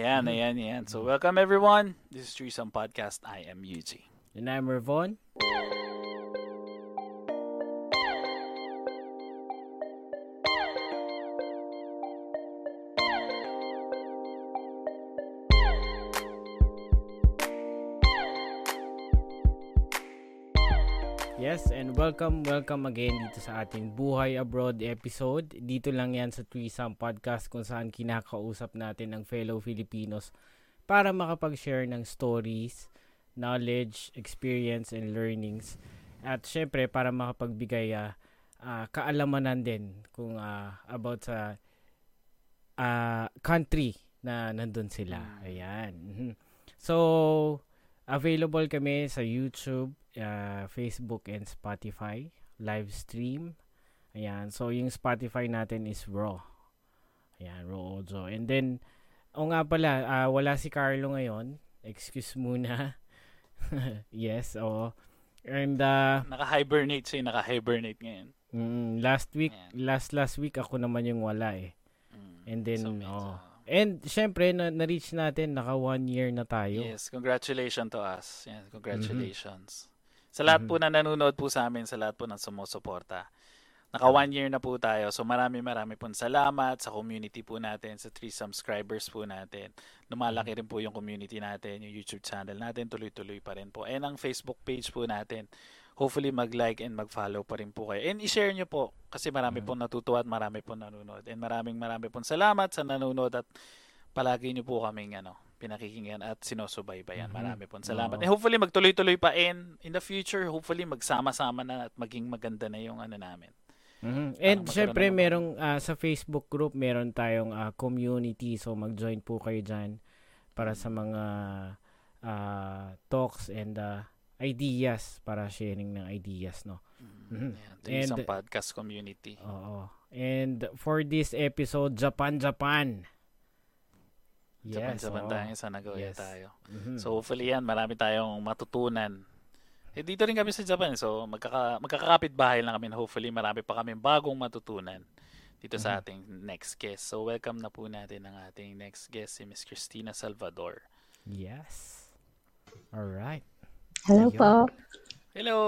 Ayan, ayan, ayan. So, mm-hmm. welcome everyone. This is Threesome Podcast. I am Yuji. And I'm Ravon. Welcome, welcome again dito sa ating Buhay Abroad episode. Dito lang yan sa Threesome Podcast kung saan kinakausap natin ang fellow Filipinos para makapag-share ng stories, knowledge, experience, and learnings. At syempre, para makapagbigay uh, uh, kaalamanan din kung uh, about sa uh, country na nandun sila. Ayan. Mhm. So, available kami sa YouTube, uh, Facebook, and Spotify. Live stream. Ayan. So, yung Spotify natin is Raw. Ayan, Raw Audio. And then, o nga pala, uh, wala si Carlo ngayon. Excuse muna. yes, oh. And uh, Naka-hibernate siya, naka-hibernate ngayon. mm, last week, Ayan. last last week ako naman yung wala eh. Mm. And then, So, oh. And syempre, na, na-reach natin, naka one year na tayo. Yes, congratulations to us. Yes, congratulations. Sa lahat po na nanonood po sa amin, sa lahat po ng sumusuporta. Naka one year na po tayo. So marami marami po salamat sa community po natin, sa three subscribers po natin. Lumalaki rin po yung community natin, yung YouTube channel natin, tuloy-tuloy pa rin po. And ang Facebook page po natin. Hopefully mag-like and mag-follow pa rin po kayo. And i-share nyo po kasi marami pong natutuwa at marami pong nanonood. And maraming marami pong salamat sa nanonood at palagi nyo po kaming ano, pinakikinggan at sinusubaybayan. Marami pong salamat. Oo. And hopefully magtuloy-tuloy pa in in the future, hopefully magsama-sama na at maging maganda na yung ano namin. Mhm. And syempre, ng- merong ah, sa Facebook group, meron tayong ah, community. So, mag-join po kayo dyan para sa mga ah, talks and ah, ideas para sharing ng ideas, no? Mhm. Ayan, ito yung isang And- podcast community. Oo. And for this episode, Japan, Japan. Japan Yes, sa oo. bantayan sa nagawa Yes. tayo. Mhm. So hopefully yan, marami tayong matutunan. Eh, dito rin kami sa Japan. So magkaka, magkakapit bahay lang kami. Hopefully marami pa kami bagong matutunan dito sa Mm-hmm. ating next guest. So welcome na po natin ang ating next guest, si Miss Christina Salvador. Yes. Alright. Hello Ayun. po. Hello!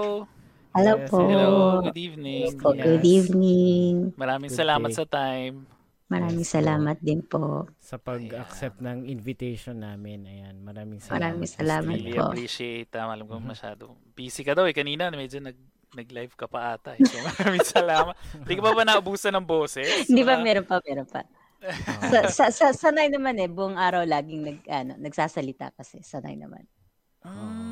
Hello Yes, po. Hello! Good evening! Yes po, Good Yes. evening. Maraming Good salamat day. sa time. Maraming Yes po. salamat din po. Sa pag-accept ng invitation namin. Ayan, maraming salamat. Maraming salamat Really po. appreciate. Um, alam Mm-hmm. ko masyado. Busy ka daw eh. Kanina medyo nag nag-live ka pa ata. Eh. So maraming salamat. Hindi ka pa ba naubusan ng boses? Hindi ba meron pa, meron pa. sa, sa, sa, sanay naman eh, buong araw laging nag, ano, nagsasalita kasi. Sanay naman. Ayan.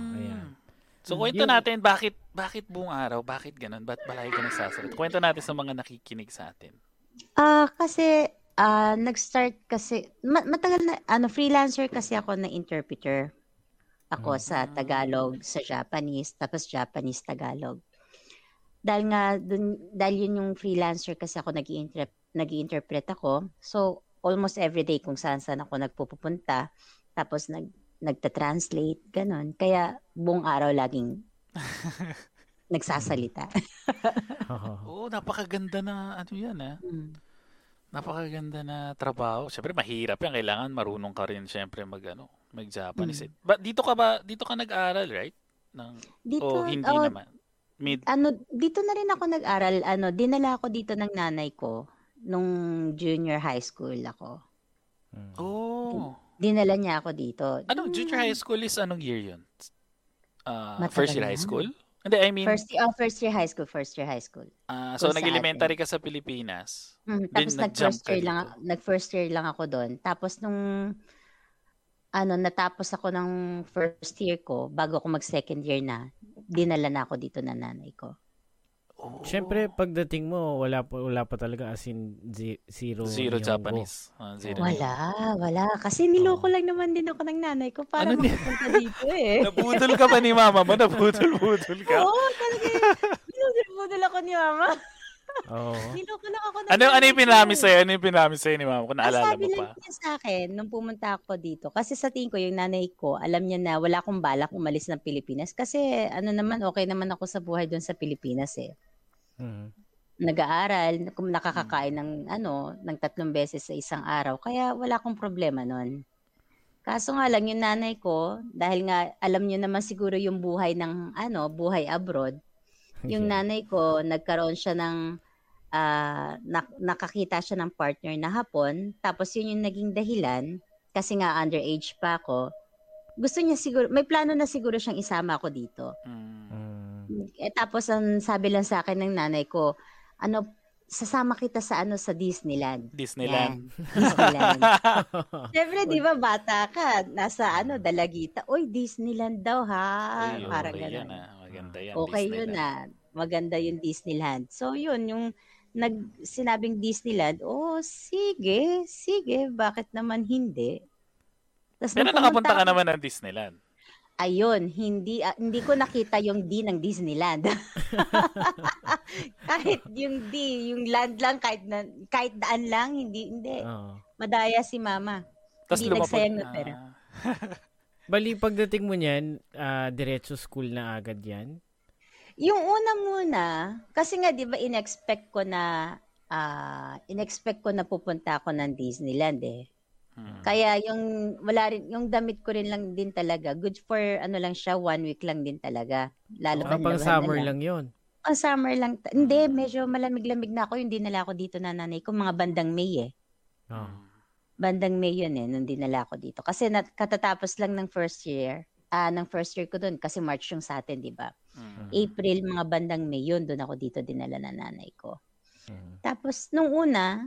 So kwento Yun. natin bakit bakit buong araw, bakit ganun? Ba't palagi ka nagsasalita? Kwento natin sa mga nakikinig sa atin. Ah, kasi ah nag-start kasi ma- matagal na ano freelancer kasi ako na interpreter. Ako sa Tagalog, sa Japanese, tapos Japanese Tagalog. Dahil nga dun, dahil yun yung freelancer kasi ako nag-i-interpret nag-i-interpret ako. So almost every day kung saan saan ako nagpupunta. Tapos nag nagta-translate, ganun. Kaya buong araw laging nagsasalita. Oo. Oo, napakaganda na ano yan ah. Mm. Napakaganda na trabaho. Siyempre mahirap yan. Kailangan marunong ka rin siyempre mag ano, mag-Japanese. Mm. Ba, dito ka ba, dito ka nag-aral, right? Ng, Dito, o hindi oh, naman? Mid, ano, dito na rin ako nag-aral. Ano, dinala ako dito ng nanay ko nung junior high school ako. Mm. oh. Dinala niya ako dito. Anong junior high school is anong year yun? Ah, Matagal first year high na. school? Hindi, I mean, First year, oh, first year high school, first year high school. ah, so nag-elementary ka sa Pilipinas. Mm, tapos nag-first year lang, nag-first year lang ako doon. Tapos nung ano, natapos ako ng first year ko, bago ako mag-second year na, dinala na ako dito ng nanay ko. Oh. Siyempre, pagdating mo, wala pa, wala pa talaga as in zi- zero. Zero. Japanese. Ah, zero. Wala, wala. Kasi niloko lang naman din ako ng nanay ko para Ano ni- magpunta dito eh. Nabudol ka ba ni mama mo? Nabudol-budol ka? Oo, talaga. Binudol ako ni mama. Oo. Niloko lang ako ng Ano, ano yung ko pinamis eh. sa'yo? Ano yung pinamis sa'yo ni mama? Kung Ang naalala sabi mo lang pa. niya sa akin nung pumunta ako dito, kasi sa tingin ko yung nanay ko, alam niya na wala akong balak umalis ng Pilipinas kasi ano naman, okay naman ako sa buhay doon sa Pilipinas eh. Mhm. Nag-aaral, nakakakain ng ano, ng tatlong beses sa isang araw, kaya wala akong problema noon. Kaso nga lang yung nanay ko, dahil nga alam niyo naman siguro yung buhay ng ano, buhay abroad. Yung Yeah. nanay ko, nagkaroon siya ng ah, nak- nakakita siya ng partner na hapon, tapos yun yung naging dahilan kasi nga underage pa ako. Gusto niya siguro, may plano na siguro siyang isama ako dito. Mm. Eh, tapos ang sabi lang sa akin ng nanay ko, ano, sasama kita sa ano sa Disneyland. Disneyland. Yan, Disneyland. Siyempre, di ba, bata ka, nasa ano, dalagita. Uy, Disneyland daw, ha? Ay, Parang okay yan gano'n. ah. Maganda yan. Okay yun na. Maganda yung Disneyland. So, yun, yung nag sinabing Disneyland, oh, sige, sige, bakit naman hindi? Tapos Pero nakapunta ka naman ng Disneyland. Ayun, hindi ah, hindi ko nakita yung D ng Disneyland. kahit yung D, yung land lang kahit na, kahit daan lang, hindi hindi. Oo. Madaya si Mama. Tapos Hindi nagsayang ng pera. Ah. Bali, pagdating mo niyan, ah, diretso school na agad yan? Yung una muna, kasi nga 'di ba inexpect ko na ah inexpect ko na pupunta ako ng Disneyland eh. Hmm. Kaya yung wala rin yung damit ko rin lang din talaga. Good for ano lang siya, one week lang din talaga. Lalo Ah, pang summer lang yon. Pang summer lang. ta- Hindi, medyo malamig-lamig na ako. Yung dinala ko dito na nanay ko, mga bandang May eh. Oh. Bandang May yun eh, nung dinala ko dito. Kasi nat- katatapos lang ng first year. Ah, ng first year ko doon kasi March yung sa atin, di ba? Mm. April, mga bandang May yun, doon ako dito dinala na nanay ko. Mm. Tapos, nung una,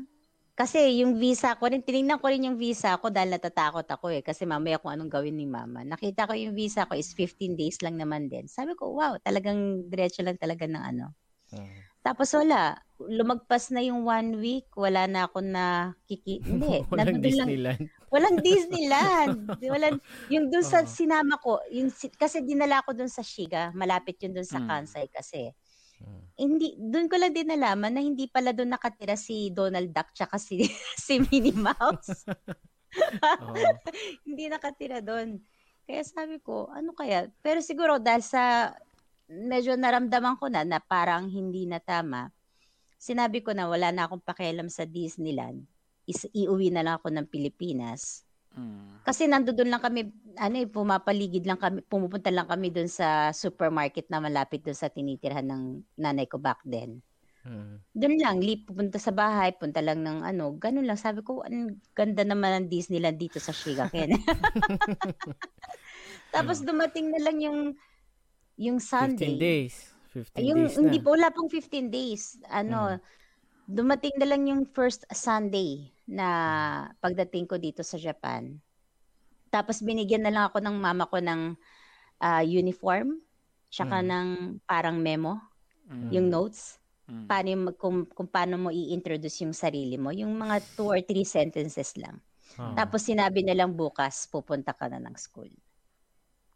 kasi yung visa ko rin, tinignan ko rin yung visa ko dahil natatakot ako eh. Kasi mamaya kung anong gawin ni mama. Nakita ko yung visa ko is 15 days lang naman din. Sabi ko, wow, talagang diretso lang talaga ng ano. Mm. Tapos wala. Lumagpas na yung one week, wala na ako na kiki... Hindi. Walang nandun lang- Disneyland. Walang Disneyland. walang, yung dun sa Oo. sinama ko, yung, si- kasi dinala ko dun sa Shiga, malapit yun dun sa Mm. Kansai kasi. Mm. Hindi, dun ko lang din nalaman na hindi pala dun nakatira si Donald Duck tsaka si, si Minnie Mouse. Oo. hindi nakatira doon. Kaya sabi ko, ano kaya? Pero siguro dahil sa medyo naramdaman ko na na parang hindi na tama, sinabi ko na wala na akong pakialam sa Disneyland. Is, iuwi na lang ako ng Pilipinas. Mm. Kasi nandoon lang kami, ano eh, pumapaligid lang kami, pumupunta lang kami doon sa supermarket na malapit doon sa tinitirhan ng nanay ko back then. Mm. Doon lang, lip, pupunta sa bahay, punta lang ng ano, ganun lang. Sabi ko, ang ganda naman ng Disneyland dito sa Shigaken. Tapos dumating na lang yung yung 15 Sunday. days. 15 Yung days hindi na. pa wala pang 15 days. Ano, dumating na lang yung first Sunday na pagdating ko dito sa Japan. Tapos binigyan na lang ako ng mama ko ng ah, uniform, tsaka Mm. ng parang memo, Mm. yung notes Mm. paano yung mag- kung, kung paano mo i-introduce yung sarili mo. Yung mga two or three sentences lang. Oo. Tapos sinabi na lang bukas, pupunta ka na ng school.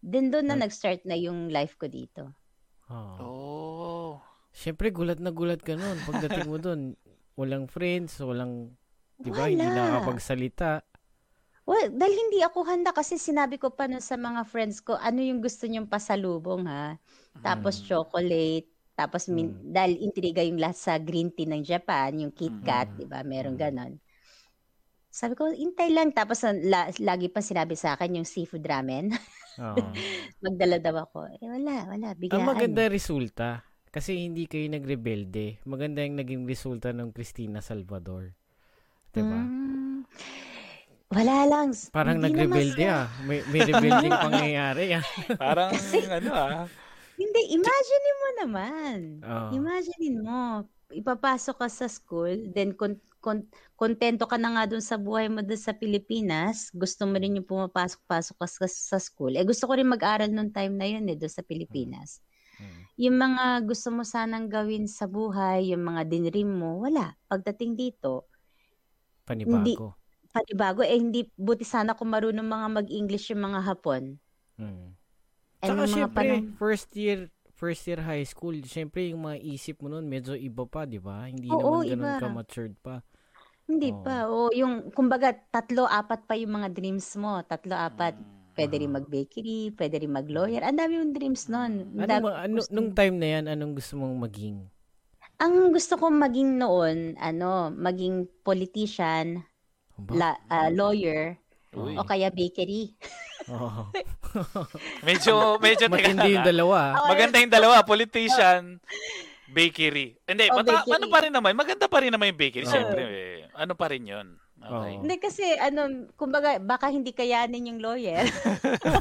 Then doon na Hmm. nag-start na yung life ko dito. Oo. Oh. Siyempre, gulat na gulat ka nun. Pagdating mo dun, walang friends, walang, di ba, hindi nakakapagsalita. Well, dahil hindi ako handa kasi sinabi ko pa nun sa mga friends ko, ano yung gusto nyong pasalubong ha? Tapos Mm. chocolate, tapos min- Mm. dahil intriga yung lahat sa green tea ng Japan, yung Kit Kat, Mm. di ba? Meron Mm. ganon. Sabi ko, intay lang. Tapos ang la- lagi pa sinabi sa akin yung seafood ramen. Oo. Magdala daw ako. Eh wala, wala. Ang Biglaan. maganda resulta, kasi hindi kayo nagrebelde. Maganda yung naging resulta ng Cristina Salvador. Diba? Mm. Wala lang. Parang Hindi naman nagrebelde ah. May, may rebelding pangyayari ah. Parang ano ah. Hindi, imagine mo naman. Oo. Imagine mo, ipapasok ka sa school, then kon- kon- kontento ka na nga dun sa buhay mo dun sa Pilipinas, gusto mo rin yung pumapasok-pasok ka sa, sa school. Eh gusto ko rin mag-aral nung time na yun eh, dun sa Pilipinas. Mm. Yung mga gusto mo sanang gawin sa buhay, yung mga dinrim mo, wala. Pagdating dito, Panibago. panibago, eh hindi, buti sana kung marunong mga mag-English yung mga Hapon. Mm. Eh, Tsaka nung mga syempre, panahon- first year first year high school, syempre yung mga isip mo nun medyo iba pa, di ba? Hindi Oo, naman ganun iba. ka matured pa. Hindi Oo. pa. O yung, kumbaga, tatlo, apat pa yung mga dreams mo. Tatlo, apat. Mm. Pwede rin Ah. mag-bakery, pwede rin mag-lawyer. Ang dami yung dreams nun. Ano, ma- ano nung time na yan, anong gusto mong maging? Ang gusto kong maging noon, ano, maging politician, la, ah, lawyer, Uy. o kaya bakery. Oo. Medyo, medyo, Matindi yung dalawa. Maganda yung dalawa, politician, bakery. Hindi, Oh, mata- bakery. ano pa rin naman, maganda pa rin naman yung bakery. Oo. Siyempre, eh, ano pa rin yun. Okay. Hindi kasi ano, kumbaga baka hindi kayanin yung lawyer.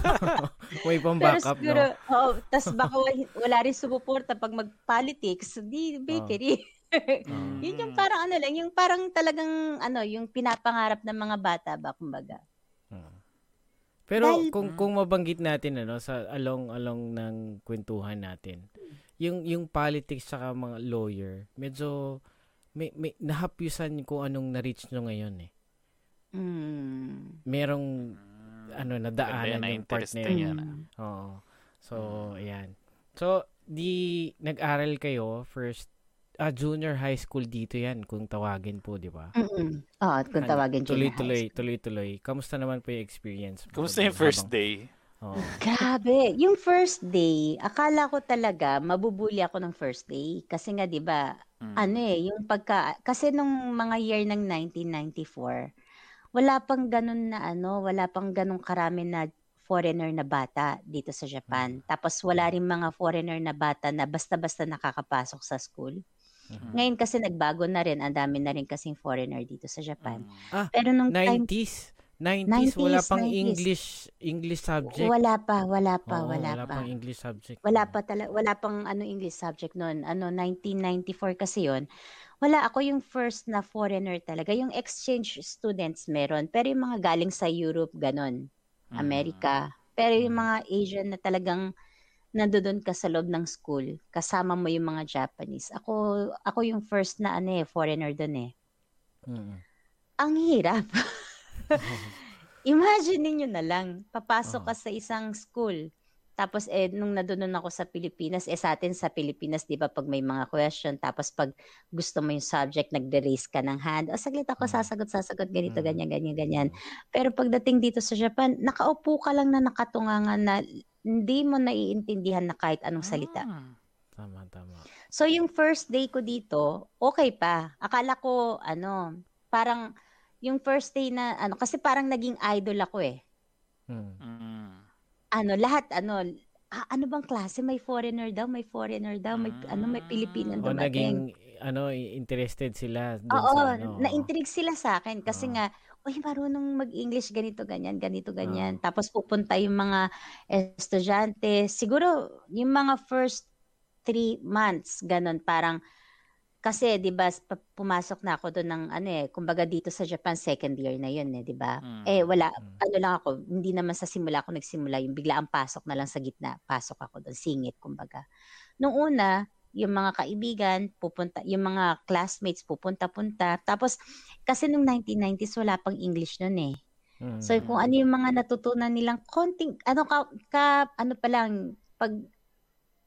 May pang Pero backup, siguro, no? oo, tas baka wala- rin sumuporta pag mag-politics, di bakery. Mm. Yun yung parang ano lang, yung parang talagang ano, yung pinapangarap ng mga bata ba kumbaga. Oo. Pero Dahil- kung kung mabanggit natin ano sa along along ng kwentuhan natin, yung yung politics saka mga lawyer, medyo may, may nahapyusan kung anong na-reach nyo ngayon eh. Mm. Merong ano nadaanan yung na interesting yun. yan. ah. Oo. So, ayan. So, di nag-aral kayo first ah, junior high school dito yan kung tawagin po, di ba? Mm-mm. Oo, kung Ano, tawagin junior high Tuloy-tuloy, school. tuloy-tuloy. Kamusta naman po yung experience? mo Kumusta yung habang- first day? Oo. Grabe. Yung first day, akala ko talaga mabubuli ako ng first day. Kasi nga, di ba, Mm. ano eh, yung pagka, kasi nung mga year ng 1994, wala pang ganun na ano, wala pang ganun karami na foreigner na bata dito sa Japan. Tapos wala rin mga foreigner na bata na basta-basta nakakapasok sa school. Mhm. Ngayon kasi nagbago na rin, ang dami na rin kasing foreigner dito sa Japan. Mm. Ah, Pero nung time 90s. 90s, wala 90s, pang 90s. English English subject. wala pa, wala pa, Oo, wala, pa. pang English subject. Wala pa tala, wala pang ano English subject noon. Ano 1994 kasi 'yon. Wala ako yung first na foreigner talaga. Yung exchange students meron, pero yung mga galing sa Europe ganon, Mm. Amerika. Pero yung Mm. mga Asian na talagang nandoon ka sa loob ng school, kasama mo yung mga Japanese. Ako ako yung first na ano eh, foreigner doon eh. Mm. Ang hirap. Imagine niyo na lang, papasok ka sa isang school. Tapos eh nung nadunon ako sa Pilipinas, eh sa atin sa Pilipinas, 'di ba, pag may mga question, tapos pag gusto mo yung subject, nagde-raise ka ng hand. O saglit ako Mm. sasagot, sasagot ganito, Mm. ganyan, ganyan, ganyan. Pero pagdating dito sa Japan, nakaupo ka lang na nakatungangan na hindi mo naiintindihan na kahit anong salita. Ah. Tama, tama. So yung first day ko dito, okay pa. Akala ko ano, parang yung first day na ano kasi parang naging idol ako eh. Mm. Mm. Ano lahat ano ah, ano bang klase may foreigner daw, may foreigner daw, may ano may Pilipino dumating. naging ano interested sila dun Oo, sa ano. na-intrigue sila sa akin kasi Oo. nga, uy, marunong mag-English ganito, ganyan, ganito, ganyan. Tapos pupunta yung mga estudyante. Siguro, yung mga first three months, ganun, parang, kasi, di ba, pumasok na ako doon ng, ano eh, kumbaga dito sa Japan, second year na yun eh, di ba? Mm. Eh, wala, Mm. ano lang ako, hindi naman sa simula ako nagsimula, yung bigla ang pasok na lang sa gitna, pasok ako doon, singit, kumbaga. Nung una, yung mga kaibigan, pupunta, yung mga classmates, pupunta-punta. Tapos, kasi nung 1990s, wala pang English nun eh. Mm. So, kung ano yung mga natutunan nilang konting, ano ka, ka ano pa lang, pag,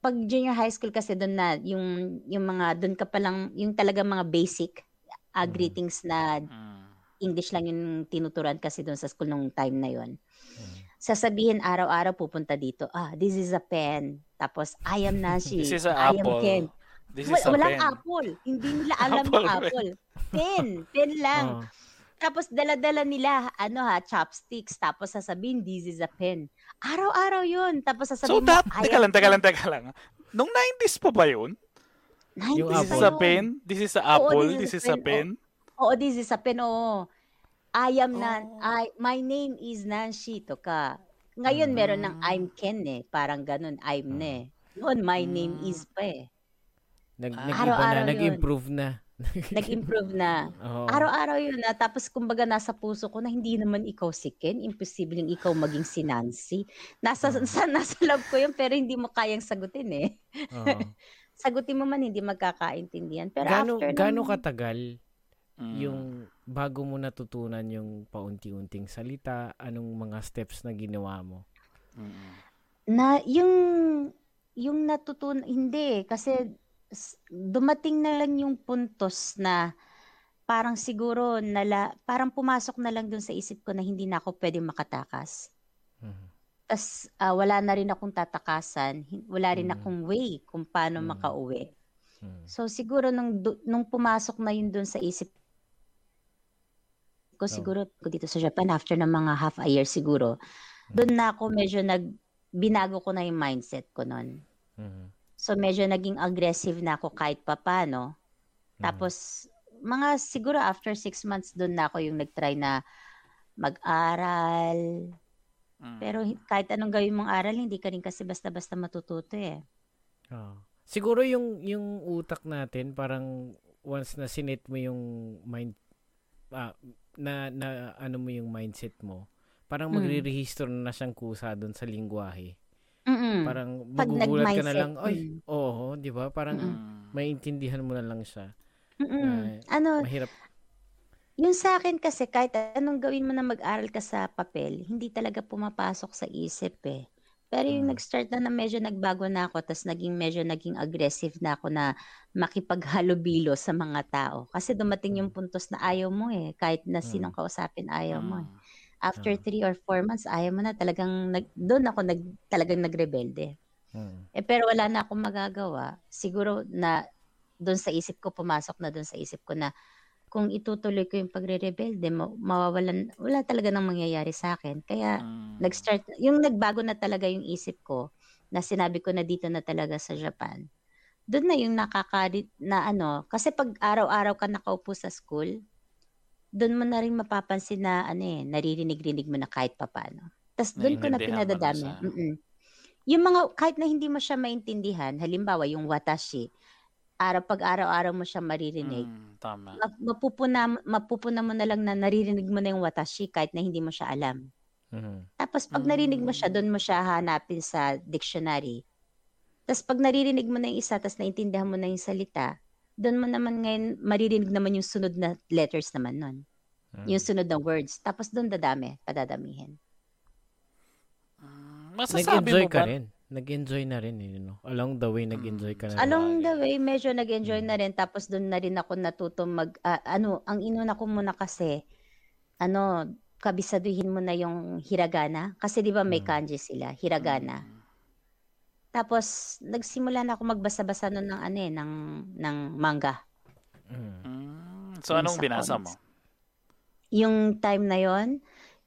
pag junior high school kasi doon na, yung, yung mga, doon ka pa lang, yung talaga mga basic uh, Mm. greetings na Mm. English lang yung tinuturan kasi doon sa school nung time na yon. Mm. Sasabihin araw-araw pupunta dito, ah, this is a pen. Tapos, I am Nashi. This is a I am apple. Ken. This Wal- is a walang pen. apple. Hindi nila alam Apple yung pen. apple. Pen. Pen lang. Oo. Tapos dala-dala nila, ano ha, chopsticks. Tapos sasabihin, this is a pen. Araw-araw yun. Tapos So, sasabihin that, mo, teka lang, teka lang, teka lang. Nung 90s pa ba yun? 90s Yung This is a pen? This is a Oo, apple? this This is is a a pen. pen? Oo, this is a pen. Oo. I am Nan, Oh. I, my name is Nancy to ka. Ngayon, meron ng Mm. I'm Ken eh. Parang ganun, I'm ne. Noon, my name Mm. is pa eh. Nag, Ah. nag-iba na, nag-improve na. Nag-improve na. Oo. Araw-araw yun na. Tapos kumbaga nasa puso ko na hindi naman ikaw si Ken. Imposibleng ikaw maging si Nancy. Nasa, Mm. sa, nasa love ko yun pero hindi mo kayang sagutin eh. Oo. Sagutin mo man hindi magkakaintindihan. Pero Gaano, after gaano ng- katagal Mm. yung bago mo natutunan yung paunti-unting salita, anong mga steps na ginawa mo? Mm. na yung yung natutunan hindi kasi dumating na lang yung puntos na parang siguro nala parang pumasok na lang dun sa isip ko na hindi na ako pwedeng makatakas. Mhm. tas ah, wala na rin akong tatakasan, wala rin Mm. akong way kung paano Mm. makauwi. Mhm. So siguro nung nung pumasok na yun dun sa isip ko siguro ko dito sa Japan after ng mga half a year siguro. Doon na ako medyo nag binago ko na yung mindset ko noon. Mhm. So medyo naging aggressive na ako kahit papano. Mhm. Tapos mga siguro after six months doon na ako yung nagtry na mag-aral. Mm. Pero hi- kahit anong gawin mong aral, hindi ka rin kasi basta-basta matututo eh. Oo. Siguro yung yung utak natin parang once na sinet mo yung mind ah, na na ano mo yung mindset mo, parang Mm. magre-register na siyang kusa doon sa lingwahe. Mm-mm. Parang magugulat ka na lang, ay, mm. oo, 'di ba? Parang Mm. maintindihan mo na lang siya. Ah, ano, Mahirap. yung sa akin kasi kahit anong gawin mo na mag-aral ka sa papel, hindi talaga pumapasok sa isip eh. Pero yung Mm. nag-start na na medyo nagbago na ako, tapos naging medyo naging aggressive na ako na makipaghalubilo sa mga tao. Kasi dumating yung puntos na ayaw mo eh. Kahit na sinong kausapin, ayaw mo eh. After Ah. three or four months, ayaw mo na. Talagang, nag, doon ako nag, talagang nagrebelde. Mm. Eh, pero wala na akong magagawa. Siguro na doon sa isip ko, pumasok na doon sa isip ko na kung itutuloy ko yung pagre-rebelde, ma- mawawalan, wala talaga nang mangyayari sa akin. Kaya, Mm. nag-start, yung nagbago na talaga yung isip ko, na sinabi ko na dito na talaga sa Japan. Doon na yung nakaka, na ano, kasi pag araw-araw ka nakaupo sa school, doon mo na rin mapapansin na, ano eh, naririnig-rinig mo na kahit papano. Tapos doon ko na pinadadami. siya. Mm-mm. Yung mga, kahit na hindi mo siya maintindihan, halimbawa yung watashi, araw pag araw-araw mo siya maririnig, Mm, tama. ma- mapupuna, mapupuna mo na lang na naririnig mo na yung watashi kahit na hindi mo siya alam. Mhm. Tapos pag narinig mo siya, doon mo siya hanapin sa dictionary. Tapos pag naririnig mo na yung isa, tapos naintindihan mo na yung salita, doon mo naman ngayon, maririnig naman yung sunod na letters naman nun. Mm. Yung sunod na words. Tapos doon dadami, padadamihin. Mm, Masasabi Nag-enjoy mo ka ba? rin. Nag-enjoy na rin, eh, no? Along the way, nag-enjoy ka na rin. Along the way, medyo nag-enjoy na rin. Tapos doon na rin ako natuto mag, ah, ano, ang inuna ko muna kasi, ano, kabisaduhin mo na yung hiragana. Kasi di ba may Mm. kanji sila, hiragana. Tapos, nagsimula na ako magbasa-basa nun ng ano eh, ng, ng manga. Mm. So, Yung anong sa binasa mo? Yung time na yon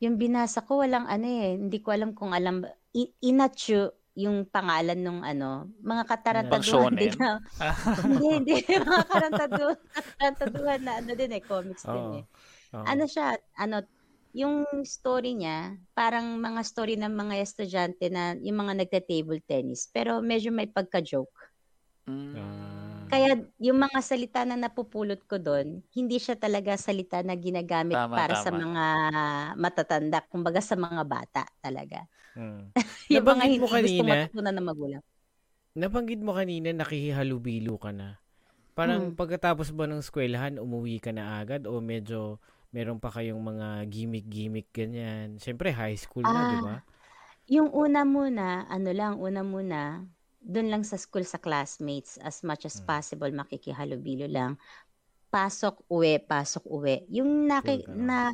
yung binasa ko, walang ano eh, hindi ko alam kung alam, I- Inachu, yung pangalan nung ano, mga katarantaduhan din na, hindi, hindi, mga katarantaduhan, katarantaduhan na ano din eh, comics din Oo. eh. Oo. Ano siya, ano, yung story niya, parang mga story ng mga estudyante na yung mga nagta-table tennis, pero medyo may pagka-joke. Mm. Kaya yung mga salita na napupulot ko doon, hindi siya talaga salita na ginagamit Tama, para sa tama. mga matatanda, kumbaga sa mga bata talaga. Mm. yung mga Nabanggit hindi mo gusto kanina, matutunan ng magulang. nabanggit mo kanina, nakikihalubilo ka na. Parang Mm. pagkatapos ba ng eskwelahan, umuwi ka na agad o medyo meron pa kayong mga gimmick-gimmick ganyan? Siyempre, high school na, Ah, di ba? Yung una muna, ano lang, una muna, doon lang sa school sa classmates, as much as Mm. possible, makikihalubilo lang. Pasok, uwi, pasok, uwi. Yung naki, ganun. na,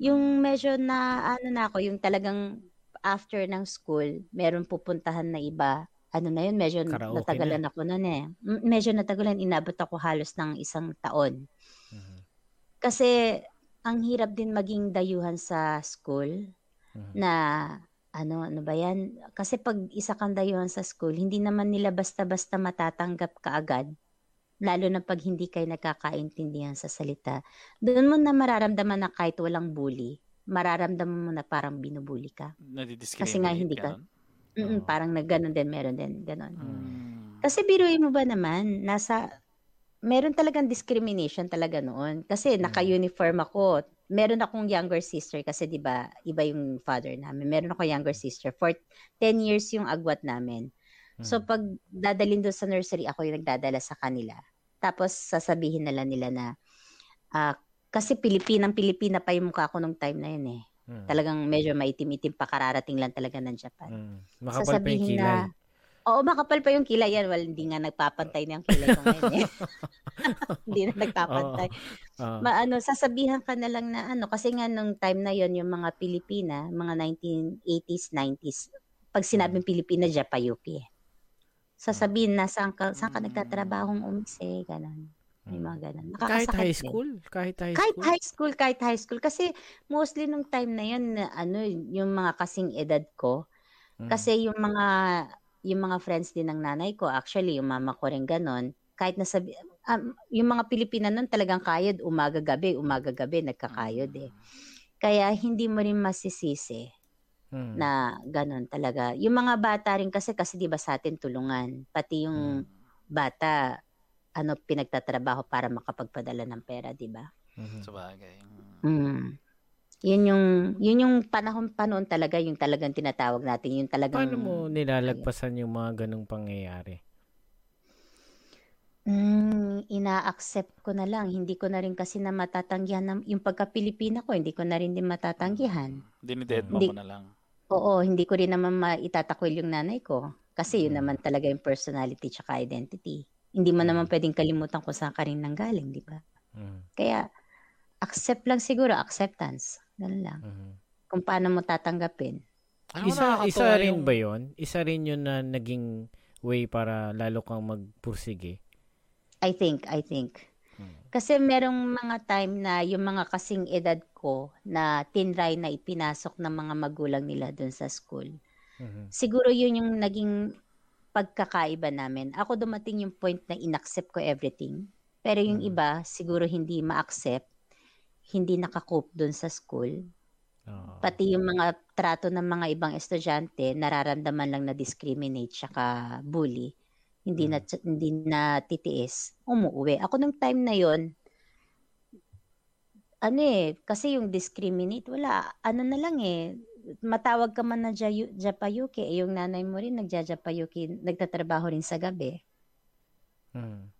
yung medyo na, ano na ako, yung talagang after ng school, meron pupuntahan na iba. Ano na yun, medyo Karaoke natagalan ako noon eh. Medyo natagalan, inabot ako halos ng isang taon. Mhm. Kasi, ang hirap din maging dayuhan sa school Mhm. na ano ano ba yan? Kasi pag isa kang dayuhan sa school, hindi naman nila basta-basta matatanggap ka agad. Lalo na pag hindi kayo nagkakaintindihan sa salita. Doon mo na mararamdaman na kahit walang bully, mararamdaman mo na parang binubuli ka. Kasi nga hindi ka-? Mm-mm, Oo. parang na ganun din, meron din, ganun. Mm. Kasi biruin mo ba naman, nasa, meron talagang discrimination talaga noon. Kasi Mm. naka-uniform ako. Meron akong younger sister kasi 'di ba, iba yung father namin. Meron ako younger sister. For 10 years yung agwat namin. So Mm. pag dadalhin doon sa nursery, ako yung nagdadala sa kanila. Tapos sasabihin nila nila na ah, kasi Pilipinang Pilipina pa yung mukha ko nung time na yun eh. Mm. Talagang medyo maitim-itim pa kararating lang talaga ng Japan. Mm. Makapal Sasabihin na, Oo, makapal pa yung kilay yan. Well, hindi nga nagpapantay na yung kilay ko ngayon eh. hindi na nagpapantay. Oo. Maano, sasabihan ka na lang na ano, kasi nga nung time na yon yung mga Pilipina, mga 1980s, 90s, pag sinabing Pilipina, Japayupi eh. Sasabihin na, saan ka, saan ka nagtatrabahong umise, ganun. May Mm. mga ganun. Kahit high din. school? Kahit high Kahit school? high school, kahit high school. Kasi mostly nung time na yun, ano, yung mga kasing edad ko, Mm. kasi yung mga yung mga friends din ng nanay ko, actually, yung mama ko rin ganon, kahit nasabi, um, yung mga Pilipina nun talagang kayod, umaga-gabi, umaga-gabi, nagkakayod eh. Kaya hindi mo rin masisisi Mm. na ganon talaga. Yung mga bata rin kasi, kasi di ba sa atin tulungan, pati yung bata, ano, pinagtatrabaho para makapagpadala ng pera, di ba? Mhm. Sa bagay. Mm. Yun yung yun yung panahon pa noon talaga yung talagang tinatawag natin yung talagang Paano mo nilalagpasan yung mga ganong pangyayari? Mm, ina-accept ko na lang. Hindi ko na rin kasi na matatanggihan ng, yung pagka-Pilipina ko, hindi ko na rin din matatanggihan. Dinidedma mo Hindi. na lang. Oo, hindi ko rin naman maitatakwil yung nanay ko. Kasi yun Mm. naman talaga yung personality tsaka identity. Hindi mo naman pwedeng kalimutan kung saan ka rin nanggaling, di ba? Mm. Kaya, accept lang siguro, acceptance. Ganun lang. Mhm. Kung paano mo tatanggapin. Mo, Isa, isa rin yung- ba yon? Isa rin yun na naging way para lalo kang magpursige? I think, I think. Hmm. Kasi merong mga time na yung mga kasing edad ko na tinry na ipinasok ng mga magulang nila dun sa school. Mhm. Siguro yun yung naging pagkakaiba namin. Ako dumating yung point na inaccept ko everything. Pero yung Mm. iba, siguro hindi ma-accept, hindi nakakope dun sa school. Oo. Pati yung mga trato ng mga ibang estudyante, nararamdaman lang na discriminate tsaka bully. Hindi na hindi na titiis. Umuwi. Ako nung time na yon ano eh, kasi yung discriminate, wala. Ano na lang eh, matawag ka man na japayuki, eh, yung nanay mo rin nagjajapayuki, nagtatrabaho rin sa gabi. Mhm.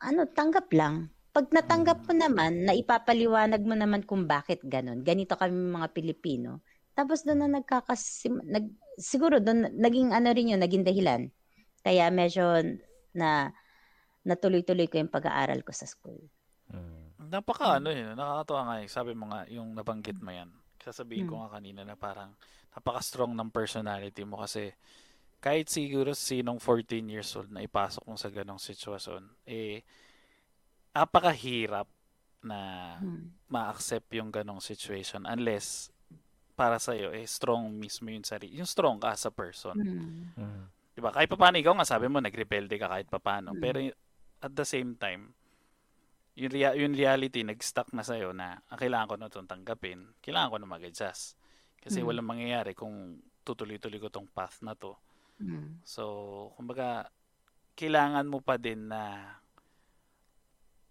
Ano, tanggap lang. Pag natanggap mo naman, na ipapaliwanag mo naman kung bakit ganun. Ganito kami mga Pilipino. Tapos doon na nagkakasim... Nag, siguro doon, naging ano rin yun, naging dahilan. Kaya medyo na natuloy-tuloy ko yung pag-aaral ko sa school. Mhm. Napaka ano eh, nakakatuwa nga eh. Sabi mo nga, yung nabanggit mo yan. Sasabihin ko Hmm. nga kanina na parang napaka-strong ng personality mo kasi kahit siguro sinong 14 years old na ipasok mo sa ganong sitwasyon, eh, napakahirap na Hmm. ma-accept yung ganong situation unless para sa iyo eh strong mismo yung sarili. Yung strong ka as a person. Hmm. Mhm. 'Di ba? Kahit papaano ikaw nga sabi mo nagrebelde ka kahit papaano. Mm. Pero y- at the same time, yung, rea- yung reality nag-stuck na sa'yo na ah, kailangan ko na itong tanggapin, kailangan ko na mag-adjust. Kasi Mm. walang mangyayari kung tutuloy-tuloy ko tong path na to. Hmm. So, kumbaga, kailangan mo pa din na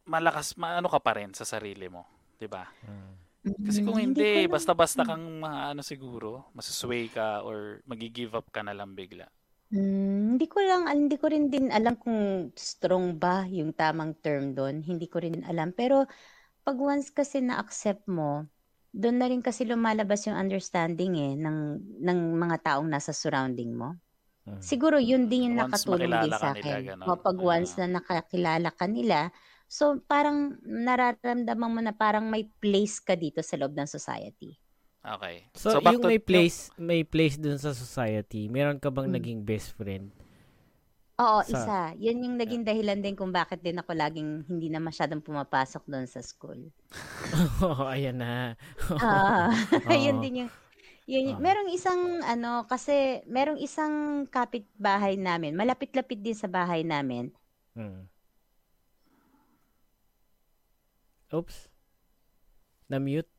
malakas, maano ka pa rin sa sarili mo. 'di ba? Mhm. Kasi kung Hmm, hindi, ko alam. basta-basta kang ano siguro, masasway ka or magi-give up ka na lang bigla. Hmm, hindi ko lang hindi ko rin din alam kung strong ba yung tamang term doon. Hindi ko rin alam. Pero pag once kasi na-accept mo, doon na rin kasi lumalabas yung understanding eh ng ng mga taong nasa surrounding mo. Mhm. Siguro yun din yung Once nakatulong din sa akin. ganon. O pag once Ah. na nakakilala ka nila, so parang nararamdaman mo na parang may place ka dito sa loob ng society. Okay. So, back yung to- may place, may place dun sa society, meron ka bang Hmm. naging best friend? Oo, Sa- isa. Yan yung naging dahilan din kung bakit din ako laging hindi na masyadong pumapasok doon sa school. Oo, ayan na. Ah, yun Oo. din yung yun, yung- Oo. merong isang ano kasi merong isang kapitbahay namin, malapit-lapit din sa bahay namin. Mm. Oops. Na-mute?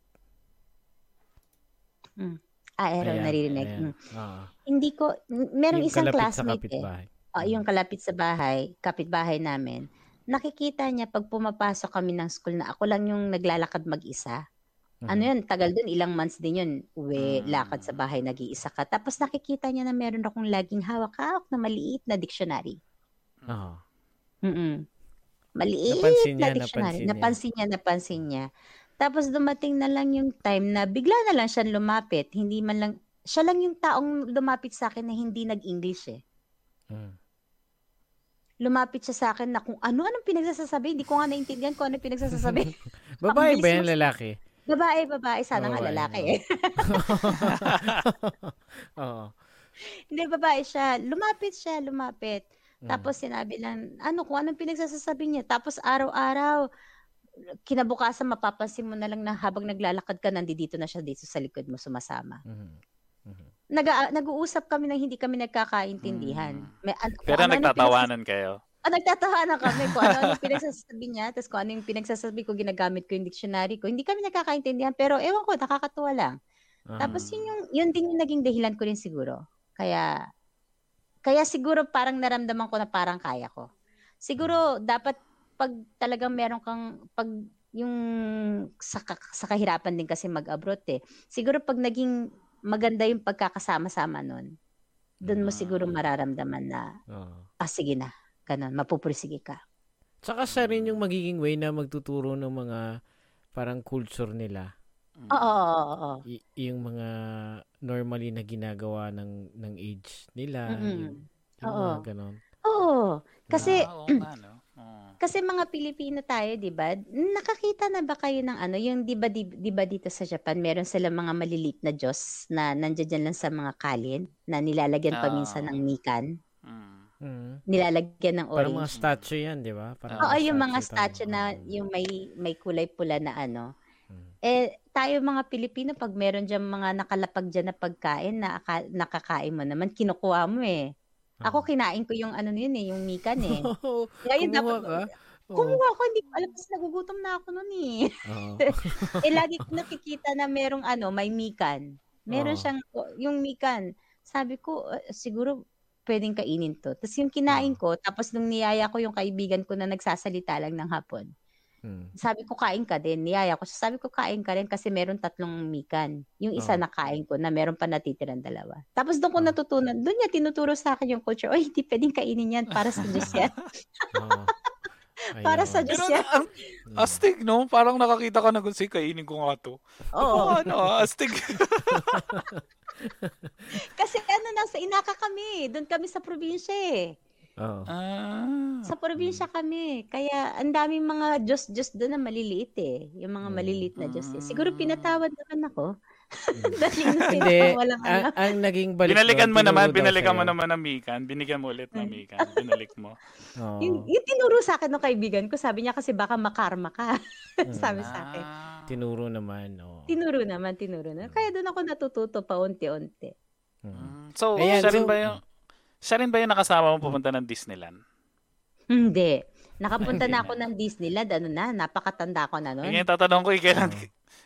Ah, Aaron, Ayan, naririnig. ayan. Mm. Oo. Hindi ko merong Yung isang classmate eh. Ah, yung kalapit sa bahay, kapitbahay namin. Nakikita niya pag pumapasok kami ng school na ako lang yung naglalakad mag-isa. Ano Mhm. yun, tagal dun, ilang months din yun. Uwi, Mm. lakad sa bahay, nag-iisa ka. Tapos nakikita niya na meron akong laging hawak-hawak na maliit na dictionary. Oo. Mm-mm. Maliit Napansin na niya, dictionary. napansin niya. Napansin niya, napansin niya. Tapos dumating na lang yung time na bigla na lang siya lumapit. Hindi man lang, siya lang yung taong lumapit sa akin na hindi nag-English eh. Mm. Lumapit siya sa akin na kung ano-anong pinagsasabi. Hindi ko nga naintindihan kung ano pinagsasabi. Babae ba yan, lalaki? babae, babae. Sana nga Babae, lalaki no? eh. Oo. Hindi, babae siya. Lumapit siya, lumapit. Tapos sinabi lang, ano kung anong pinagsasasabi niya. Tapos araw-araw, kinabukasan mapapansin mo na lang na habang naglalakad ka, nandito na siya dito sa likod mo sumasama. Mhm. Mhm. Nag nag-uusap kami nang hindi kami nagkakaintindihan. Mm. May, an- kung Pero ano-ano nagtatawanan kayo. Ah, nagtatawanan kami kung ano yung pinagsasabi niya, tapos kung ano yung pinagsasabi ko, ginagamit ko yung dictionary ko. Hindi kami nagkakaintindihan, pero ewan ko, nakakatuwa lang. Ah. Tapos yun yung, yun din yung naging dahilan ko rin siguro. Kaya, kaya siguro parang naramdaman ko na parang kaya ko. Siguro, dapat pag talagang meron kang, pag yung sa, sa kahirapan din kasi mag-abroad eh. Siguro pag naging maganda yung pagkakasama-sama nun, doon mo siguro mararamdaman na, Oo. ah sige na, ganun, mapupursige ka. Tsaka siya rin yung magiging way na magtuturo ng mga parang culture nila. Mm. Oo, oo, oo, oo. Y- yung mga normally na ginagawa ng ng age nila. Mm-mm. Yung, yung Oo. mga ganon. Oo. Kasi, Ah, oo nga, no? Oo. kasi mga Pilipino tayo, 'di ba? Nakakita na ba kayo ng ano, yung 'di ba di, ba dito sa Japan, meron silang mga malilit na Diyos na nandiyan lang sa mga kalin na nilalagyan pa Ah. minsan ng mikan, Mm. Mm. nilalagyan ng Parang mga orange. statue yan, di ba? Parang Oo, yung mga statue na yung may may kulay pula na ano. Eh tayo mga Pilipino pag meron diyan mga nakalapag diyan na pagkain na aka- nakakain mo naman, kinukuha mo eh. Ako Oo. kinain ko yung ano yun eh, yung mikan eh. Ngayon Kumuha dapat ka? Kumuha ko, hindi ko alam kasi nagugutom na ako noon eh. Oo. eh lagi ko nakikita na merong ano, may mikan. Meron Oo. siyang yung mikan. Sabi ko "Ah, siguro pwedeng kainin to. Tapos yung kinain ko, tapos nung niyaya ko yung kaibigan ko na nagsasalita lang ng hapon. Mm. Sabi ko kain ka din, niyaya ko. Sabi ko kain ka rin kasi meron tatlong mikan. Yung isa Oo. na kain ko na meron pa natitirang dalawa. Tapos doon ko Oo. natutunan, doon niya tinuturo sa akin yung culture. Oy, hindi pwedeng kainin yan para sa Diyos yan. Oo. Para sa Diyos Pero yan. ang Mm. astig, no? Parang nakakita ka na kung sige, kainin ko nga to. Oo. Oo, ano, astig. Kasi ano, nasa Inaka kami. Doon kami sa probinsya eh. Oo. ah. Sa probinsya kami. Kaya ang daming mga Diyos-Diyos doon na maliliit eh. Yung mga Mm. maliliit na Diyos eh. Siguro Ah. pinatawad naman ako. Dahil Hindi, walang ano. ang, ang naging balik binalikan mo naman, binalikan mo naman ng mikan. Binigyan mo ulit ng mikan. Binalik mo. Oo. Yung, yung tinuro sa akin ng kaibigan ko, sabi niya kasi baka makarma ka. Sabi sa akin. Ah. Tinuro naman. Oo. Tinuro naman, tinuro na. Kaya doon ako natututo paunti-unti. Mm. Mm. So, Ayan, siya rin so- ba yung siya rin ba yung nakasama mo pupunta ng Disneyland? Hindi. Nakapunta na ako ng Disneyland. Ano na, napakatanda ko na noon. yung tatanong ko, eh, kailan,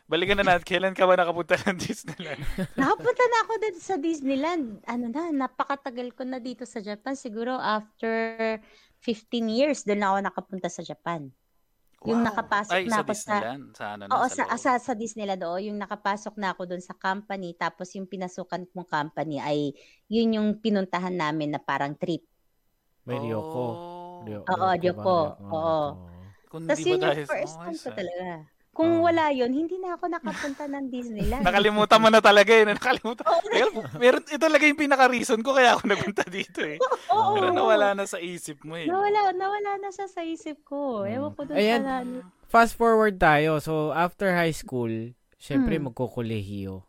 balikan na natin, kailan ka ba nakapunta ng Disneyland? Nakapunta na ako din sa Disneyland. Ano na, napakatagal ko na dito sa Japan. Siguro after 15 years, doon na ako nakapunta sa Japan. Yung nakapasok Ay, na sa ako sa- Disneyland. Sa, ano na, Oo, sa, sa, sa, sa Disneyland, oo. Yung nakapasok na ako doon sa company, tapos yung pinasukan kong company ay yun yung pinuntahan namin na parang trip. May Ryoko. Oh. Ryo- Oo, Ryoko. Oo. Kung Tapos yun ba yung dahil first time ko talaga. Kung Oo. wala yun, hindi na ako nakapunta ng Disneyland. Nakalimutan mo na talaga eh. Nakalimutan. Oo, Teka, meron, ito talaga yung pinaka-reason ko kaya ako nagpunta dito eh. oo, Pero oo. nawala na sa isip mo eh. Nawala, nawala na siya sa isip ko. Mm. Ewan ko doon Ayan. sa. Fast forward tayo. So, after high school, syempre Mm. magkukulehiyo.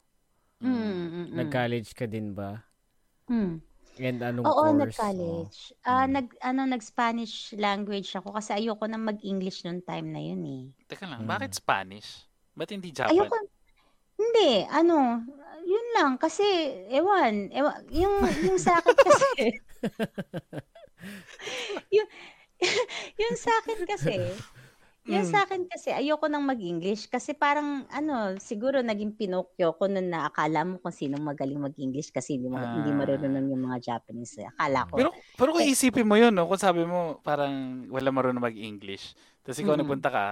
Mm, mm, mm. Nag-college ka din ba? Mm. And anong Oo, course? nag-college. Ah, Mm. nag ano nag-Spanish language ako kasi ayoko na mag-English noong time na yun eh. Teka lang, Mm. bakit Spanish? Ba't hindi Japan? Ayoko Hindi, ano, yun lang kasi ewan, ewan yung yung sa akin kasi yung yung sa akin kasi yung Mm. sa akin kasi ayoko nang mag-English kasi parang ano siguro naging Pinocchio ko nun na akala mo kung sinong magaling mag-English kasi hindi mo hindi Ah. marunong yung mga Japanese eh. akala ko Pero, pero kung Eh. isipin mo yun, no? kung sabi mo parang wala marunong mag-English, tapos ikaw Mm. nagpunta ka,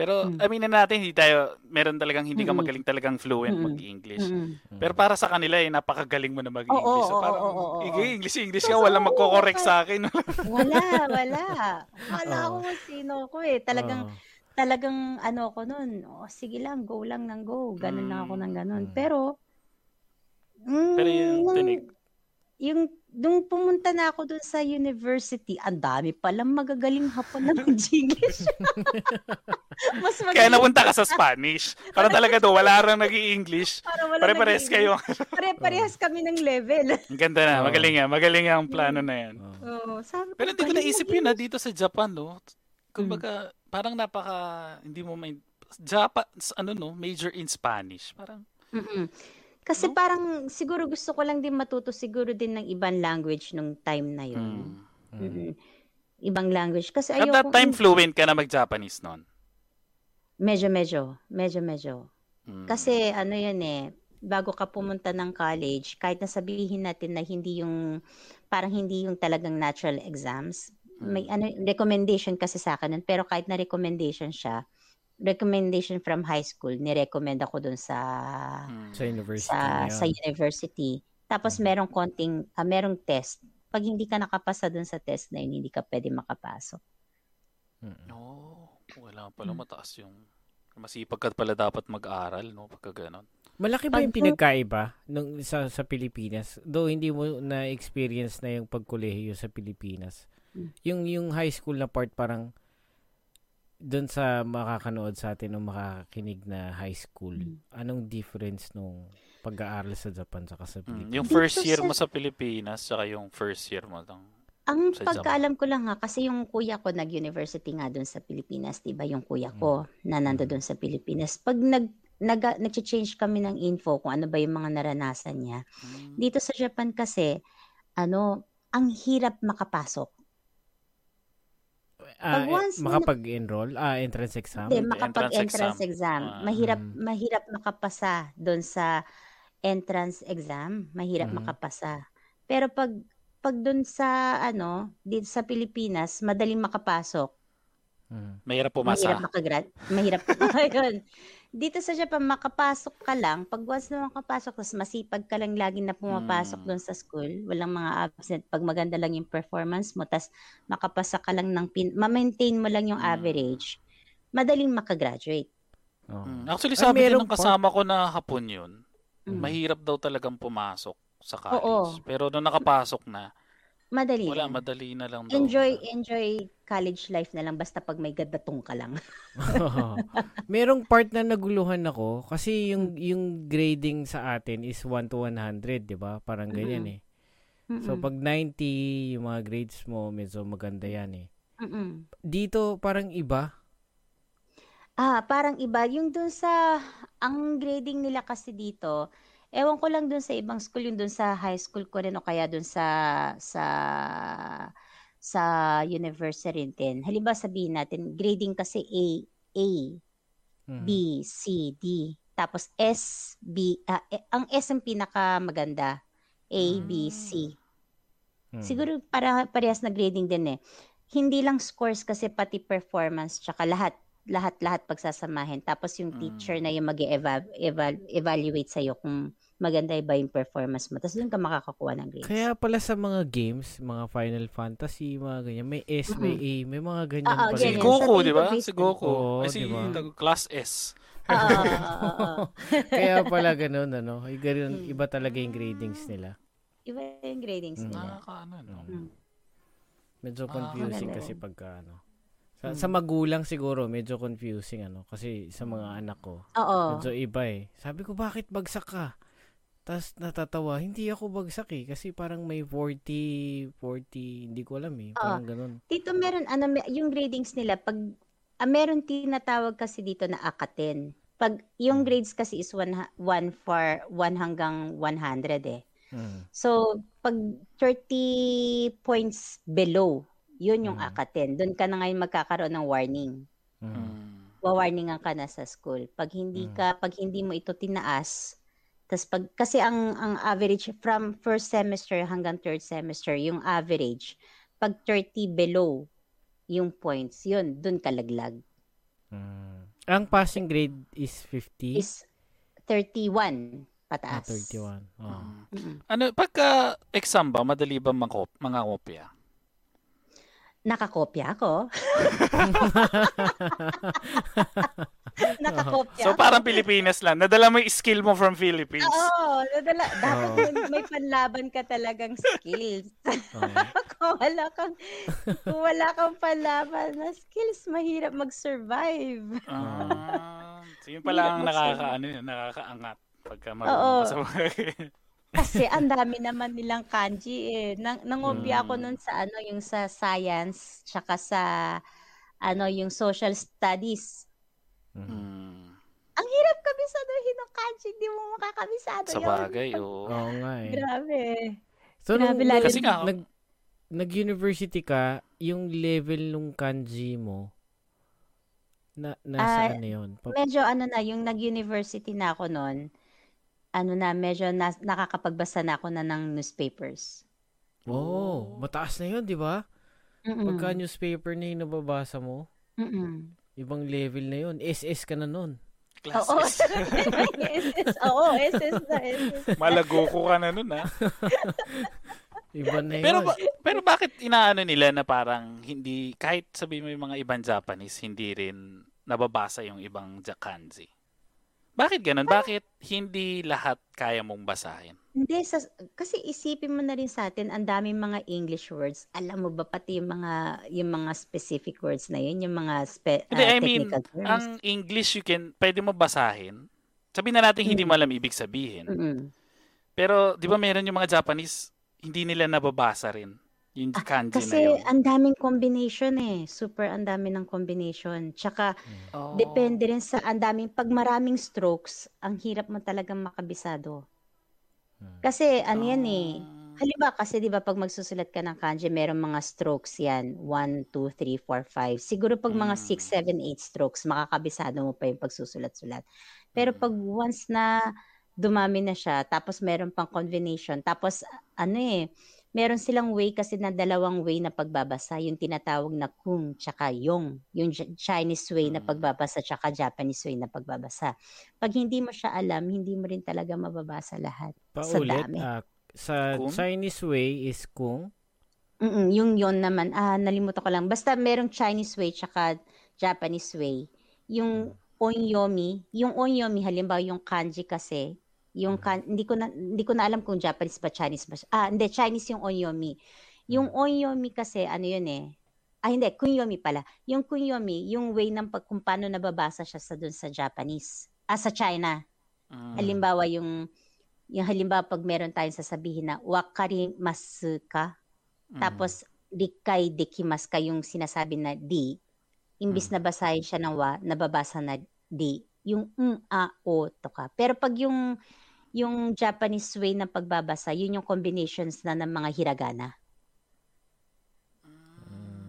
pero Mm. aminin natin, hindi tayo, meron talagang hindi ka Mm. magaling talagang fluent Mm. mag-English. Mm. Pero para sa kanila, eh, napakagaling mo na mag-English. Oo, so oo, parang, oo, oo, oo. "Ige, English, English So, ka, walang magko-correct sa akin. wala wala wala Oo. ako kung sino ko eh talagang Oo. talagang ano ko nun oh, sige lang go lang ng go ganun lang ako ng ganun Mm. pero mm, Pero yung tinig. yung nung pumunta na ako dun sa university, ang dami palang magagaling hapon na mag-English. Mas magaling. Kaya napunta ka sa Spanish. Para talaga do, wala rang nag english Pare-pares kayo. Pare-parehas kami ng level. Ang ganda na. Magaling nga. Magaling nga ang plano na yan. Oo, sabi Pero hindi ko naisip yun na dito sa Japan, no? Kumbaga, parang napaka, hindi mo may, Japan, ano no, major in Spanish. Parang, Mm-mm. Kasi No? parang siguro gusto ko lang din matuto siguro din ng ibang language nung time na yun. hmm. Mm-mm. Ibang language. Kasi At that time, fluent ka na mag-Japanese noon. medyo, medyo, medyo, medyo. Hmm. Kasi ano yun eh, bago ka pumunta ng college, kahit na sabihin natin na hindi yung, parang hindi yung talagang natural exams, may ano, recommendation kasi sa akin nun, pero kahit na recommendation siya, recommendation from high school, ni-recommend ako dun sa Hmm. Sa university sa sa university. Tapos merong konting ah, merong test. Pag hindi ka nakapasa dun sa test na yun, hindi ka pwede makapasok. Mm-mm. Oh, wala pala mataas yung masipag ka pala dapat mag-aral, no? Pagka ganun. Malaki ba yung pinagkaiba nung sa sa Pilipinas? Though hindi mo na experience na yung pagkolehiyo sa Pilipinas. Yung yung high school na part parang doon sa makakanood sa atin o makakinig na high school, Mm. anong difference nung pag-aaral sa Japan saka sa Hmm. Pilipinas? Yung Dito first year sa- mo sa Pilipinas, saka yung first year mo lang. Ang Sa pagkaalam ko lang ha, kasi yung kuya ko nag-university nga doon sa Pilipinas, 'di ba? Yung kuya ko na nando doon sa Pilipinas. Pag nag nag nag-change kami ng info kung ano ba yung mga naranasan niya. Hmm. Dito sa Japan kasi ano, ang hirap makapasok. Ah, pag eh, once na- makapag-enroll, ah, entrance exam. Hindi, makapag-entrance entrance exam. Ah. Mahirap Mm. mahirap makapasa doon sa entrance exam. Mahirap Mhm. makapasa. Pero pag pag doon sa ano, dito sa Pilipinas, madaling makapasok. Mm. Mahirap Mahirap pumasa. makagrad. Mahirap. Ayun. Dito sa Japan, makapasok ka lang. Pag once na makapasok, tapos masipag ka lang lagi na pumapasok Mm. doon sa school, walang mga absent. Pag maganda lang yung performance mo, tapos makapasa ka lang ng pin, ma-maintain mo lang yung Mm. average, madaling makagraduate. Oo. Hmm. Actually, sabi din meron ng kasama ko na hapon yun, Mm. mahirap daw talagang pumasok sa college. Oo. Pero nung nakapasok na, Madali wala, lang. madali na lang daw. Enjoy, enjoy college life na lang basta pag may gadatong ka lang. Merong part na naguluhan ako kasi yung yung grading sa atin is 1 to 100, 'di ba? Parang ganyan eh. So pag 90 yung mga grades mo, medyo maganda 'yan eh. Mm-mm. Dito parang iba. Ah, parang iba. Yung dun sa, ang grading nila kasi dito, ewan ko lang dun sa ibang school, yung dun sa high school ko rin o kaya dun sa, sa, sa university din. Halimbawa sabihin natin, grading kasi A, A. B, C, D. Tapos S, B, eh, ang S ang pinaka maganda. A, B, C. Mhm. Siguro para parehas na grading din eh. Hindi lang scores kasi pati performance tsaka lahat lahat lahat pagsasamahin. Tapos yung Mm. teacher na yung mag-evaluate sa iyo kung maganda ba yung performance mo. Tapos doon ka makakakuha ng grades. Kaya pala sa mga games, mga Final Fantasy, mga ganyan, may S, may A, may mga ganyan Oo, pala. Si ganyan. Goku, di ba? Si. Goku. Oo, Ay, si di ba? tag- class S. Oo. Kaya pala ganun, ano? Ganun, Mm. iba talaga yung gradings nila. Iba yung gradings Mm. nila. Nakakaano, no? Mm. Medyo Ah, confusing maganda kasi pagka ano. Sa, Mm. sa magulang siguro, medyo confusing ano. Kasi sa mga anak ko, Oo. medyo iba eh. Sabi ko, bakit bagsak ka? Tapos natatawa, hindi ako bagsak eh. Kasi parang may 40, 40, hindi ko alam eh. Parang ganun. Dito meron, ano, yung gradings nila, pag, ah, meron tinatawag kasi dito na akaten. Pag, yung grades kasi is 1 for 1 hanggang 100 eh. Mm. So, pag 30 points below, yun yung Mm. akaten. Doon ka na ngayon magkakaroon ng warning. Mm. Wawarningan ka na sa school. Pag hindi Mm. ka, pag hindi mo ito tinaas, tas pag, kasi ang, ang average from first semester hanggang third semester, yung average, pag 30 below yung points, yun, doon ka laglag. Mm. Ang passing grade is 50? Is 31 ah, pataas. 31. Oh. Mm. Mm-mm. Ano, pagka exam ba, madali ba mangkop, mga kopya? Nakakopya ako. Nakakopya So, parang Pilipinas lang. Nadala mo yung skill mo from Philippines. Oo, nadala, dapat Oo. may, may panlaban ka talagang skills. Oo. kung wala kang kung wala kang palaban na skills, mahirap mag-survive. Ah, so yun pala ang nakaka, ano, yun, nakakaangat pagka Oo. marunong ka sa Kasi ang dami naman nilang kanji eh. Nang nangobya ako Mm. nun sa ano, yung sa science, tsaka sa ano, yung social studies. Mhm. Hmm. Ang hirap kabisaduhin ng kanji, hindi mo makakabisado Sa yun. bagay, oo. Oo nga eh. Grabe. So, nung, Grabe, lalo- Kasi nga, nag, nag-university ka, yung level nung kanji mo, na, nasa Ah, ano yun? Pa- Medyo ano na, yung nag-university na ako noon, ano na, medyo na, nakakapagbasa na ako na ng newspapers. oh, mataas na yun, di ba? Mm-mm. Pagka newspaper na yung nababasa mo, Mm-mm. ibang level na yun. SS ka na nun. Oo. Classes. SS. Oo, SS na, SS. Malago ko ka na nun, ha? Iba na yun. Pero, ba- pero bakit inaano nila na parang hindi, kahit sabi mo yung mga ibang Japanese, hindi rin nababasa yung ibang ja- kanji? Bakit ganun? Bakit hindi lahat kaya mong basahin? Hindi, sa, kasi isipin mo na rin sa atin, ang daming mga English words. Alam mo ba pati yung mga, yung mga specific words na yun, yung mga spe, Hindi, ah, I mean, terms. ang English you can, pwede mo basahin. Sabihin na natin hindi Mm. mo alam ibig sabihin. Mm-mm. Pero, di ba meron yung mga Japanese, hindi nila nababasa rin yung Ah, kanji na Kasi yun. ang daming combination eh. Super ang dami ng combination. Tsaka, Oh. depende rin sa ang daming, pag maraming strokes, ang hirap mo talagang makabisado. Hmm. Kasi ano yan eh, Ah. Halimbawa kasi 'di ba pag magsusulat ka ng kanji, merong mga strokes 'yan. 1 2 3 4 5. Siguro pag mga Mm. 6 7 8 strokes, makakabisado mo pa yung pagsusulat-sulat. Pero Mm. pag once na dumami na siya, tapos meron pang combination, tapos ano eh, meron silang way kasi na dalawang way na pagbabasa, yung tinatawag na kung tsaka yung J- Chinese way na Mm. pagbabasa tsaka Japanese way na pagbabasa. Pag hindi mo siya alam, hindi mo rin talaga mababasa lahat. Sa Paulit, dami. ah, sa Kung? Chinese way is kung. Mm, yung yon naman, ah, nalimutan ko lang. Basta merong Chinese way tsaka Japanese way. Yung onyomi, yung onyomi halimbawa yung kanji kasi, yung kan, hindi ko na hindi ko na alam kung Japanese ba Chinese ba. Ah, hindi Chinese yung onyomi. Yung onyomi kasi ano yun eh. Ah, hindi, kunyomi pala. Yung kunyomi, yung way ng pag kung paano nababasa siya sa dun sa Japanese. Ah, sa China. Mm. Halimbawa yung yung halimbawa pag meron tayong sasabihin na wakarimasu ka, Mm. tapos dikay dekimas ka yung sinasabi na di. Imbis Mm. na basahin siya ng wa, nababasa na di. Yung mm, a, o, to ka. Pero pag yung yung Japanese way ng pagbabasa, yun yung combinations na ng mga hiragana.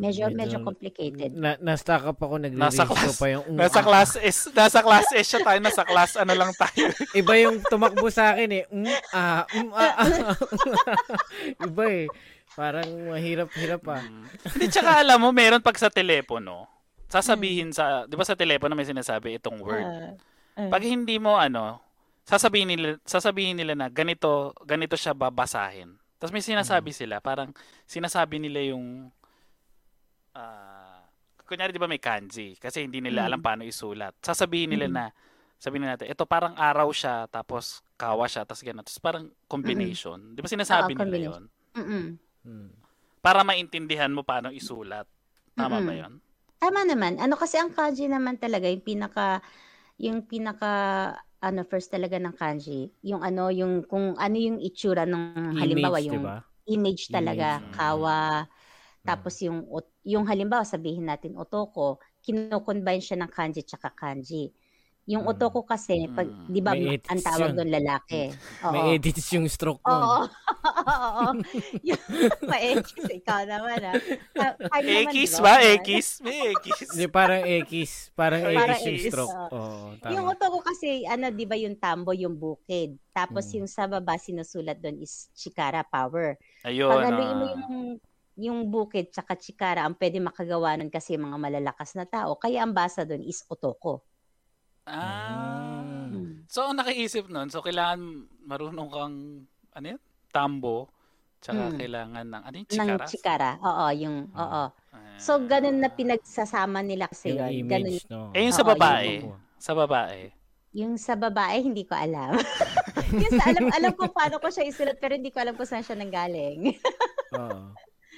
Medyo, medyo complicated. Na, na-stuck up ako, Nasa nagre-reach ko class- pa yung... um, Nasa ah, class S, nasa class S siya tayo, nasa class ano lang tayo. Iba yung tumakbo sa akin eh. Mm, ah, mm, ah, ah. Iba eh. Parang mahirap-hirap ah. Mm. Hindi, tsaka alam mo, meron pag sa telepono, sasabihin sa, di ba sa telepono may sinasabi itong word. Ah, ah. Pag hindi mo ano, sasabihin nila, sasabihin nila na ganito, ganito siya babasahin. Tapos may sinasabi sila, parang sinasabi nila yung ah kunyari 'di ba may kanji kasi hindi nila Mm. alam paano isulat. Sasabihin nila Mm. na sabihin natin, ito parang araw siya tapos kawa siya tapos ganun. Tapos parang combination. 'Di ba sinasabi nila. 'yon? Mm-mm. Hmm. Para maintindihan mo paano isulat. Tama ba Mm-mm. 'yon? Tama naman. Ano kasi ang kanji naman talaga yung pinaka yung pinaka ano first talaga ng kanji, yung ano yung kung ano yung itsura ng halimbawa Image, yung diba? image talaga, Image. kawa, tapos yung yung halimbawa sabihin natin otoko, kino-combine siya ng kanji tsaka kanji. Yung Mm. otoko kasi pag Mm. 'di ba May ang edits tawag yun. doon lalaki. Oo. May edits yung stroke Oo. nun. Oo. Yung ma-ekis, ikaw naman ah. Ah, kahit naman, Ekis di ba? Ekis? May ekis. Hindi, parang X. Parang Parang X yung X. stroke. Oo. Oo, Yung tama. otoko kasi, ano, di ba yung tambo, yung bukid. Tapos Mm. yung sa baba, sinusulat doon is chikara power. Ayun. Pag haluin mo ah. yung, yung bukid tsaka chikara, ang pwede makagawa nun kasi mga malalakas na tao. Kaya ang basa doon is otoko. Ah. Mm. So, ang nakiisip nun, so kailangan marunong kang, ano yun? Tambo. Tsaka Mm. kailangan ng, ano yun? Ng Chikara? chikara. Oo, yung, Mm. oo. Ah. So, ganun na pinagsasama nila kasi Yung yun. Ganun, image, no? Eh, yung sa Oo, babae. yung- Sa babae. yung sa babae, hindi ko alam. yung sa alam, alam ko paano ko siya isulat, pero hindi ko alam kung saan siya nanggaling. Oo.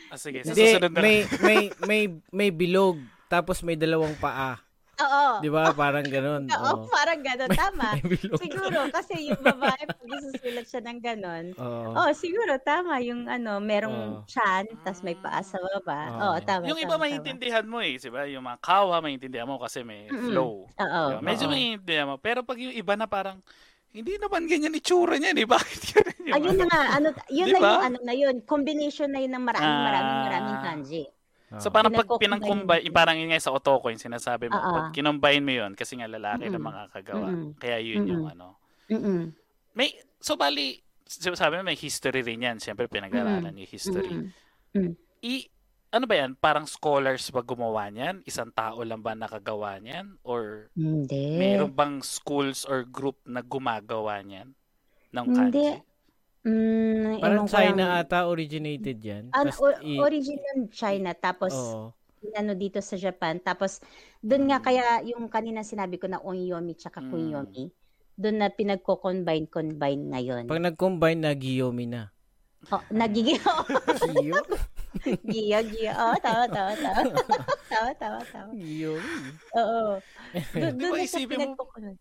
Ah, sige, sa Hindi, susunod na may, may, may, may bilog, tapos may dalawang paa. Oo. Di ba? Parang ganun. Oo, Oo. parang gano'n. Tama. Siguro, kasi yung babae, pag isusulat siya ng gano'n, Oo. oh, siguro, tama. Yung ano, merong Oo. chan, tas may paa sa baba. Oo. Oo, tama. Yung iba tama, maintindihan mo eh, 'di ba? Yung mga kawa maintindihan mo kasi may Mm-mm. flow. tama. Oo. Diba? Medyo oo. maintindihan mo. Pero pag yung iba na parang hindi naman ganyan itsura niya. Bakit ganun yung Ayun na ano? nga, ano, yun Di na ba? yung ano na yun. Combination na yun ng maraming, maraming, maraming kanji. So parang pag mo. parang yun nga sa otoko yung sinasabi mo, Oo. pag kinombine mo yun, kasi nga lalaki na Mm-mm. makakagawa. Mm-mm. Kaya yun yung Mm-mm. ano. Mm-mm. May, so bali, sabi mo may history rin yan. Siyempre pinag-aralan yung history. Mm-mm. I, ano ba yan? Parang scholars ba gumawa niyan? Isang tao lang ba nakagawa niyan? Or Hindi. meron bang schools or group na gumagawa niyan? Ng Hindi. Mm, Parang ewan ko China lang. ata originated yan. Ano, Tas o- i- original China, tapos Oo. ano dito sa Japan. Tapos doon nga kaya yung kanina sinabi ko na onyomi tsaka Mm. kunyomi, doon na pinagko-combine combine ngayon. Pag nag-combine na Giyomi na. Oh, nagiging Giyo? giyo giyo. Oh, tawa tawa tawa. tawa tawa tawa. Giyomi. Oo. Doon na mo- pinagko-combine.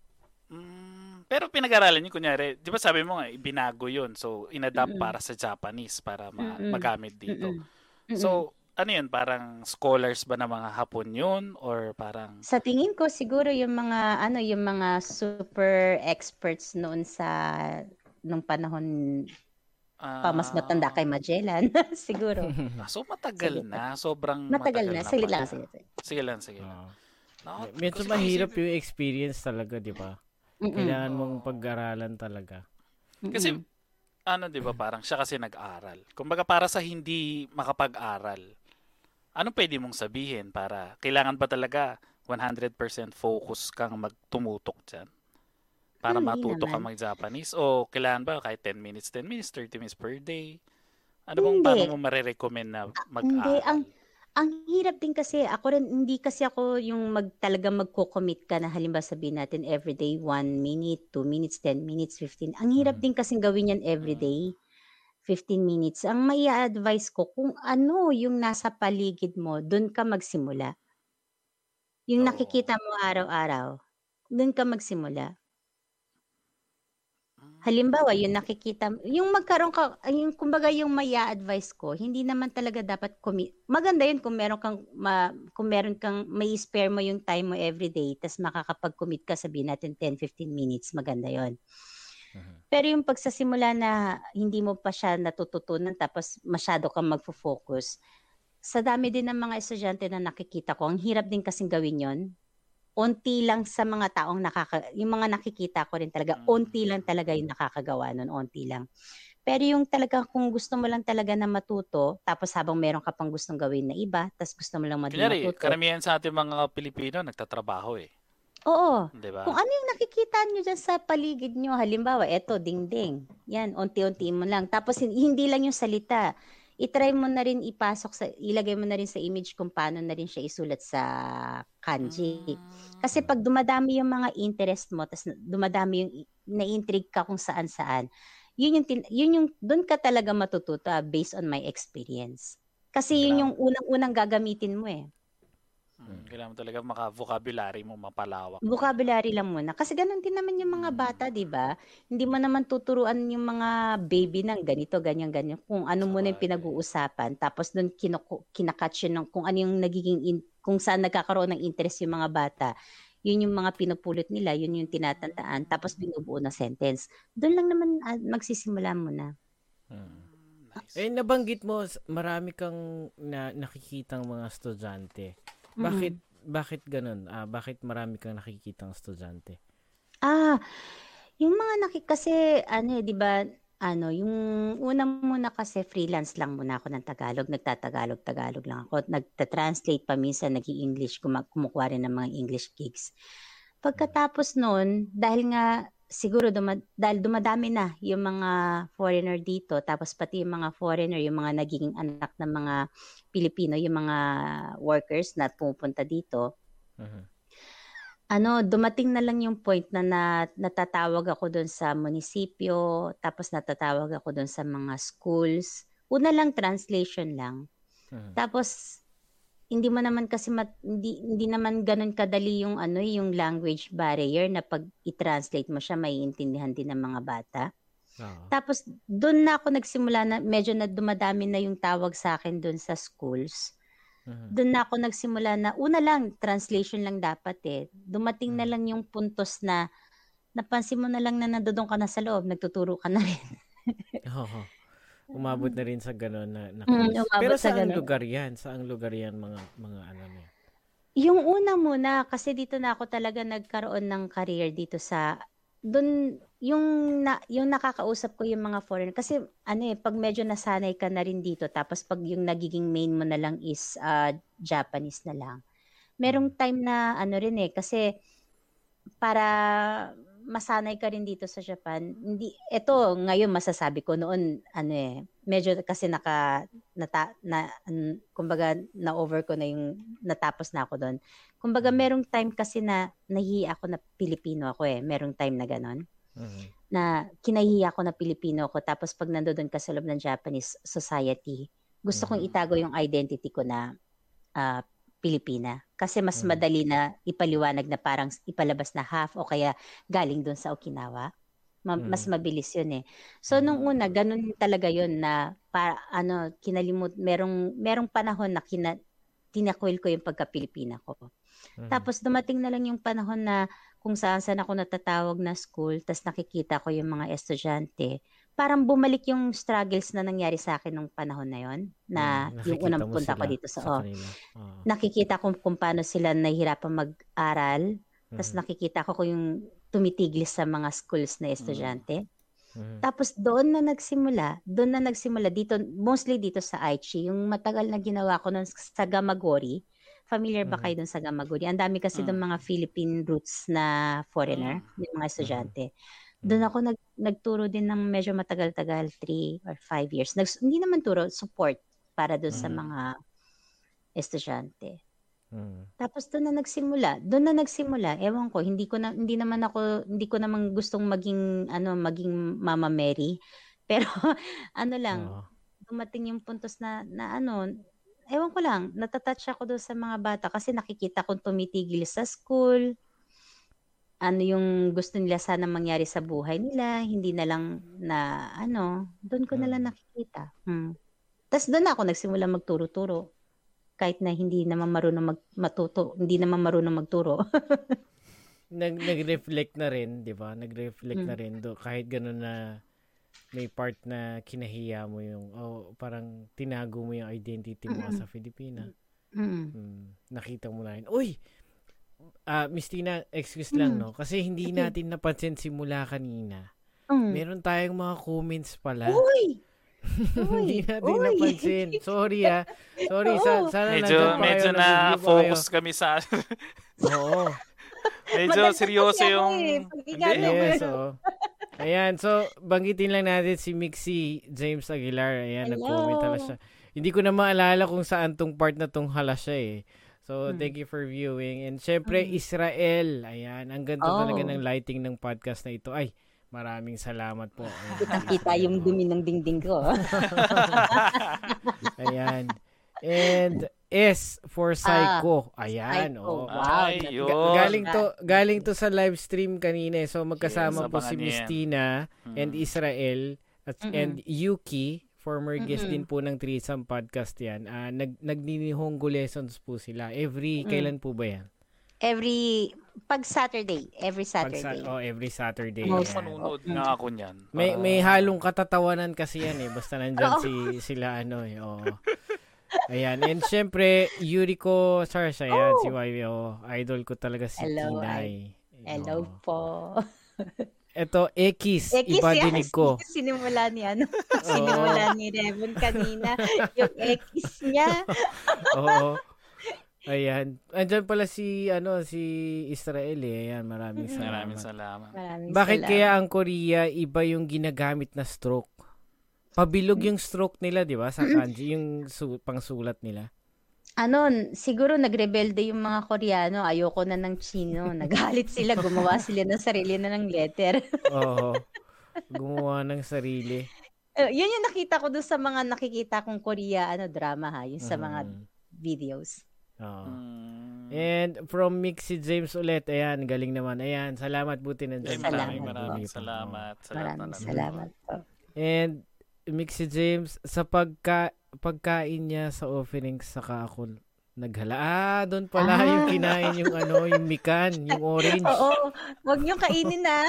Mm, pero pinag-aralan niyo, kunyari, di ba sabi mo nga, binago yun. So, inadapt Mm-mm. para sa Japanese para ma- magamit dito. Mm-mm. Mm-mm. So, ano yun? Parang scholars ba ng mga Hapon yun? Or parang... Sa tingin ko siguro yung mga ano yung mga super experts noon sa nung panahon pa mas matanda kay Magellan siguro. Ah, so, matagal Sige. na. Sobrang Matagal na. Sige pala. lang, sige. sige. Sige lang, sige lang. Oo. No, Medyo mahirap yung experience talaga, di ba? Mm-mm. Kailangan mong pag-aralan talaga. Mm-mm. Kasi, ano, di ba, parang siya kasi nag-aral. Kumbaga, para sa hindi makapag-aral, ano pwede mong sabihin para, kailangan ba talaga 100% focus kang magtumutok dyan? Para Hindi matuto ka mag-Japanese? O kailangan ba kahit 10 minutes, 10 minutes, 30 minutes per day? Ano bang Hindi. paano mo marirecommend na mag-aral? hindi, ang- ang hirap din kasi ako rin hindi kasi ako yung mag talaga magko-commit ka na halimbawa sabihin natin everyday 1 minute, 2 minutes, 10 minutes, 15. Ang hirap Mm. din kasing gawin yan everyday. 15 minutes. Ang may advice ko kung ano yung nasa paligid mo, doon ka magsimula. Yung Oo. nakikita mo araw-araw, doon ka magsimula. Halimbawa, yung nakikita, yung magkaroon ka, yung kumbaga yung may advice ko, hindi naman talaga dapat commit. Maganda yun kung meron kang, ma, kung meron kang, may spare mo yung time mo everyday, tas makakapag-commit ka, sabihin natin 10-15 minutes, maganda yon Mhm. Pero yung pagsasimula na hindi mo pa siya natututunan, tapos masyado kang magfo-focus, sa dami din ng mga estudyante na nakikita ko, ang hirap din kasing gawin yon Unti lang sa mga taong nakaka, yung mga nakikita ko rin talaga, Mm. unti lang talaga yung nakakagawa nun, unti lang. Pero yung talaga kung gusto mo lang talaga na matuto, tapos habang meron ka pang gustong gawin na iba, tapos gusto mo lang madi Kunyari, matuto. karamihan sa ating mga Pilipino nagtatrabaho eh. Oo. Di ba? Kung ano yung nakikita nyo dyan sa paligid nyo, halimbawa, eto, dingding. Yan, unti-unti mo lang. Tapos hin- hindi lang yung salita. I-try mo na rin ipasok sa, ilagay mo na rin sa image kung paano na rin siya isulat sa kanji. Kasi pag dumadami yung mga interest mo, tapos dumadami yung na-intrigue ka kung saan-saan, yun yung, yun yung, doon ka talaga matututo ah, based on my experience. Kasi yun yung unang-unang gagamitin mo eh. Mm, Kailangan mo talaga maka-vocabulary mo mapalawak. vocabulary lang muna. Kasi ganun din naman yung mga bata, di ba? Hindi mo naman tuturuan yung mga baby ng ganito, ganyan, ganyan. Kung ano muna yung pinag-uusapan. Tapos doon kinuku- kinakatch yun ng kung ano yung nagiging, in- kung saan nagkakaroon ng interest yung mga bata. Yun yung mga pinupulot nila, yun yung tinatandaan. Tapos binubuo na sentence. Doon lang naman ah, magsisimula muna. Mhm. Nice. Eh, nabanggit mo, marami kang na, nakikitang mga estudyante. Bakit, bakit ganun? Ah, bakit marami kang nakikitang estudyante? Ah, yung mga naki kasi ano eh, 'di ba? Ano, yung una muna kasi freelance lang muna ako ng Tagalog, nagtatagalog Tagalog lang ako. Nagta-translate pa minsan nag-i-English, kuma- kumukuha rin ng mga English gigs. Pagkatapos noon, dahil nga siguro duma, dahil dumadami na yung mga foreigner dito, tapos pati yung mga foreigner, yung mga nagiging anak ng mga Pilipino, yung mga workers na pumupunta dito, Mhm. ano, dumating na lang yung point na, na natatawag ako doon sa munisipyo, tapos natatawag ako doon sa mga schools. Una lang translation lang. Hmm. Tapos hindi mo naman kasi mat, hindi hindi naman ganoon kadali yung ano yung language barrier na pag i-translate mo siya maiintindihan din ng mga bata. Uh-huh. Tapos doon na ako nagsimula na medyo na dumadami na yung tawag sa akin doon sa schools. Uh-huh. Doon na ako nagsimula na una lang translation lang dapat eh. Dumating uh-huh. na lang yung puntos na napansin mo na lang na nandoon ka na sa loob, nagtuturo ka na rin. Oo. Umabot na rin sa gano'n na, na mm, Pero sa saan lugar yan? Saan lugar yan mga, mga ano niya? Yung una muna, kasi dito na ako talaga nagkaroon ng career dito sa doon yung na, yung nakakausap ko yung mga foreigner kasi ano eh pag medyo nasanay ka na rin dito tapos pag yung nagiging main mo na lang is uh, Japanese na lang. Merong mm. time na ano rin eh kasi para masanay ka rin dito sa Japan. Hindi ito ngayon masasabi ko noon ano eh medyo kasi naka nata, na kumbaga na over ko na yung natapos na ako doon. Kumbaga mm. merong time kasi na nahihiya ako na Pilipino ako eh. Merong time na ganon. Mm-hmm. Na kinahihiya ako na Pilipino ako tapos pag nandoon ka sa loob ng Japanese society, gusto mm-hmm. kong itago yung identity ko na uh, Pilipina. Kasi mas mm. madali na ipaliwanag na parang ipalabas na half o kaya galing doon sa Okinawa. Ma- mm. Mas mabilis yun eh. So, nung mm. una, ganun talaga yun na para, ano, kinalimut, merong, merong panahon na kina, tinakwil ko yung pagka-Pilipina ko. Mm. Tapos dumating na lang yung panahon na kung saan saan ako natatawag na school, tapos nakikita ko yung mga estudyante parang bumalik yung struggles na nangyari sa akin nung panahon na yon na hmm, yung unang punta ko dito sa, sa oh, uh. nakikita ko kung paano sila nahihirapan mag-aral hmm. tapos nakikita ko kung yung tumitiglis sa mga schools na estudyante hmm. tapos doon na nagsimula doon na nagsimula dito mostly dito sa Aichi yung matagal na ginawa ko noon sa Gamagori familiar ba hmm. kayo doon sa Gamagori ang dami kasi hmm. doon mga Philippine roots na foreigner hmm. yung mga estudyante hmm doon ako nag, nagturo din ng medyo matagal-tagal, 3 or 5 years. Nag, hindi naman turo, support para doon mm. sa mga estudyante. Mm. Tapos doon na nagsimula. Doon na nagsimula. Ewan ko, hindi ko na hindi naman ako hindi ko naman gustong maging ano, maging Mama Mary. Pero ano lang, oh. dumating yung puntos na na ano, ewan ko lang, natatouch ako doon sa mga bata kasi nakikita kong tumitigil sa school ano yung gusto nila sana mangyari sa buhay nila, hindi na lang na ano, doon ko na lang hmm. nakikita. Hmm. Tapos doon ako nagsimula magturo-turo. Kahit na hindi naman marunong mag, matuto, hindi naman marunong magturo. Nag nag-reflect na rin, 'di ba? Nag-reflect hmm. na rin do kahit gano'n na may part na kinahiya mo yung oh, parang tinago mo yung identity mo mm-hmm. sa Filipina. Mm-hmm. Hmm. Nakita mo na rin, uy, uh, Miss Tina, excuse lang, mm. no? Kasi hindi natin napansin simula kanina. Mm. Meron tayong mga comments pala. Uy! hindi natin Uy. napansin. Sorry ah. Sorry. Sa, sana medyo, medyo na focus kami sa... Oo. medyo seryoso yung... Eh. Yes, oo. Ayan, so banggitin lang natin si Mixie James Aguilar. Ayan, Hello. nag-comment hala siya. Hindi ko na maalala kung saan tong part na tong hala siya eh. So, hmm. thank you for viewing. And syempre, hmm. Israel. Ayan, ang ganda oh. talaga ng lighting ng podcast na ito. Ay, maraming salamat po. Kita-kita yung dumi ng dingding ko. Ayan. And S for Psycho. Ah, Ayan, Psycho. oh. Wow. Ay, galing to galing to sa live stream kanina. Eh. So magkasama yes, po si Mistina mm. and Israel at mm-hmm. and Yuki Former mm-hmm. guest din po ng Threesome Podcast yan. Uh, nag, nagninihongo lessons po sila. Every, mm. kailan po ba yan? Every, pag Saturday. Every Saturday. Pag, oh, every Saturday. Most manunod nga ako niyan. May, may halong katatawanan kasi yan eh. Basta nandyan oh. si, sila ano eh. Oh. Ayan. And syempre, Yuriko Sars, ayan, oh. si YB. Oh, idol ko talaga si Hello, Tinay. Hello oh. po. Ito, X, X iba yan. dinig ko. Sinimula ni ano, sinimula ni Revan kanina, yung X niya. Oo. Ayan. Andiyan pala si ano si Israel eh. Ayan, maraming salamat. Maraming salamat. Maraming Bakit salamat. kaya ang Korea iba yung ginagamit na stroke? Pabilog yung stroke nila, 'di ba? Sa kanji yung su- pangsulat nila ano, siguro nagrebelde yung mga Koreano, ayoko na ng Chino. Nagalit sila, gumawa sila ng sarili na ng letter. Oo. Gumawa ng sarili. Uh, yun yung nakita ko doon sa mga nakikita kong Korea ano drama ha, yung sa mga Mhm. videos. Oo. Mm. And from Mixie James ulit, ayan, galing naman. Ayan, salamat buti nandiyan. Salamat maraming maraming salamat. Salamat Maraming salamat po. And Mixie James, sa pagka pagkain niya sa opening saka ako naghala. Ah, doon pala Ah. yung kinain yung ano, yung mikan, yung orange. Oo, wag niyo kainin na.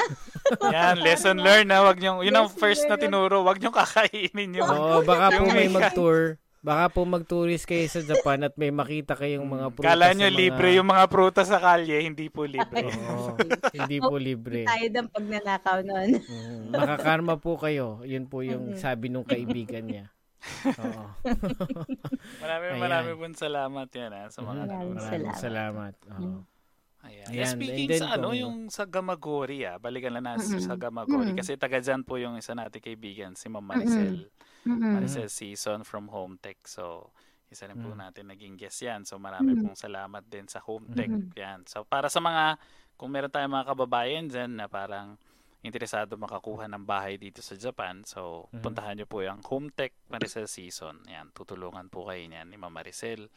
Yan, lesson learned na. Wag niyong, yun ang first na tinuro. Wag niyong kakainin yung... Oo, baka po Yung may mikan. mag-tour. Baka po mag-tourist kayo sa Japan at may makita kayong mga prutas. Kala sa niyo mga- libre yung mga prutas sa kalye, hindi po libre. Oo, hindi po libre. Tayo ng pag nanakaw noon. Mm, makakarma po kayo. Yun po yung sabi nung kaibigan niya. Oo. Maraming Ayan. maraming pong salamat yan ha, sa mga Mhm. Maraming salamat. salamat. Oo. Ayan. Ayan, Speaking then sa ano, kung- yung sa Gamagori ah, balikan lang natin sa Gamagori. Mhm. Kasi taga dyan po yung isa nating kaibigan, si Ma'am Maricel. Mm-mm. Maricel Season from Home Tech. So, isa rin po natin naging guest yan. So, marami pong salamat din sa Home Tech. Yan. So, para sa mga, kung meron tayong mga kababayan dyan na parang interesado makakuha ng bahay dito sa Japan, so, Mhm. puntahan nyo po yung Home Tech Maricel Season. Yan, tutulungan po kayo niyan ni Ma'am Maricel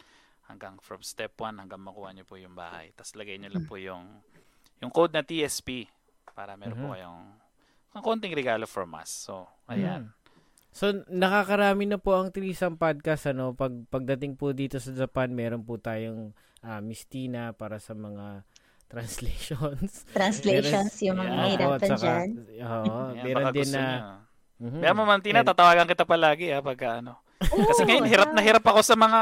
hanggang from step 1 hanggang makuha nyo po yung bahay. Tapos lagay nyo lang po yung yung code na TSP para meron po Mhm. kayong ang konting regalo from us. So, ayan. Mm. So, nakakarami na po ang Trisam Podcast. Ano? Pag, pagdating po dito sa Japan, meron po tayong ah, Miss Tina para sa mga translations. Translations, yung mga Yeah. Saka- dyan. Oo, Ayan, meron din na... Mhm. Kaya Ma'am Tina, And- tatawagan kita palagi ha, pagka ano. Kasi Oo, ngayon, hirap na hirap ako sa mga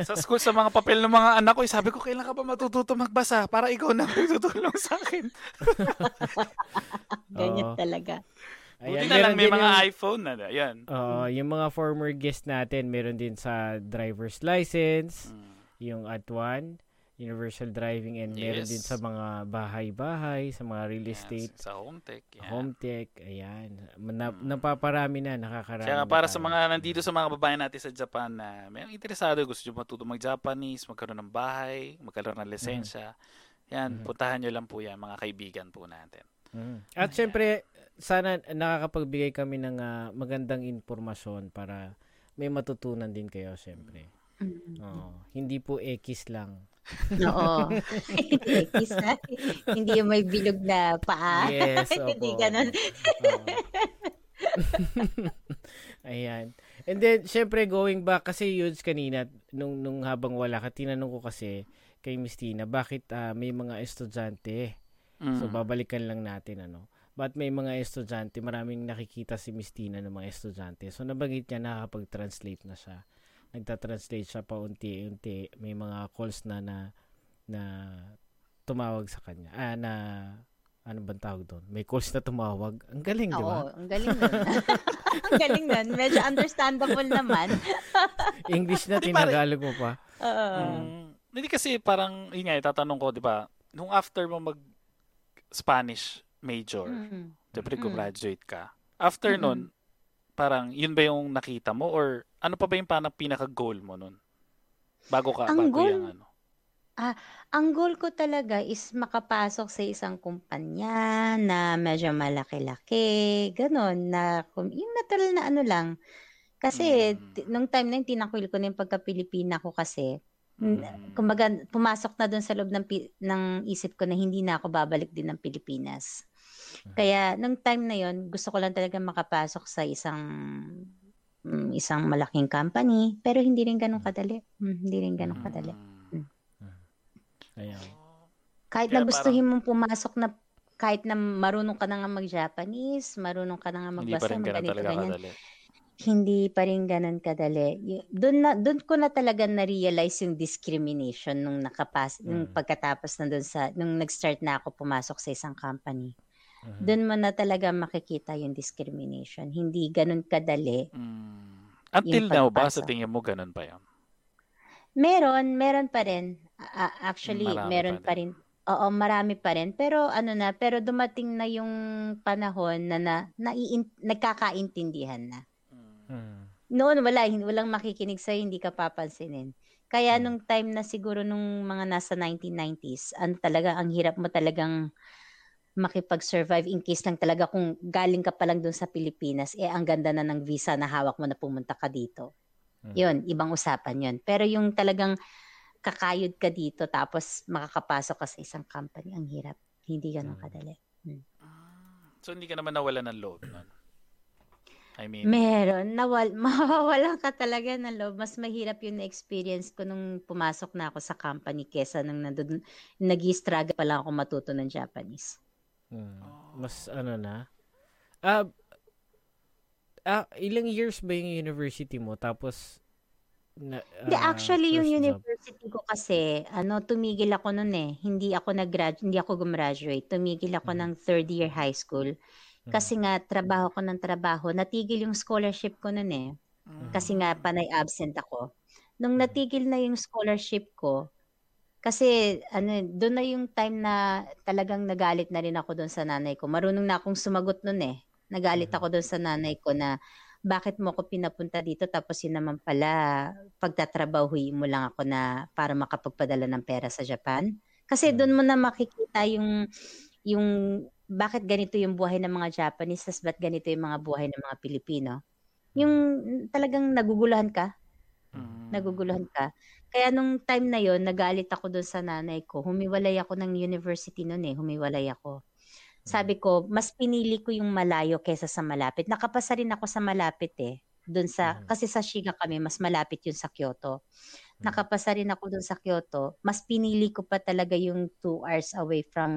sa school sa mga papel ng mga anak ko. eh, Sabi ko, kailan ka ba matututo magbasa para ikaw na magtutulong sa akin? Ganyan Oo. talaga. Buti Ayan, na lang meron may mga yung- iPhone na. Yan. Oo, yung mga former guest natin, meron din sa driver's license, Mm. yung at one, universal driving, and meron Yes. din sa mga bahay-bahay, sa mga real estate, Sa home tech. Yan. home tech, ayan. Na, Mm. napaparami na, nakakarami Kaya na para sa mga nandito sa mga babae natin sa Japan na may interesado, gusto nyo matuto mag-Japanese, magkaroon ng bahay, magkaroon ng lisensya. Yan, Mhm. puntahan nyo lang po yan, mga kaibigan po natin. Mm. At syempre, sana nakakapagbigay kami ng ah, magandang informasyon para may matutunan din kayo, syempre. Mm. Oo. Hindi po X lang. Oo. Kiss na. Hindi yung may bilog na paa. Yes, Hindi opo. ganun. Oo. Ayan. And then, syempre, going back, kasi yun kanina, nung, nung habang wala ka, tinanong ko kasi kay Miss Tina, bakit ah, may mga estudyante? So, Mm. babalikan lang natin, ano. But may mga estudyante, maraming nakikita si Miss Tina ng mga estudyante. So, nabanggit niya nakakapag-translate na siya. Nagta-translate siya pa unti-unti. May mga calls na na, na tumawag sa kanya. Ah, na, ano bang tawag doon? May calls na tumawag. Ang galing, di ba? Oo, ang galing nun. ang galing nun. Medyo understandable naman. English na, Di, tinagalog mo pa. Oo. Mm, hindi kasi parang, yun nga, itatanong ko, di ba, nung after mo mag Spanish major, Mm. Siyempre, Mm. graduate ka. After Mm-mm. nun, parang yun ba yung nakita mo or ano pa ba yung parang pinaka-goal mo nun? Bago ka, Ang bago goal- yung ano. Ang goal ko talaga is makapasok sa isang kumpanya na medyo malaki-laki, ganon, na kum- yung natural na ano lang. Kasi Mm. nung time na yun, tinakwil ko na yung pagka-Pilipina ko kasi. Mm. Kumbaga, pumasok na doon sa loob ng, ng isip ko na hindi na ako babalik din ng Pilipinas. Kaya nung time na yon gusto ko lang talaga makapasok sa isang mm, isang malaking company, pero hindi rin ganun kadali. Mm, hindi rin ganun kadali. Mm. Ayan. Kahit Kaya na gustuhin mong pumasok na kahit na marunong ka na nga mag-Japanese, marunong ka na nga Hindi pa magbasa, rin ganun ganyan, kadali. hindi pa rin ganun kadali. Doon na doon ko na talaga na-realize yung discrimination nung nakapas nung Mm. pagkatapos na doon sa nung nag-start na ako pumasok sa isang company. Mhm. Doon mo na talaga makikita yung discrimination. Hindi ganun kadali. Mm. Until now ba, sa tingin mo, ganun pa yun? Meron, meron pa rin. A- actually, Marami meron pa pa rin. Oo, marami pa rin. Pero ano na, pero dumating na yung panahon na, na naiin- nagkakaintindihan na. Mm. Mhm. Noon wala, walang makikinig sa'yo, hindi ka papansinin. Kaya Hmm. nung time na siguro nung mga nasa 1990s, ano talaga, ang hirap mo talagang makipag-survive in case lang talaga kung galing ka pa lang doon sa Pilipinas, eh ang ganda na ng visa na hawak mo na pumunta ka dito. Hmm. Yun, ibang usapan yun. Pero yung talagang kakayod ka dito tapos makakapasok ka sa isang company, ang hirap. Hindi ganun hmm. kadali. Hmm. So hindi ka naman nawala ng loob nun? I mean, Meron. Nawal, mawawalan ka talaga ng loob. Mas mahirap yung na-experience ko nung pumasok na ako sa company kesa nung nandun, nag-struggle pa lang ako matuto ng Japanese. Hmm. Mas ano na? Ah, uh, uh, ilang years ba yung university mo? Tapos, na, uh, Hindi, actually, yung university job. ko kasi, ano, tumigil ako noon eh. Hindi ako nag hindi ako gumraduate. Tumigil ako hmm. ng third year high school. Hmm. Kasi nga, trabaho ko ng trabaho. Natigil yung scholarship ko noon eh. Hmm. Kasi nga, panay absent ako. Nung hmm. natigil na yung scholarship ko, kasi ano, doon na yung time na talagang nagalit na rin ako doon sa nanay ko. Marunong na akong sumagot noon eh. Nagalit mm-hmm. ako doon sa nanay ko na bakit mo ako pinapunta dito tapos yun naman pala pagtatrabahuin mo lang ako na para makapagpadala ng pera sa Japan. Kasi mm. doon mo na makikita yung yung bakit ganito yung buhay ng mga Japanese, tas ba't ganito yung mga buhay ng mga Pilipino. Yung talagang naguguluhan ka. Mm. Naguguluhan ka. Kaya nung time na yon nagalit ako doon sa nanay ko. Humiwalay ako ng university noon eh. Humiwalay ako. Sabi mm. ko, mas pinili ko yung malayo kaysa sa malapit. Nakapasa rin ako sa malapit eh. Doon sa, mm. kasi sa Shiga kami, mas malapit yun sa Kyoto. Mm. Nakapasa rin ako doon sa Kyoto. Mas pinili ko pa talaga yung two hours away from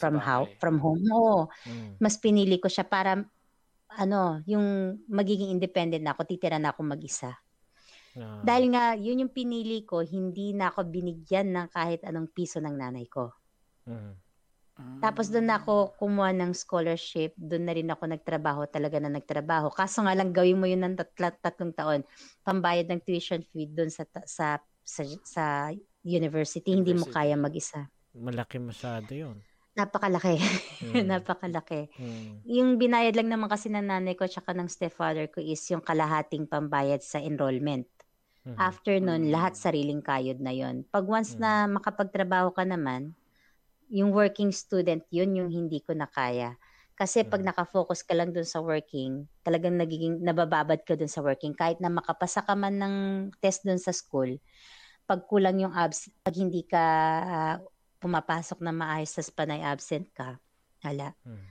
from how from home. Oo. Mm. Mas pinili ko siya para ano, yung magiging independent na ako, titira na ako mag-isa. Uh, Dahil nga, yun yung pinili ko, hindi na ako binigyan ng kahit anong piso ng nanay ko. Uh, Tapos doon na ako kumuha ng scholarship, doon na rin ako nagtrabaho, talaga na nagtrabaho. Kaso nga lang gawin mo yun ng tat- tatlong taon, pambayad ng tuition fee doon sa, sa, sa, sa university, university, hindi mo kaya mag-isa. Malaki masyado yun. Napakalaki. Mm. Napakalaki. Mm. Yung binayad lang naman kasi ng nanay ko tsaka ng stepfather ko is yung kalahating pambayad sa enrollment. Mm-hmm. After nun, lahat sariling kayod na yon. Pag once mm-hmm. na makapagtrabaho ka naman, yung working student, yun yung hindi ko na kaya. Kasi pag mm-hmm. nakafocus ka lang dun sa working, talagang nagiging nabababad ka dun sa working. Kahit na makapasa ka man ng test dun sa school, pag kulang yung abs, pag hindi ka uh, pumapasok na maayos sa panay absent ka, hala. Hmm.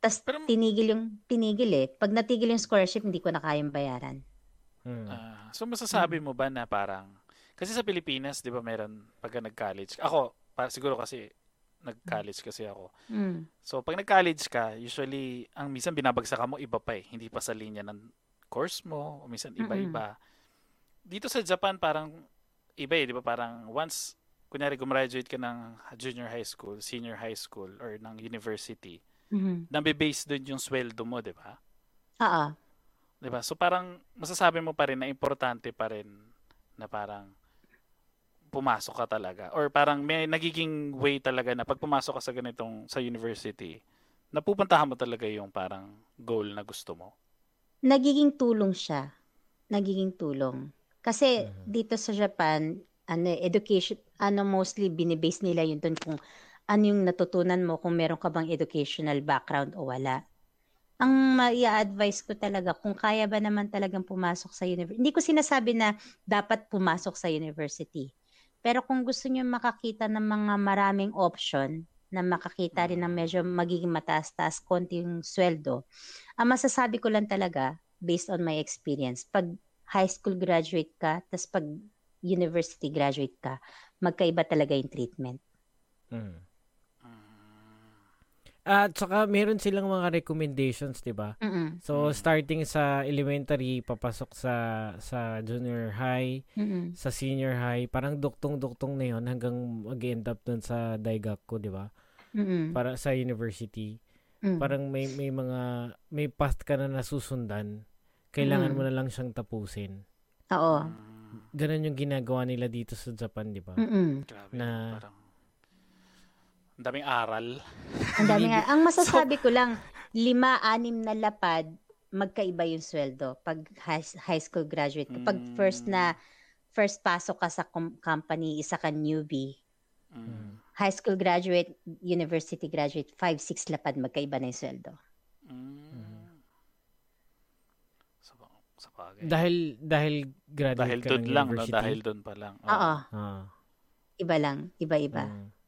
Tapos tinigil yung, tinigil eh. Pag natigil yung scholarship, hindi ko na kayang bayaran. Hmm. Uh, so masasabi mo ba na parang kasi sa Pilipinas, 'di ba, meron pagka nag-college. Ako, para siguro kasi nag-college kasi ako. Mm. So pag nag-college ka, usually ang minsan binabagsak mo iba pa eh, hindi pa sa linya ng course mo, o minsan iba-iba. Mm-hmm. Dito sa Japan parang iba eh, 'di ba? Parang once kunyari gumraduate ka ng junior high school, senior high school or ng university, mm-hmm. nabe-base doon yung sweldo mo, 'di ba? Oo. 'Di ba? So parang masasabi mo pa rin na importante pa rin na parang pumasok ka talaga or parang may nagiging way talaga na pag pumasok ka sa ganitong sa university napupuntahan mo talaga yung parang goal na gusto mo nagiging tulong siya nagiging tulong kasi mm-hmm. dito sa Japan ano education ano mostly binibase nila yun doon kung ano yung natutunan mo kung meron ka bang educational background o wala ang mai-advise ko talaga kung kaya ba naman talagang pumasok sa university. Hindi ko sinasabi na dapat pumasok sa university. Pero kung gusto niyo makakita ng mga maraming option na makakita rin ng medyo magiging mataas-taas konti yung sweldo, ang masasabi ko lang talaga based on my experience, pag high school graduate ka, tas pag university graduate ka, magkaiba talaga yung treatment. Mm. At saka meron silang mga recommendations, 'di ba? So starting sa elementary papasok sa sa junior high, Mm-mm. sa senior high, parang duktong-duktong na 'yon hanggang mag-end up dun sa Daigaku, 'di ba? Para sa university. Mm. Parang may may mga may path ka na nasusundan. Kailangan mm. mo na lang siyang tapusin. Oo. Ganun yung ginagawa nila dito sa Japan, 'di ba? Na parang ang daming aral. Ang daming aral. Ang masasabi so, ko lang, lima, anim na lapad, magkaiba yung sweldo pag high, high school graduate. Pag first na, hmm. first pasok ka sa com- company, isa ka newbie. Mm. high school graduate, university graduate, 5-6 lapad, magkaiba na yung sweldo. Mm. Sa, sa bagay. Dahil, dahil graduate Dahil ka doon ng lang, no? university? Dahil doon pa lang. Oo. Ah. Iba lang. Iba-iba. Mm.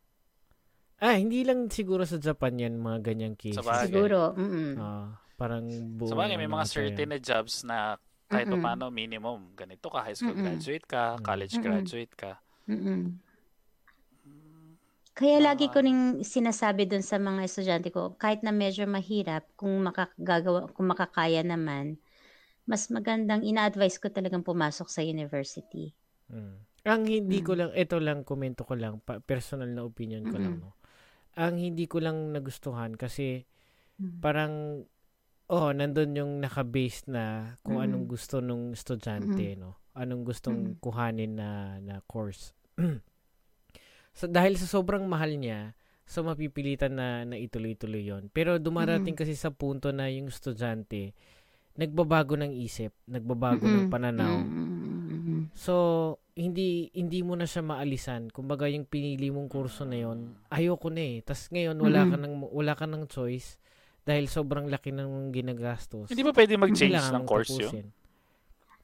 Ah, hindi lang siguro sa Japan yan, mga ganyang cases. Sa bagay. Siguro. Mm-mm. Ah, parang buong Sa bagay, may ano mga ata certain na jobs na kahit pa Mm-mm. paano minimum. Ganito ka, high school Mm-mm. graduate ka, college Mm-mm. graduate ka. Mm-mm. Kaya lagi ko ring sinasabi dun sa mga estudyante ko, kahit na medyo mahirap, kung makagagawa, kung makakaya naman, mas magandang ina-advise ko talagang pumasok sa university. Mm. Ang hindi Mm. ko lang, ito lang, komento ko lang, pa- personal na opinion ko lang, Mm-mm. no. Ang hindi ko lang nagustuhan kasi Mm. parang, oh, nandun yung naka-base na kung Mm-mm. anong gusto nung estudyante, no. Anong gustong Mm-mm. kuhanin na, na course. so, dahil sa sobrang mahal niya, so mapipilitan na, na ituloy-tuloy yon Pero dumarating kasi sa punto na yung estudyante, nagbabago ng isip, nagbabago ng Mm-mm. pananaw. Mm-mm. So, hindi hindi mo na siya maalisan. Kumbaga yung pinili mong kurso na yon, ayoko na eh. Tas ngayon wala ka Mm-mm. nang wala ka ng choice dahil sobrang laki ng ginagastos. Hindi ba pwede mag-change ng course yun? tapusin.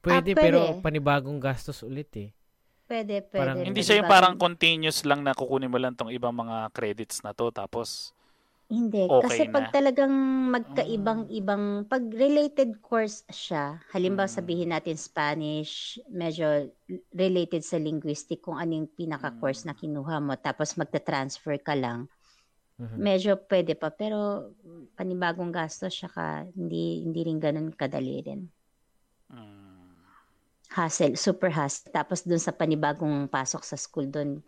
Pwede, Ah, pwede. pero panibagong gastos ulit eh. Pwede, pwede. Parang- Hindi siya yung parang continuous lang na kukunin mo lang tong ibang mga credits na to tapos Hindi. okay kasi pag na. talagang magkaibang-ibang, pag related course siya, halimbawa Mm. sabihin natin Spanish, medyo related sa linguistic kung ano yung pinaka-course na kinuha mo, tapos magta-transfer ka lang, Mhm. medyo pwede pa. Pero panibagong gastos siya ka, hindi, hindi rin ganun kadali rin. mm, Hassle, super hassle. Tapos dun sa panibagong pasok sa school dun,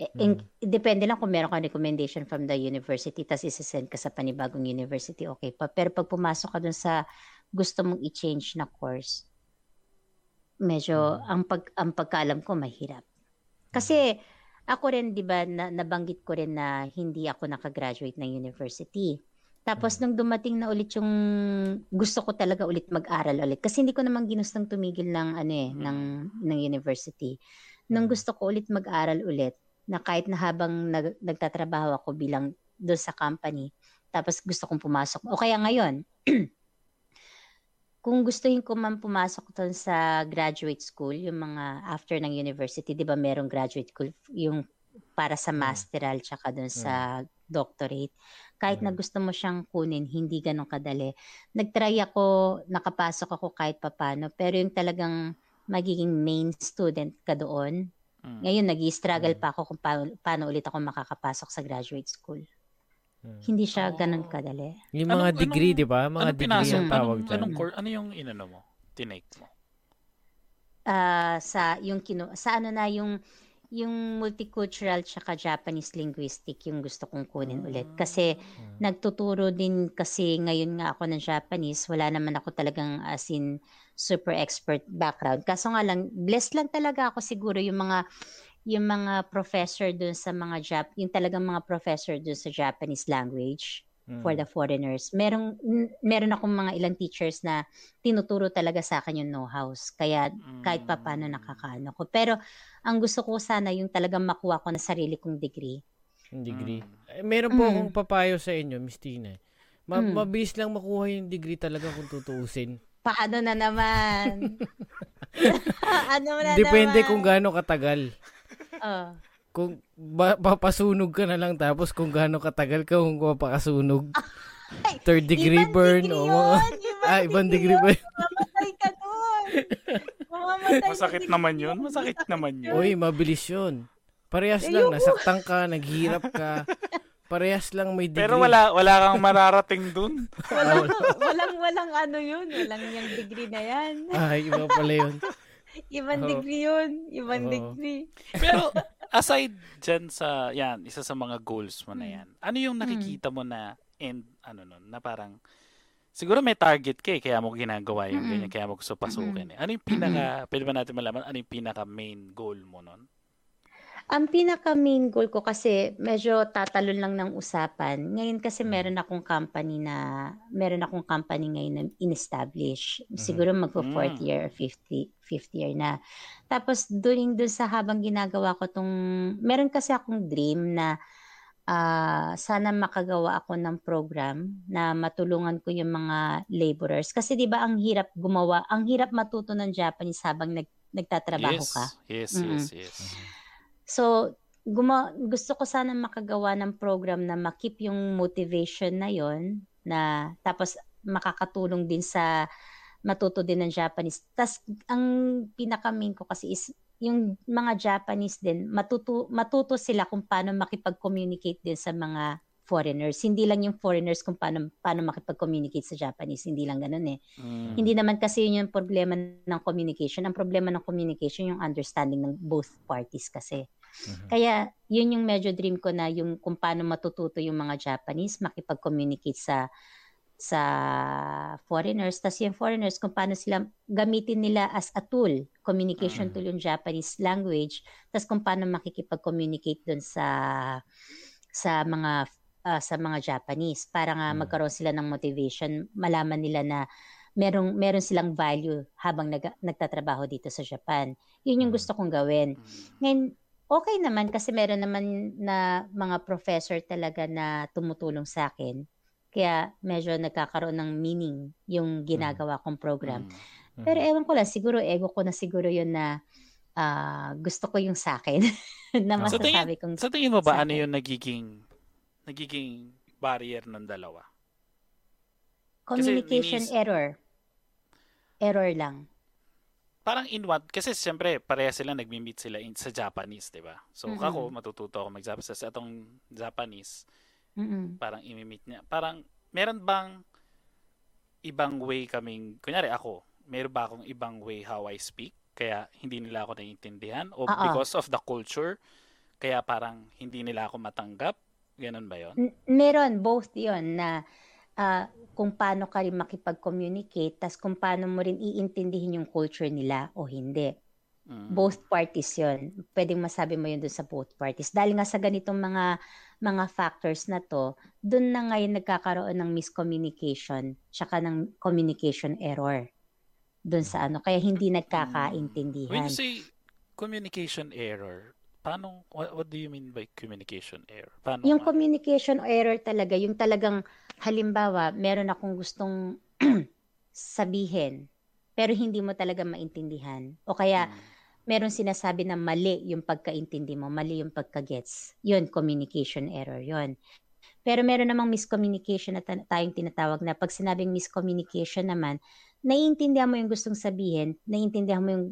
eh, Mm. in- depende lang kung meron ka recommendation from the university, tapos isasend ka sa panibagong university, okay pa. Pero pag pumasok ka dun sa gusto mong i-change na course, medyo Mm. ang pag ang pagkaalam ko mahirap. Kasi ako rin 'di ba na, nabanggit ko rin na hindi ako nakagraduate ng university. Tapos nung dumating na ulit yung gusto ko talaga ulit mag-aral ulit kasi hindi ko naman ginustong tumigil ng ano eh Mm. ng ng university. Nung gusto ko ulit mag-aral ulit na kahit na habang nag, nagtatrabaho ako bilang doon sa company tapos gusto kong pumasok o kaya ngayon kung gustuhin ko man pumasok doon sa graduate school, yung mga after ng university, 'di ba merong graduate school yung para sa Mm. masteral tsaka doon sa doctorate. Kahit na Mm. gusto mo siyang kunin, hindi ganun kadali. Nagtry ako, nakapasok ako kahit papano, pero yung talagang magiging main student ka doon, mm. ngayon nag-struggle Mm. pa ako kung paano, paano ulit ako makakapasok sa graduate school. Mm. Hindi siya ganun Oh. kadali. Yung mga Anong- degree, anong- 'di ba? Mga Anong degree pinasok? ang tawag Anong, dyan. anong, cour- ano yung inano mo? Tinake mo? Ah, sa yung kino sa ano na yung yung multicultural tsaka Japanese linguistic yung gusto kong kunin ulit. Kasi Mm. nagtuturo din kasi ngayon nga ako ng Japanese wala naman ako talagang as in super expert background. Kaso nga lang blessed lang talaga ako siguro yung mga yung mga professor dun sa mga Jap yung talagang mga professor dun sa Japanese language Mm. for the foreigners. Merong n- meron akong mga ilang teachers na tinuturo talaga sa akin yung know-hows. Kaya kahit pa paano Mm. nakakaano ko. Pero ang gusto ko sana yung talagang makuha ko na sarili kong degree. Yung degree. Mm. Eh, meron po Mm. akong papayo sa inyo, Miss Tina. Ma- Mm. Mabilis lang makuha yung degree talaga kung tutuusin. Paano na naman? ano na Depende naman? kung gaano katagal. Oh. Kung ba- papasunog ka na lang tapos kung gaano katagal ka kung papakasunog. Third degree Ibang burn degree o yun, mga... ibang Ah, ibang degree degree burn. Mamamatay ka. Mamamatay ka Masakit naman yun. Masakit naman yun. Uy, mabilis yun. Parehas lang, nasaktan ka, naghirap ka. Parehas lang may degree. Pero wala wala kang mararating dun. Walang, walang, walang ano yun. Walang yung degree na yan. Ay, iba pala yun. Ibang Oo. degree yun. Ibang Oo. degree. Pero aside dyan sa, yan, isa sa mga goals mo na Mm. yan, ano yung nakikita mo na end, ano nun, na parang, siguro may target ka eh, kaya mo ginagawa yung Mm-mm. ganyan, kaya mo gusto pasukin eh. Ano yung pinaka, pwede ba natin malaman, ano yung pinaka main goal mo nun? Ang pinaka main goal ko kasi medyo tatalon lang ng usapan. Ngayon kasi mm. meron akong company na meron akong company ngayon na in-establish. Mm-hmm. Siguro magpo fourth mm. year or fifth, fifth year na. Tapos during dun sa habang ginagawa ko tong meron kasi akong dream na uh, sana makagawa ako ng program na matulungan ko yung mga laborers kasi 'di ba ang hirap gumawa, ang hirap matuto ng Japanese habang nag nagtatrabaho yes. ka. Yes, mm-hmm. yes, yes. Mm-hmm. So, guma- gusto ko sana makagawa ng program na makip yung motivation na yon na tapos makakatulong din sa matuto din ng Japanese. Tas ang pinaka main ko kasi is yung mga Japanese din matuto matuto sila kung paano makipag-communicate din sa mga foreigners. Hindi lang yung foreigners kung paano paano makipag-communicate sa Japanese, hindi lang ganoon eh. Mm. Hindi naman kasi yun yung problema ng communication. Ang problema ng communication yung understanding ng both parties kasi. Mm-hmm. Kaya yun yung medyo dream ko na yung kung paano matututo yung mga Japanese makipag-communicate sa sa foreigners. Tapos yung foreigners, kung paano sila gamitin nila as a tool, communication mm-hmm. tool yung Japanese language. Tapos kung paano makikipag-communicate dun sa sa mga uh, sa mga Japanese para nga mm-hmm. magkaroon sila ng motivation, malaman nila na merong meron silang value habang nag, nagtatrabaho dito sa Japan. Yun yung gusto kong gawin. Ngayon, okay naman kasi meron naman na mga professor talaga na tumutulong sa akin. Kaya medyo nagkakaroon ng meaning yung ginagawa kong program. Mm-hmm. Pero ewan ko lang, siguro ego ko na siguro yun na uh, gusto ko yung sa akin na masasabi sa tingin, kong Sa tingin mo ba ano yung nagiging nagiging barrier ng dalawa? Communication Kasi, error. Error lang parang in what, kasi siyempre, pareha sila nagmi-meet sila in, sa Japanese, di ba? So, mm-hmm. ako, matututo ako mag-Japanese. Sa atong Japanese, mm-hmm. parang imi-meet niya. Parang, meron bang ibang way kaming, kunyari ako, meron ba akong ibang way how I speak? Kaya hindi nila ako naiintindihan? O Uh-oh. because of the culture, kaya parang hindi nila ako matanggap? Ganun ba yon? N- meron, both yon na uh, kung paano ka rin makipag-communicate, tas kung paano mo rin iintindihin yung culture nila o hindi. Mm. Both parties yon Pwedeng masabi mo yun dun sa both parties. Dahil nga sa ganitong mga mga factors na to, dun na ngayon nagkakaroon ng miscommunication tsaka ng communication error dun sa ano. Kaya hindi nagkakaintindihan. When you say communication error, paano, what, what do you mean by communication error? Paano yung nga? communication error talaga, yung talagang halimbawa, meron akong gustong sabihin, pero hindi mo talaga maintindihan. O kaya, hmm. meron sinasabi na mali yung pagkaintindi mo, mali yung pagkagets. Yun, communication error yun. Pero meron namang miscommunication na tayong tinatawag na pag sinabing miscommunication naman, naiintindihan mo yung gustong sabihin, naiintindihan mo yung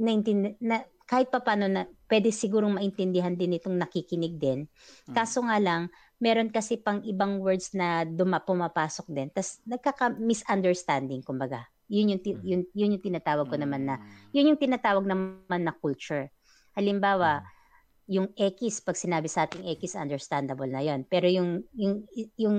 naintindi, na, kahit pa paano na pwede sigurong maintindihan din itong nakikinig din. Hmm. Kaso nga lang, meron kasi pang ibang words na duma pumapasok din. Tapos nagkaka-misunderstanding kumbaga. Yun yung, hmm. yun, yun yung tinatawag ko naman na, hmm. yun yung tinatawag naman na culture. Halimbawa, yung X, pag sinabi sa ating X, understandable na yon Pero yung, yung, yung,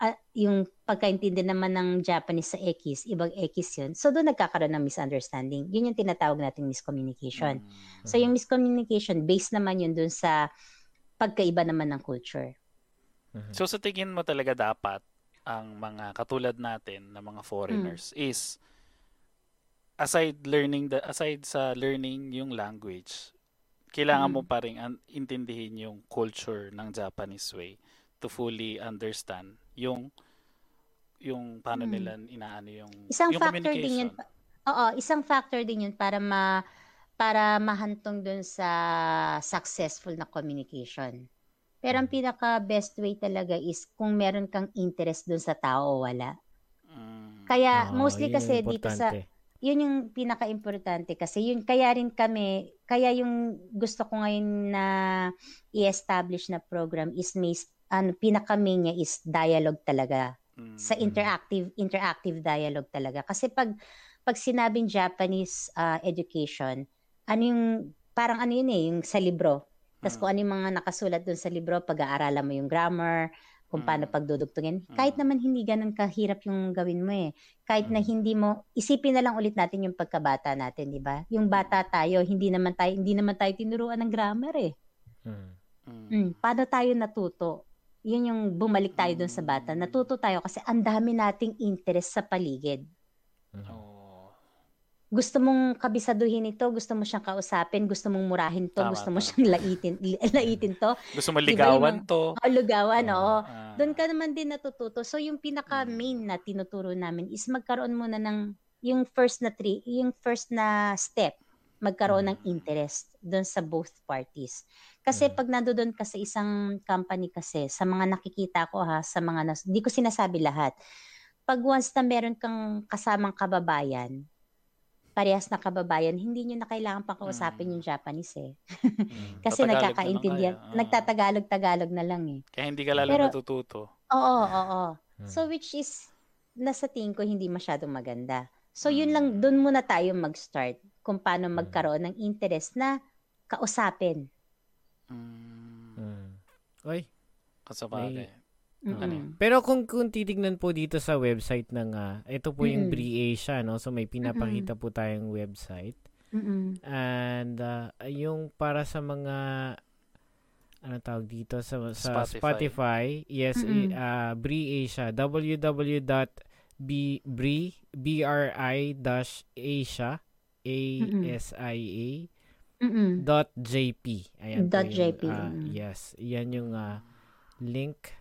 uh, yung pagkaintindi naman ng Japanese sa X, ibang X yun. So, doon nagkakaroon ng misunderstanding. Yun yung tinatawag nating miscommunication. Mm-hmm. So, yung miscommunication, based naman yun doon sa pagkaiba naman ng culture. Mm-hmm. So sa tingin mo talaga dapat ang mga katulad natin na mga foreigners mm. is aside learning the aside sa learning yung language kailangan mm. mo pa ring intindihin yung culture ng Japanese way to fully understand yung yung paano mm. nila inaano yung isang yung factor din yun oo isang factor din yun para ma para mahantong dun sa successful na communication pero ang pinaka best way talaga is kung meron kang interest doon sa tao o wala. Mm. Kaya oh, mostly kasi dito sa yun yung pinaka-importante kasi yun kaya rin kami kaya yung gusto ko ngayon na i-establish na program is may ano pinaka main niya is dialogue talaga mm. sa interactive interactive dialogue talaga kasi pag pag sinabing Japanese uh, education ano yung parang ano yun eh yung sa libro tapos mm. kung ano yung mga nakasulat dun sa libro, pag-aaralan mo yung grammar, kung paano Mm. pagdudugtungin. Kahit Mm. naman hindi ganun kahirap yung gawin mo eh. Kahit na hindi mo, isipin na lang ulit natin yung pagkabata natin, di ba? Yung bata tayo, hindi naman tayo, hindi naman tayo tinuruan ng grammar eh. Mm. Mm, paano tayo natuto? Yun yung bumalik tayo dun sa bata. Mm. Natuto tayo kasi ang dami nating interest sa paligid. Oo. Gusto mong kabisaduhin ito, gusto mo siyang kausapin, gusto mong murahin to, Tama, gusto mo tama. siyang laitin, laitin to. Gusto mo ligawan mga- to. O lugawan, oo. Ah. Doon ka naman din natututo. So yung pinaka Mm. main na tinuturo namin is magkaroon muna ng yung first na three, yung first na step, magkaroon ng interest doon sa both parties. Kasi Mm. pag nandoon ka sa isang company kasi, sa mga nakikita ko ha, sa mga nas, di ko sinasabi lahat. Pag once na meron kang kasamang kababayan, parehas na kababayan, hindi nyo na kailangan pang kausapin Mm. yung Japanese eh. Mm. Kasi Tatagalog na nagkakaintindihan, kaya. Ah. nagtatagalog-tagalog na lang eh. Kaya hindi ka lalo Pero- natututo. Oo, oo. Mm. So which is nasa tingin ko hindi masyadong maganda. So yun lang doon muna tayo mag-start kung paano magkaroon ng interest na kausapin. Mm. Mm. Oy, Kasabagay. Mm-mm. Ano Pero kung kung titignan po dito sa website ng ah, ito po yung Mm-mm. Bree Asia no. So may pinapakita po tayong website Mm-mm. and ah, yung para sa mga ano tawag dito sa sa Spotify. Spotify, yes, Mm-mm. eh, ah, Bree Asia www.bri-asia a s i a Mm-mm. dot jp. Ayan Dot yung, JP, ah, mm. yes, yan yung ah, link.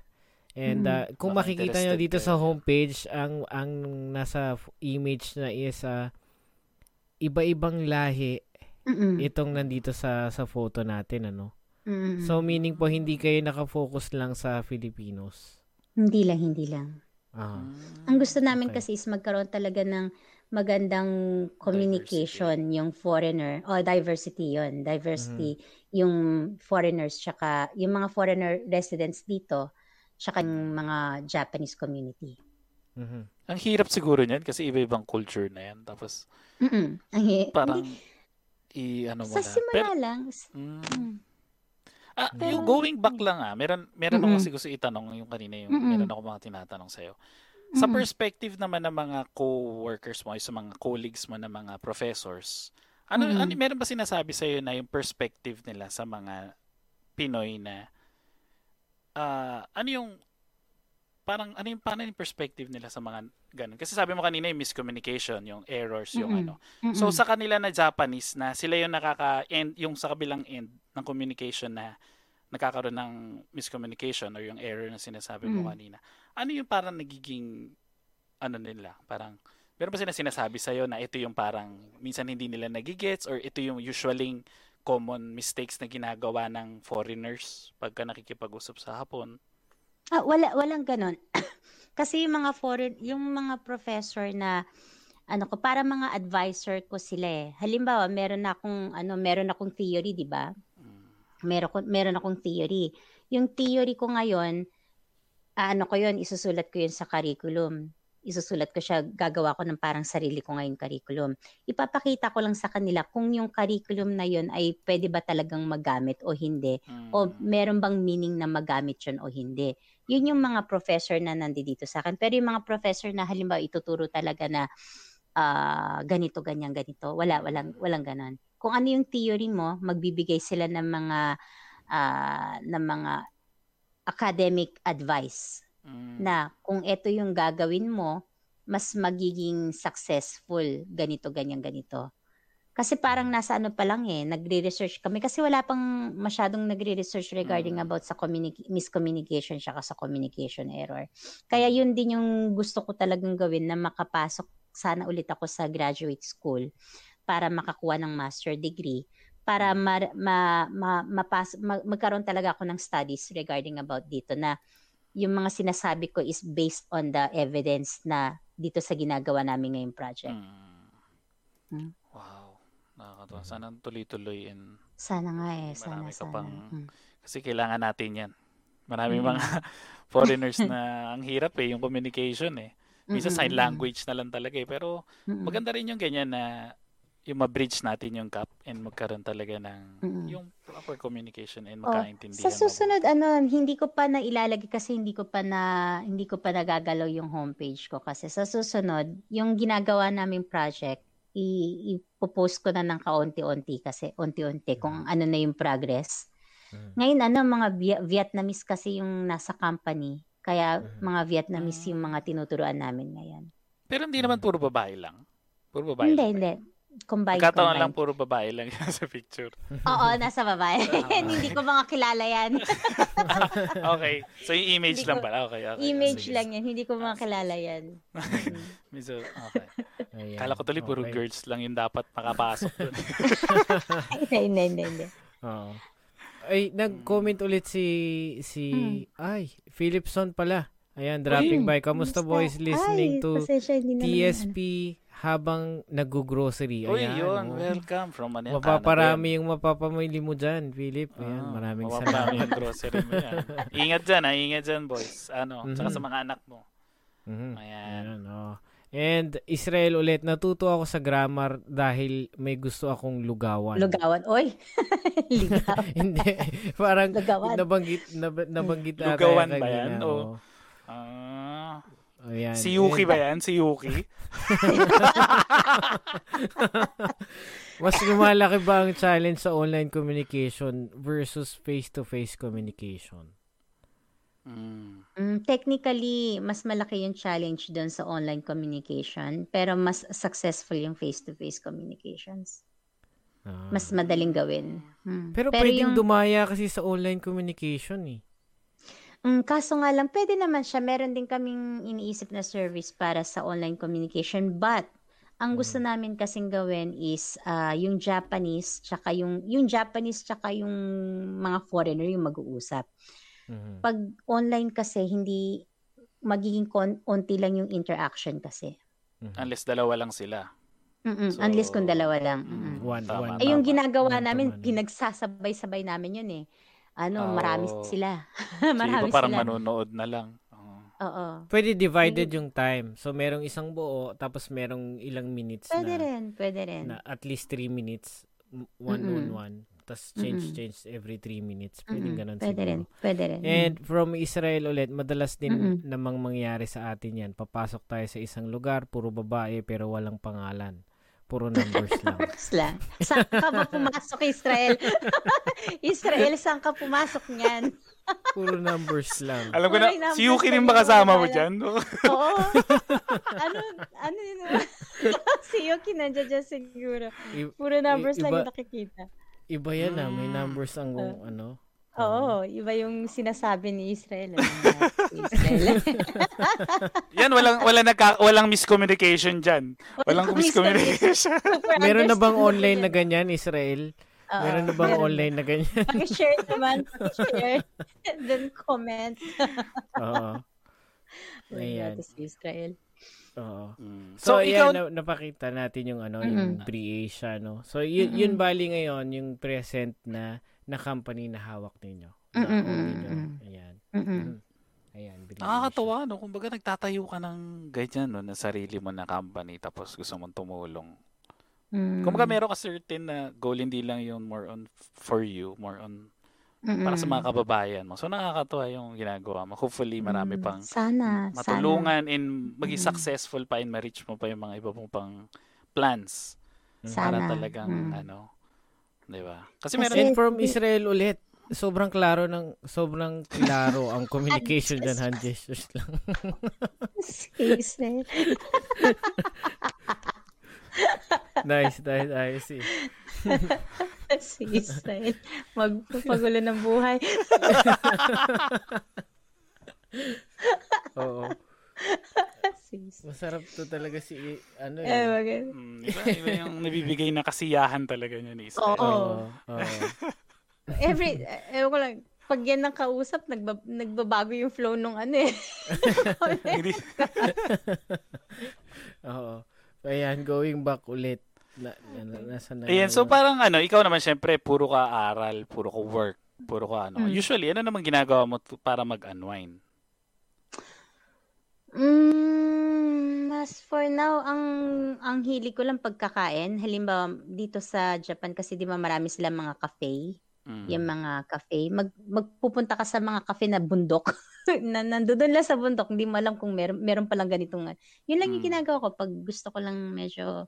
And Mm. ah, kung Baka makikita nyo dito kayo. sa homepage, ang ang nasa image na is ah, iba-ibang lahi Mm-mm. itong nandito sa sa photo natin ano. Mm-mm. So meaning po hindi kayo nakafocus lang sa Filipinos. hindi lang, hindi lang. Ah. Mm. Ang gusto namin Okay. kasi is magkaroon talaga ng magandang communication yung foreigner o diversity yon diversity yung foreigners tsaka yung mga foreigner residents dito tsaka yung mga Japanese community. Mhm. Ang hirap siguro niyan kasi iba-ibang culture na yan. Tapos Mm-mm. Ang hi- parang hindi, i ano mo sa na. simula Pero, lang. mm, Mm. ah, Pero- yung going back lang ah, meron meron ako Mm-mm. kasi gusto itanong yung kanina yung Mm-mm. meron ako mga tinatanong Sa perspective naman ng mga co-workers mo, sa mga colleagues mo na mga professors, ano, Mm-mm. ano meron ba sinasabi sa iyo na yung perspective nila sa mga Pinoy na ah ano yung parang ano yung paano yung perspective nila sa mga ganun? Kasi sabi mo kanina yung miscommunication, yung errors, yung Mm-mm. ano. So sa kanila na Japanese na sila yung nakaka-end yung sa kabilang end ng communication na nagkakaroon ng miscommunication or yung error na sinasabi mo Mm. kanina. Ano yung parang nagiging ano nila? Parang meron ba sila sinasabi sa na ito yung parang minsan hindi nila nagigets or ito yung usually common mistakes na ginagawa ng foreigners pagka nakikipag-usap sa hapon? Ah, wala walang ganon. Kasi yung mga foreign, yung mga professor na ano ko para mga advisor ko sila eh. Halimbawa, meron na akong ano, meron akong theory, 'di ba? Mm. Meron ko meron akong theory. Yung theory ko ngayon, ano ko 'yon, isusulat ko 'yun sa curriculum. Isusulat ko siya, gagawa ko ng parang sarili ko ngayon curriculum. Ipapakita ko lang sa kanila kung yung curriculum na 'yon ay pwede ba talagang magamit o hindi o Mm. meron bang meaning na magamit yun o hindi. Yun yung mga professor na nandito sa akin. Pero yung mga professor na halimbawa ituturo talaga na ah, ganito, ganyan, ganito, wala, walang, walang ganon. Kung ano yung theory mo, magbibigay sila ng mga ah, ng mga academic advice Mm. na kung ito yung gagawin mo, mas magiging successful, ganito, ganyan, ganito. Kasi parang nasa ano pa lang eh, nagre-research kami. Kasi wala pang masyadong nagre-research regarding Mm. about sa communi- miscommunication siya sa communication error. Kaya yun din yung gusto ko talagang gawin na makapasok sana ulit ako sa graduate school para makakuha ng master degree para ma, ma, ma, mapas, ma- magkaroon talaga ako ng studies regarding about dito na yung mga sinasabi ko is based on the evidence na dito sa ginagawa namin ngayong project. Mm. Hmm. Wow. Nakakatawa. Sana tuloy-tuloy and Sana nga eh, sana, sana. pang- Mm. kasi kailangan natin 'yan. Maraming Mm. mga foreigners na ang hirap eh yung communication eh. Minsan Mm, sign language na lang talaga eh pero maganda rin yung ganyan na yung ma-bridge natin yung gap and magkaroon talaga ng Mm. yung proper communication and Oh, magkaintindihan. sa susunod ano, hindi ko pa na ilalagay kasi hindi ko pa na hindi ko pa nagagalaw yung homepage ko kasi sa susunod, yung ginagawa naming project, i- ipopost ko na ng kaunti-unti kasi unti-unti kung ano na yung progress. Mhm. Ngayon ano, mga Vietnamese kasi yung nasa company. Kaya Mhm. mga Vietnamese yung mga tinuturuan namin ngayon. Pero hindi naman puro babae lang. Puro babae Hindi, lang. hindi. Combined, Nagkataon lang puro babae lang yan sa picture. Oo, nasa babae. hindi ko mga kilala yan. okay. So yung image Hindi lang ko- pala. Okay, okay. Image Sige. lang yan. Hindi ko mga kilala yan. Medyo, okay. Ayan. Kala ko tuloy puro Okay. girls lang yung dapat makapasok dun. hindi, hindi, hindi. Oo. Ay, nag-comment ulit si si Hmm. ay, Philipson pala. Ayan, dropping by. Kamusta boys listening Ay, to pasensya, TSP habang nag-grocery. Uy, Ayan. yun. oh. Welcome from Manila. Mapaparami yung mapapamili mo dyan, Philip. Ayan, Ah, maraming mapaparami salamat. yung grocery mo yan. Ingat dyan, ha? Ingat dyan, boys. Ano, tsaka Mhm. sa mga anak mo. Mhm. Ayan. Ayan, oh. And Israel ulit, natuto ako sa grammar dahil may gusto akong lugawan. Lugawan. Oy! Ligaw. Hindi, parang Lugawan. nabanggit, nab- nabanggit ata Lugawan ba yan? O- oo. Ayan. Si Yuki ba yan? Si Yuki? Mas lumalaki ba ang challenge sa online communication versus face-to-face communication? Mm. Mm, technically, mas malaki yung challenge doon sa online communication, pero mas successful yung face-to-face communications. Ah. Mas madaling gawin. Mm. Pero, pwedeng yung, dumaya kasi sa online communication eh. Mm, kaso nga lang, pwede naman siya. Meron din kaming iniisip na service para sa online communication. But, ang gusto namin kasing gawin is ah, yung Japanese, tsaka yung, yung Japanese, tsaka yung mga foreigner yung mag-uusap. Mhm. Pag online kasi, hindi magiging kon- onti lang yung interaction kasi. Mhm. Unless dalawa lang sila. Mm-mm, So, unless kung dalawa lang. mm, Mm-mm. One, Tama, one. Eh, yung tama. ginagawa One to namin, one. pinagsasabay-sabay namin yun eh. Ano, Oo. marami sila. So, marami iba parang sila. manonood na lang. Oo. Oo. Pwede divided yung time. So, merong isang buo, tapos merong ilang minutes Pwede na, rin, pwede rin. na at least 3 minutes, m- one on Mm-mm. one. Tapos change, Mm-mm. change every 3 minutes. Pwede Mm-mm, ganun Pwede siguro. rin, pwede rin. And from Israel ulit, madalas din Mm-mm. namang mangyari sa atin yan. Papasok tayo sa isang lugar, puro babae, pero walang pangalan. Puro numbers lang. Numbers lang. Saan ka ba pumasok, Israel? Israel, saan ka pumasok niyan? Puro numbers lang. Alam ko na, si Yuki rin ba kasama mo dyan? Oo. ano, ano yun? si Yuki nandiyan dyan siguro. I- Puro numbers lang iba- yung nakikita. iba yan ah, may Mm. numbers ang ano. Oo, iba yung sinasabi ni Israel. Ano si Israel. Yan, walang, walang, nagka, walang miscommunication dyan. Walang miscommunication. Meron na bang online na yan. ganyan, Israel? Oo, Meron na bang meron. online na ganyan? Paki-share naman, paki-share. Then comment. Oo. Ayan. Ayan. si Israel. Oo. Mm. So, So, ikaw, na, napakita natin yung ano, Mm-mm. yung pre-Asia, no? So, yun, Mm-mm. yun bali ngayon, yung present na na company na hawak ninyo. Mm-mm, ninyo. mm-mm. Ayan. Mm-mm. Mm. Ayan, nakakatawa, no? Kumbaga, nagtatayo ka ng ganyan, no? Na sarili mo na company, tapos gusto mong tumulong. Mm. Kumbaga, meron ka certain na goal, hindi lang yung more on for you, more on para sa Mm-mm. mga kababayan mo. So, nakakatawa yung ginagawa mo. Hopefully, marami Mm, pang sana, matulungan in maging Mm. successful pa in ma-reach mo pa yung mga iba mong pang plans. Sana. Para talagang, Mm. ano, di ba? Kasi Kasi- meron, And from Israel ulit, sobrang klaro ng sobrang klaro ang communication dyan, hand gestures lang. Israel. nice, nice, nice. eh. si Israel. Magpapagulo ng buhay. Oo. Masarap to talaga si, ano Eh, eh. wag- mm, iba, iba yung nabibigay na kasiyahan talaga niya ni Israel. Oo. Oo. Oo. Every, ewan ko lang, pag yan ng kausap, nagba, nagbabago yung flow nung ano eh. Oo. Ayan, going back ulit. Na, na, nasa na, Ayan, so parang ano, ikaw naman syempre, puro ka aral, puro ka work, puro ka ano. Mm. Usually, ano naman ginagawa mo para mag-unwind? Mm, As for now, ang ang hilig ko lang pagkakain. Halimbawa, dito sa Japan kasi di ba marami silang mga cafe. Mm. Yung mga cafe. Mag, magpupunta ka sa mga cafe na bundok. na nandoon lang sa bundok. Hindi mo alam kung meron, meron palang ganitong. Yun lang yung Mm. ginagawa ko pag gusto ko lang medyo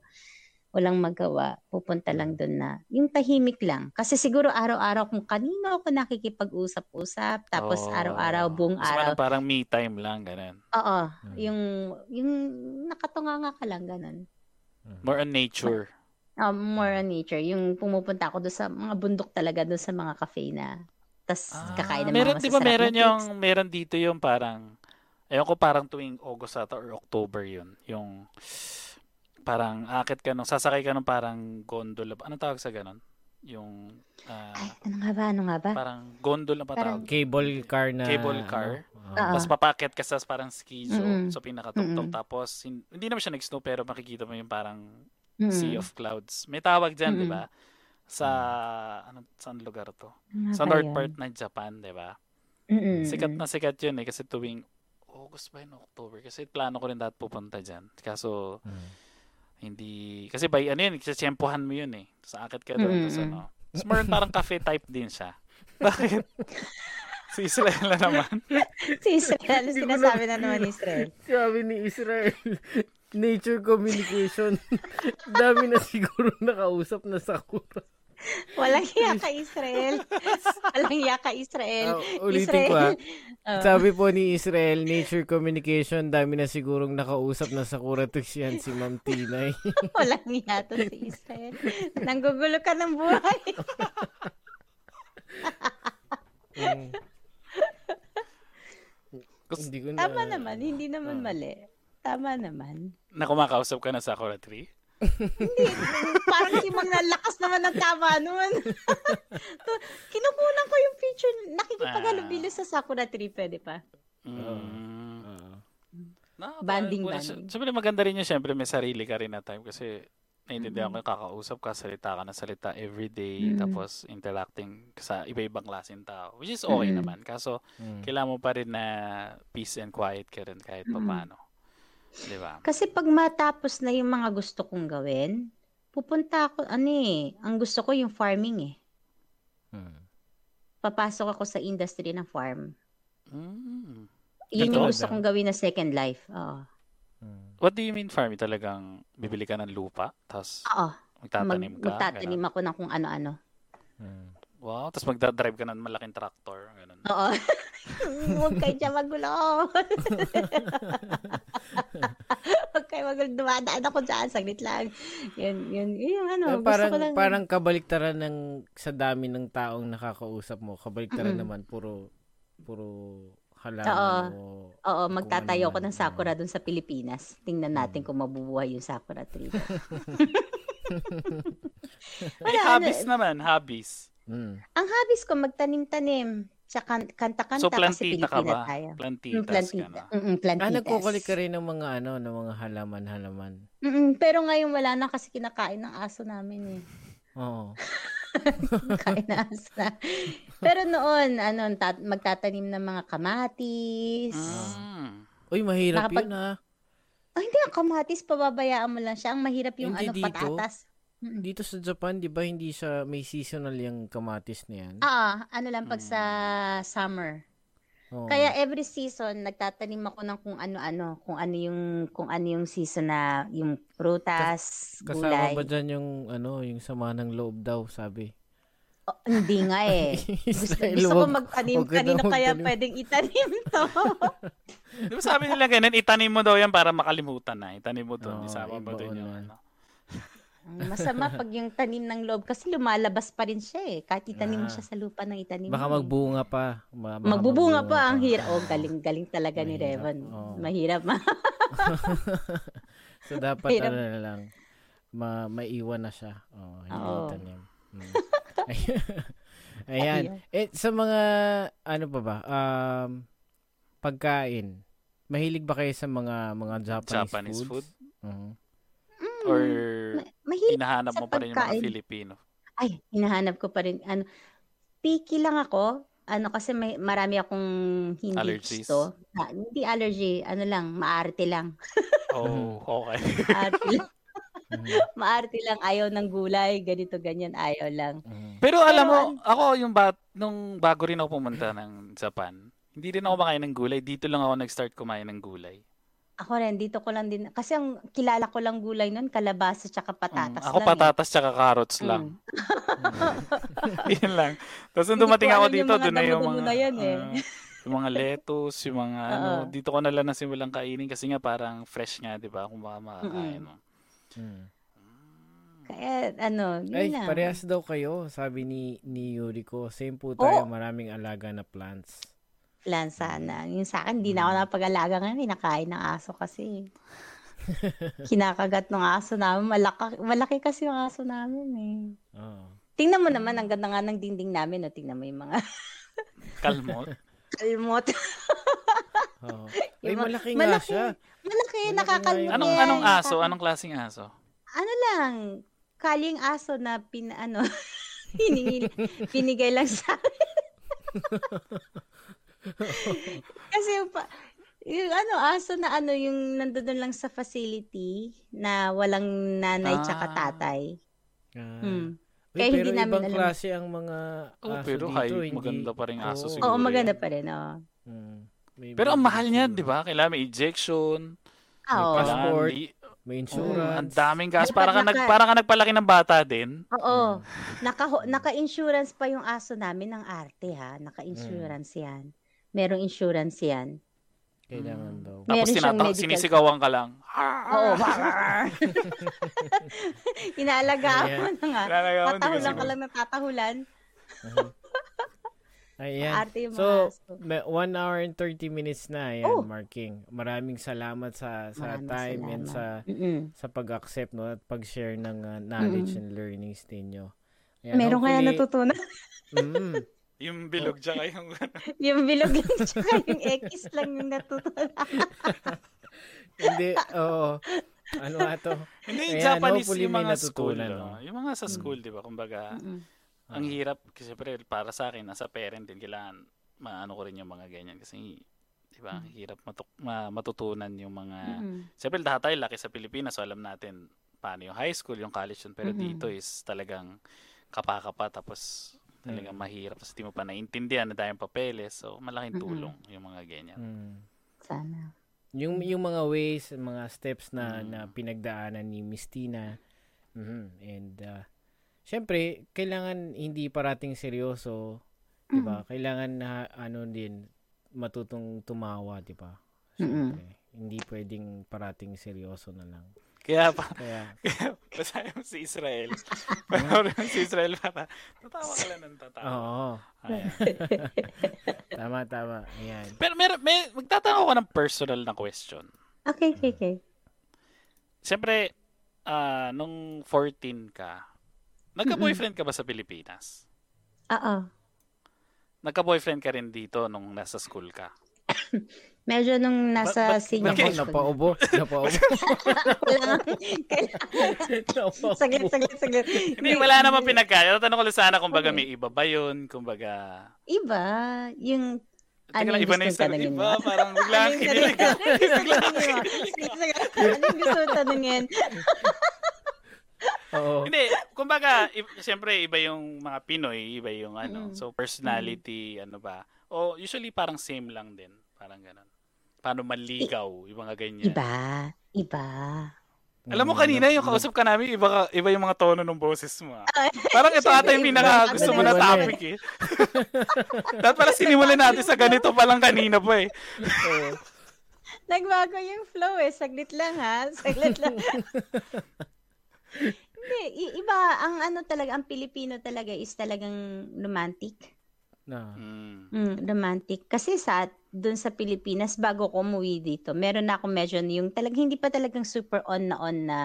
walang magawa. Pupunta lang doon na. Yung tahimik lang. Kasi siguro araw-araw kung kanino ako nakikipag-usap-usap. Tapos Oh. araw-araw, buong mo araw. ng parang me time lang, ganun. Oo. Mm. Yung, yung nakatunganga ka lang, ganun. More on nature. Um, more on nature. Yung pumupunta ako doon sa mga bundok talaga, doon sa mga cafe na tas kakain ng Ah, meron, mga di ba masasarap meron na yung, meron dito yung parang, ayun ko parang tuwing August ata or October yun. Yung, parang akit ka nung, sasakay ka nung parang gondola. ba? Anong tawag sa ganon? Yung, ah, Ay, ano nga ba? Ano nga ba? parang gondola pa Parang- tawag. Cable car na... Cable car. ano, Oo. Tapos papakit ka sa parang ski so, Mm-mm. so pinakatugtog. Mm-mm. Tapos hin- hindi naman siya nag-snow pero makikita mo yung parang Mm. sea of clouds. May tawag diyan, 'di Mm-mm. ba? Sa ano saan lugar to? Ano Sa north yun? part ng Japan, 'di ba? Mm-mm. Sikat na sikat 'yun eh kasi tuwing August ba yun, October? Kasi plano ko rin dati pupunta diyan. Kaso Mm. Hindi kasi by ano yun, kasi tiyempohan mo yun eh. Sa akit ka doon, Mm-mm. tapos ano. Tapos meron parang cafe type din siya. Bakit? si Israel na naman. Si Israel, sinasabi na naman ni Israel. Sabi ni Israel, nature communication. Dami na siguro nakausap na Sakura. Walang hiya ka, Israel. Walang hiya ka, Israel. Ah, ulitin ko ah. Oo. Sabi po ni Israel, nature communication, dami na sigurong nakausap na Sakura Tux yan si Ma'am Tinay. Walang hiya to si Israel. Nanggugulo ka ng buhay. Mm. Hindi ko na... Tama naman, hindi naman mali. Tama naman. Na kumakausap ka na sa Sakura Tree? Parang yung mga lakas naman ng tama naman. To- Kinukunan ko yung picture. Nakikipaghalubilo sa Sakura tree, pwede pa. Mm. Oo. No, Banding, wala- banding. Siyempre maganda rin yun, siyempre may sarili ka rin na time kasi naiintindihan Mm-hmm. ko yung kakausap ka, salita ka na salita everyday, Mm. tapos interacting sa iba-ibang klaseng tao, which is okay Mm. naman. Kaso, Mm. kailangan mo pa rin na peace and quiet ka rin kahit Mm. paano. Di ba? Kasi pag matapos na yung mga gusto kong gawin, pupunta ako, ano eh, ang gusto ko yung farming eh. Mm. Papasok ako sa industry ng farm. Mm. Yun yung gusto kong gawin na second life. Oo. Mm. What do you mean farming? Talagang bibili ka ng lupa, tapos Oo. Mag, magtatanim ka? magtatanim ganun? ako ng kung ano-ano. Mm. Wow, tapos magdadrive ka ng malaking tractor. Ganun. Oo. Huwag kayo dyan magulo. Huwag kayo. Dumadaan ako dyan. Saglit lang. Yun, yun, yun yung ano. Eh, gusto parang ko lang. parang kabaliktaran ng sa dami ng taong nakakausap mo. Kabaliktaran Mm-mm. naman puro puro Oo. halaman Oo, kung magtatayo ano ko ng sakura dun sa Pilipinas. Tingnan natin kung mabubuhay yung sakura tree. Wala, hobbies ano- naman, hobbies. Mm. Ang hobbies ko, magtanim-tanim. Tsaka kanta-kanta So, kasi plantita ka Pilipina ba? tayo. Plantitas Mm, ka plantita. na. Mm, plantitas. Ah, nagkukulik ka rin ng mga ano, ng mga halaman-halaman. Mm, pero ngayon wala na kasi kinakain ng aso namin eh. Oo. Kain na aso na. Pero noon, ano, tat- magtatanim ng mga kamatis. Mm. Uy, mahirap Nakapag- yun ah. Oh, hindi ang kamatis, pababayaan mo lang siya. Ang mahirap yung Hindi ano, dito. patatas. Mm. Dito sa Japan, di ba hindi siya may seasonal yung kamatis na yan? Ah, ano lang pag sa summer. Oo. Kaya every season nagtatanim ako ng kung ano-ano, kung ano yung kung ano yung season na yung prutas, Kasama gulay. ba dyan yung ano, yung sama ng loob daw, sabi? Oh, hindi nga eh. Gusto, gusto ko magtanim. ka Kanino daw kaya magtanim. pwedeng itanim to? Di ba sabi nila ganun, itanim mo daw yan para makalimutan na. Itanim mo doon, Oo, isama mo doon ibaon yung na. ano. Ang Masama pag yung tanim ng loob kasi lumalabas pa rin siya eh. Kahit itanim mo Ah. siya sa lupa ng itanim Baka mo. eh. magbunga pa. Ma- baka Magbubunga pa ang pa. hirap. Oh, galing-galing talaga ni Mahirap, Revan. oo. Mahirap ma. So dapat Hirap. ano na lang, ma maiwan na siya. Oh, hindi Oo. itanim. Mm. Ayan. Eh, sa mga, ano pa ba, um, pagkain, mahilig ba kayo sa mga mga Japanese, Japanese food? foods? Or Ma- hinahanap sa mo pa rin yung mga pagkain. Filipino? Ay, hinahanap ko pa rin. Ano, picky lang ako. ano kasi may marami akong hindi Allergies. gusto. Ah, hindi allergy, ano lang, maarte lang. Oh, okay. Maarte lang. Mhm. maarte lang, ayaw ng gulay, ganito, ganyan, ayaw lang. Mhm. Pero alam Pero mo, ako yung bat, nung bago rin ako pumunta ng Japan, hindi rin ako makain ng gulay. Dito lang ako nag-start kumain ng gulay. Ako rin, dito ko lang din, kasi ang kilala ko lang gulay nun, kalabasa tsaka Mm, patatas ako lang. eh. patatas tsaka carrots lang. Yun lang. Tapos nung dumating ko ako dito, doon na yung mga, na yan eh. ah, yung mga lettuce, yung mga ano, Oo. dito ko na lang nasimulang kainin kasi nga parang fresh nga, di ba? Kung baka makakain mo. Mhm. Kaya, ano, yun Ay, lang. parehas daw kayo, sabi ni ni Yuriko. Same po tayo, Oh. maraming alaga na plants. Plan sana. Yung sa akin, hindi na ako Mm. napag-alaga ngayon. Kinakain ng aso kasi. Kinakagat ng aso namin. Malaki, malaki kasi yung aso namin eh. Oo. Tingnan mo naman, ang ganda nga ng dinding namin. No? Tingnan mo yung mga Kalmot. kalmot. Oo. Ay, Yung ma- malaki nga malaki. siya. Malaki, Malaki nakakalmot. Anong anong aso? Anong klaseng aso? Ano lang, kaling aso na pin, ano, hiningi, binigay lang sa akin. Kasi yung, pa, yung ano, aso na ano, yung nandun lang sa facility na walang nanay tsaka Ah. tatay. Ah. Hmm. Uy, Kaya pero hindi namin ibang alam. klase ang mga Oh, aso pero dito. hay, hindi... maganda pa rin aso Oo. siguro. Oo, maganda yan. pa rin, oo. Hmm. May Pero ang mahal niyan, siguro. di ba? Kailangan may ejection. Ah, oo. passport. May Oo, insurance. ang daming gas. Para ka, nag, naka- para ka nagpalaki ng bata din. Oo. Naka, naka-insurance pa yung aso namin ng arte, ha? Naka-insurance Mm. yan. Merong insurance yan. Kailangan Mm. daw. Tapos Meron tinata- medical- sinisigawan ka lang. Oo. Inaalagaan Ayan. mo na nga. Tatahulan ka lang na tatahulan. Mhm. Ayan. So, may 1 hour and 30 minutes na. Ayan, Oh. marking. Maraming salamat sa sa Maraming time and sa salamat. Mm-mm. sa pag-accept no at pag-share ng uh, knowledge and learnings ninyo. Ayan, Meron kaya natutunan. Mm, Yung bilog tsaka yung... yung bilog lang tsaka yung X lang yung natutunan. hindi, oo. Ano nga to? Hindi, Ayan, Japanese yung mga school. natutunan, No? Yung mga sa school, di ba? Kumbaga, Mm-mm. ang hirap. Kasi syempre, para sa akin, as a parent din, kailangan maano ko rin yung mga ganyan. Kasi, di ba, ang hirap matuk- ma- matutunan yung mga... Mm-mm. Siyempre, lahat tayo laki sa Pilipinas, so alam natin paano yung high school, yung college yun. Pero Mhm. dito is talagang kapaka-pa, tapos talagang mahirap. Tapos di mo pa naintindihan na tayong papeles. So, malaking tulong yung mga ganyan. Mm. Sana. Yung yung mga ways, mga steps na Mm. na pinagdaanan ni Miss Tina. Mhm. And uh, syempre, kailangan hindi parating seryoso, 'di ba? Kailangan na ano din matutong tumawa, 'di ba? Syempre, hindi pwedeng parating seryoso na lang. Kaya pa, Kaya kaya basahin mo si Israel. Panoorin mo si Israel para tatawa ka lang ng tatawa. oo, Ayan. tama tama. Ayan. Pero may, may magtatanong ako ng personal na question. Okay, okay, okay. Siyempre, ah, nung 14 ka, nagka-boyfriend ka ba sa Pilipinas? Oo. Nagka-boyfriend ka rin dito nung nasa school ka? Medyo nung Ba- nasa ba- senior Okay. high school. Napaubo, napaubo. Saglit, saglit, saglit. Hindi, wala naman pinagkaya. Tatanong ko lang sana kung baga may iba ba yun? Kung baga... Iba, yung Teka Ano lang, yung iba na yung tanungin Iba, mo? parang bigla ang kinilig. ano yung tanongin gusto mo tanungin? Oo. Hindi, kumbaga, i- siyempre iba yung mga Pinoy, iba yung ano. Mm. So personality, ano ba? O usually parang same lang din, parang ganun. Paano manligaw, yung mga ganyan. Iba, iba. Alam mo Mm, kanina yung kausap ka namin, iba ka- iba yung mga tono ng boses mo. ah. Parang ito ata yung pinaka gusto mo na topic eh. Dapat pala sinimulan natin sa ganito pa lang kanina pa eh. Nagbago yung flow eh. Saglit lang ha. Saglit lang. Hindi, i- iba. Ang ano talaga, ang Pilipino talaga is talagang romantic. Na. Hmm. Mm, romantic. Kasi sa doon sa Pilipinas, bago ko umuwi dito, meron na ako medyo yung talagang hindi pa talagang super on na on na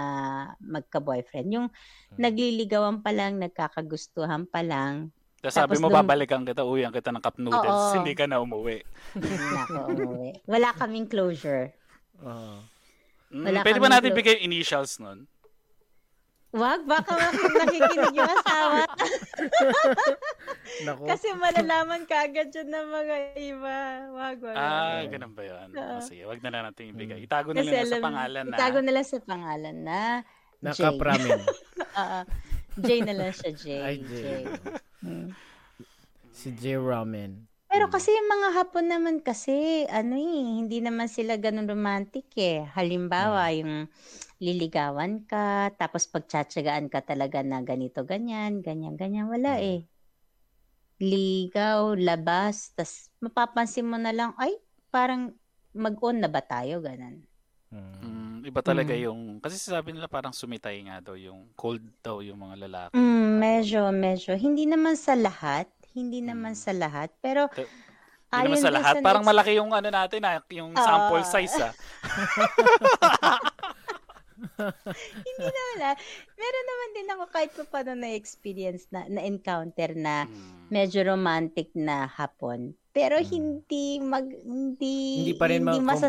magka-boyfriend. Yung nagliligawan pa lang, nagkakagustuhan pa lang. Tapos sabi mo, dum- babalikan kita, uyan kita ng cup noodles, Oo. hindi ka na umuwi. Hindi na ako umuwi. Wala kaming closure. Mm, Wala pwede ba natin clo- bigay initials nun? Wag, baka nakikinig yung asawa. Nako. Kasi malalaman ka agad yun ng mga iba. Wag, wag. Ah, wag. ganun ba yun? Oo. Oh, sige, wag na lang natin ibigay. Mm. Itago na lang sa pangalan na. Itago na lang sa pangalan na Jay. Nakapramin. Oo. Jay na lang siya, Jay. Ay, Jay. Mm. Si J Ramen. Pero Mm. kasi yung mga hapon naman kasi, ano eh, hindi naman sila ganun romantic eh. Halimbawa, Mm. yung liligawan ka, tapos pagtsatsagaan ka talaga na ganito, ganyan, ganyan, ganyan. Wala Mm. eh. Ligaw, labas, tas mapapansin mo na lang, ay, parang mag-on na ba tayo, ganon. Mm. Mm, iba talaga Mm. yung, kasi sabi nila parang sumitay nga daw yung cold daw yung mga lalaki. Mm, medyo, medyo. Hindi naman sa lahat, hindi naman Mm. sa lahat, pero Hindi naman sa lahat. sa Parang next- malaki yung ano natin ah, yung sample Ah. size ah. hindi naman ah. Meron naman din ako kahit pa paano na-experience na, na-encounter na Mm. medyo romantic na hapon. Pero Mm. hindi mag hindi Hindi pa rin hindi ma- masasabing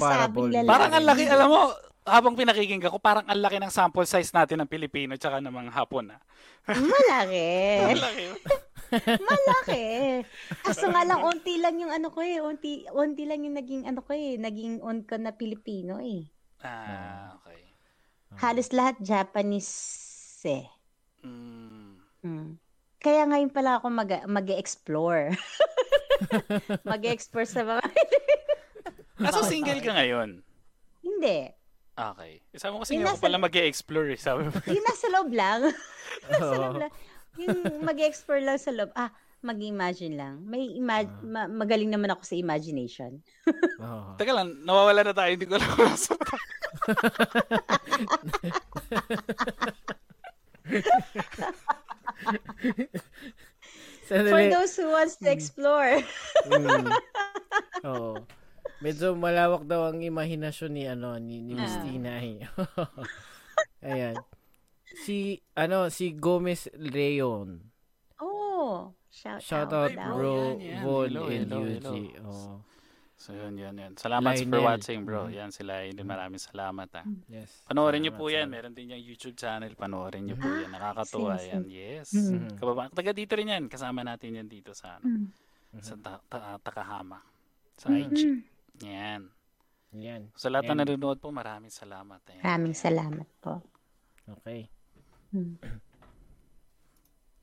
comparable. lalaki. Parang ang laki, alam mo, habang pinakikinggan ko, parang ang laki ng sample size natin ng Pilipino tsaka ng mga Hapon ah. Malaki. Ang laki. Malaki. Kaso nga lang, unti lang yung ano ko eh. Unti, unti lang yung naging ano ko eh. Naging on ko na Pilipino eh. Ah, okay. Halos lahat Japanese eh. Mm. Mm. Kaya ngayon pala ako mag, mag-explore. mag-explore sa mga... Ah, so single ka ngayon? Hindi. Okay. Sabi mo kasi Yung nga ako pala mag-explore eh. Sabi mo. Yung nasa loob lang. nasa Oo. loob lang. Yung mag-explore lang sa loob. Ah, mag-imagine lang. May ima- ma- magaling naman ako sa imagination. Oo. Teka lang, nawawala na tayo. Hindi ko alam kung nasa For those who wants to explore. Mm. Oo. Medyo malawak daw ang imahinasyon ni ano ni, ni Miss Ah. Tina eh. Ayan. Si ano si Gomez Leon. Oh, shout, Shout out. out bro Yan, yan. Vol and UG. Oh, So yun, yun, yun. Salamat for Lionel. watching bro. Mm. Yan sila. Yun, maraming salamat ah. yes. Panoorin niyo po yan. Meron din yung YouTube channel. Panoorin niyo po yan. Ah, Nakakatuwa sige, yan. Yes. Mm. Kababa. Taga dito rin yan. Kasama natin yan dito sa ano, Mm. sa ta- ta- Takahama. Sa. IG. Yan. Yan. Sa lahat na nanonood po, maraming salamat. Ayan. Maraming salamat po. Okay. Mm.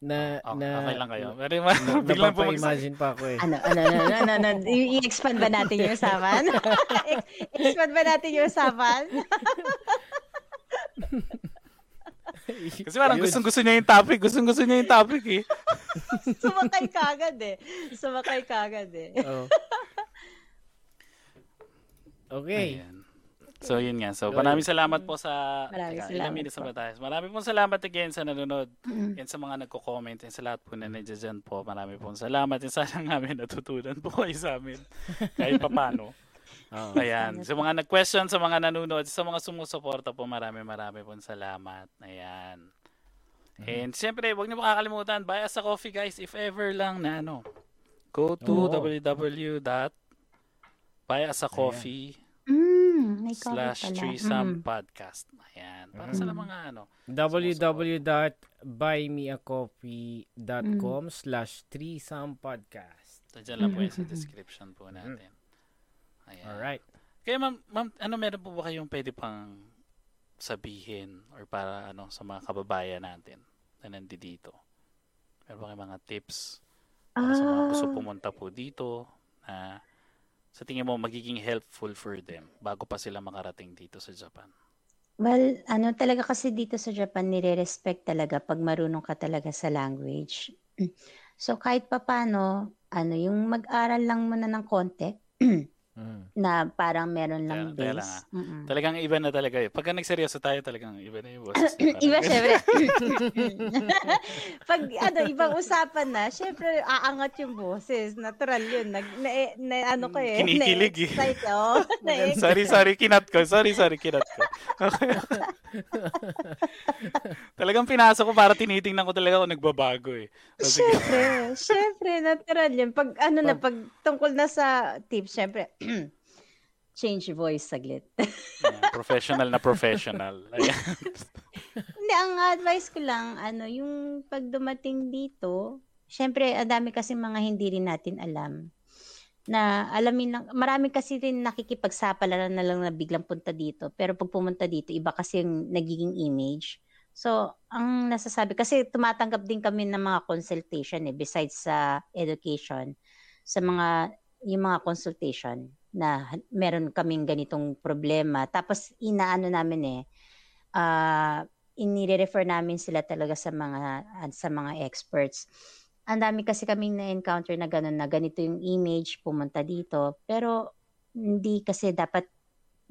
Na Oh, na okay lang kayo. Pero ma- na- biglang bumagsak. napapa-imagine pa ako eh. Ano, ano, ano, ano, ano, ano, i- i-expand ba natin yung usapan? I- expand ba natin yung usapan? Kasi parang gustong gusto niya yung topic. Gustong gusto niya yung topic eh. Sumakay ka agad eh. Sumakay ka agad eh. Oh. Okay. Ayan. So yun nga. So maraming salamat po sa Maraming Teka, salamat ilang minutes na po. ba tayo? Maraming po salamat again sa nanonood. Mm. Yan sa mga nagko-comment. Yan sa lahat po na nandiyan po. Maraming po salamat. Yan sana namin natutunan po kayo sa amin. Kahit papano. Oh. Ayan. Sa mga nag-question, sa mga nanonood, sa mga sumusuporta po, maraming maraming po salamat. Ayan. And siyempre, huwag niyo po kakalimutan, buy us a coffee guys, if ever lang na ano. Go to Oo. www.buyasacoffee may slash pala. threesome Mm. podcast. Ayan. Para sa Mm. mga ano. www.buymeacoffee.com slash threesome podcast. Diyan lang po yan sa Mm. description po natin. Ayan. Alright. Kaya ma'am, ma'am, ano meron po ba kayong pwede pang sabihin or para ano sa mga kababayan natin na nandito? Meron ba kayong mga tips para sa mga gusto Ah, pumunta po dito na sa tingin mo magiging helpful for them bago pa sila makarating dito sa Japan? well, ano talaga kasi dito sa Japan, nire-respect talaga pag marunong ka talaga sa language. So, kahit papano, ano, yung mag-aral lang muna ng konti, Mm. na parang meron lang lang, base. Mm-mm. Talagang iba na talaga eh. Pagka nagseryoso tayo, talagang iba na yung boses. parang- Iba, syempre. Pag, ano, ibang usapan na, syempre, aangat yung boses. Natural yun. Nag, na, na, ano ko eh. Kinikilig eh. Na-excite, oh. Na-excite. sorry, sorry, kinat ko. Sorry, sorry, kinat ko. Okay. Talagang pinasok ko para tinitingnan ko talaga kung nagbabago eh. Syempre, syempre, natural yun. Pag, ano na, Pag- pag tungkol na sa tips, syempre, change voice saglit. Ayan, professional na professional. Hindi, ang advice ko lang, ano, yung pag dumating dito, syempre, ang dami kasi mga hindi rin natin alam na alamin lang, marami kasi rin nakikipagsapalaran na lang na biglang punta dito. Pero pag pumunta dito, iba kasi yung nagiging image. So, ang nasasabi, kasi tumatanggap din kami ng mga consultation eh, besides sa education, sa mga, yung mga consultation na meron kaming ganitong problema. Tapos, inaano namin eh, uh, inire-refer namin sila talaga sa mga, sa mga experts ang dami kasi kaming na-encounter na gano'n na ganito yung image, pumunta dito. Pero hindi kasi dapat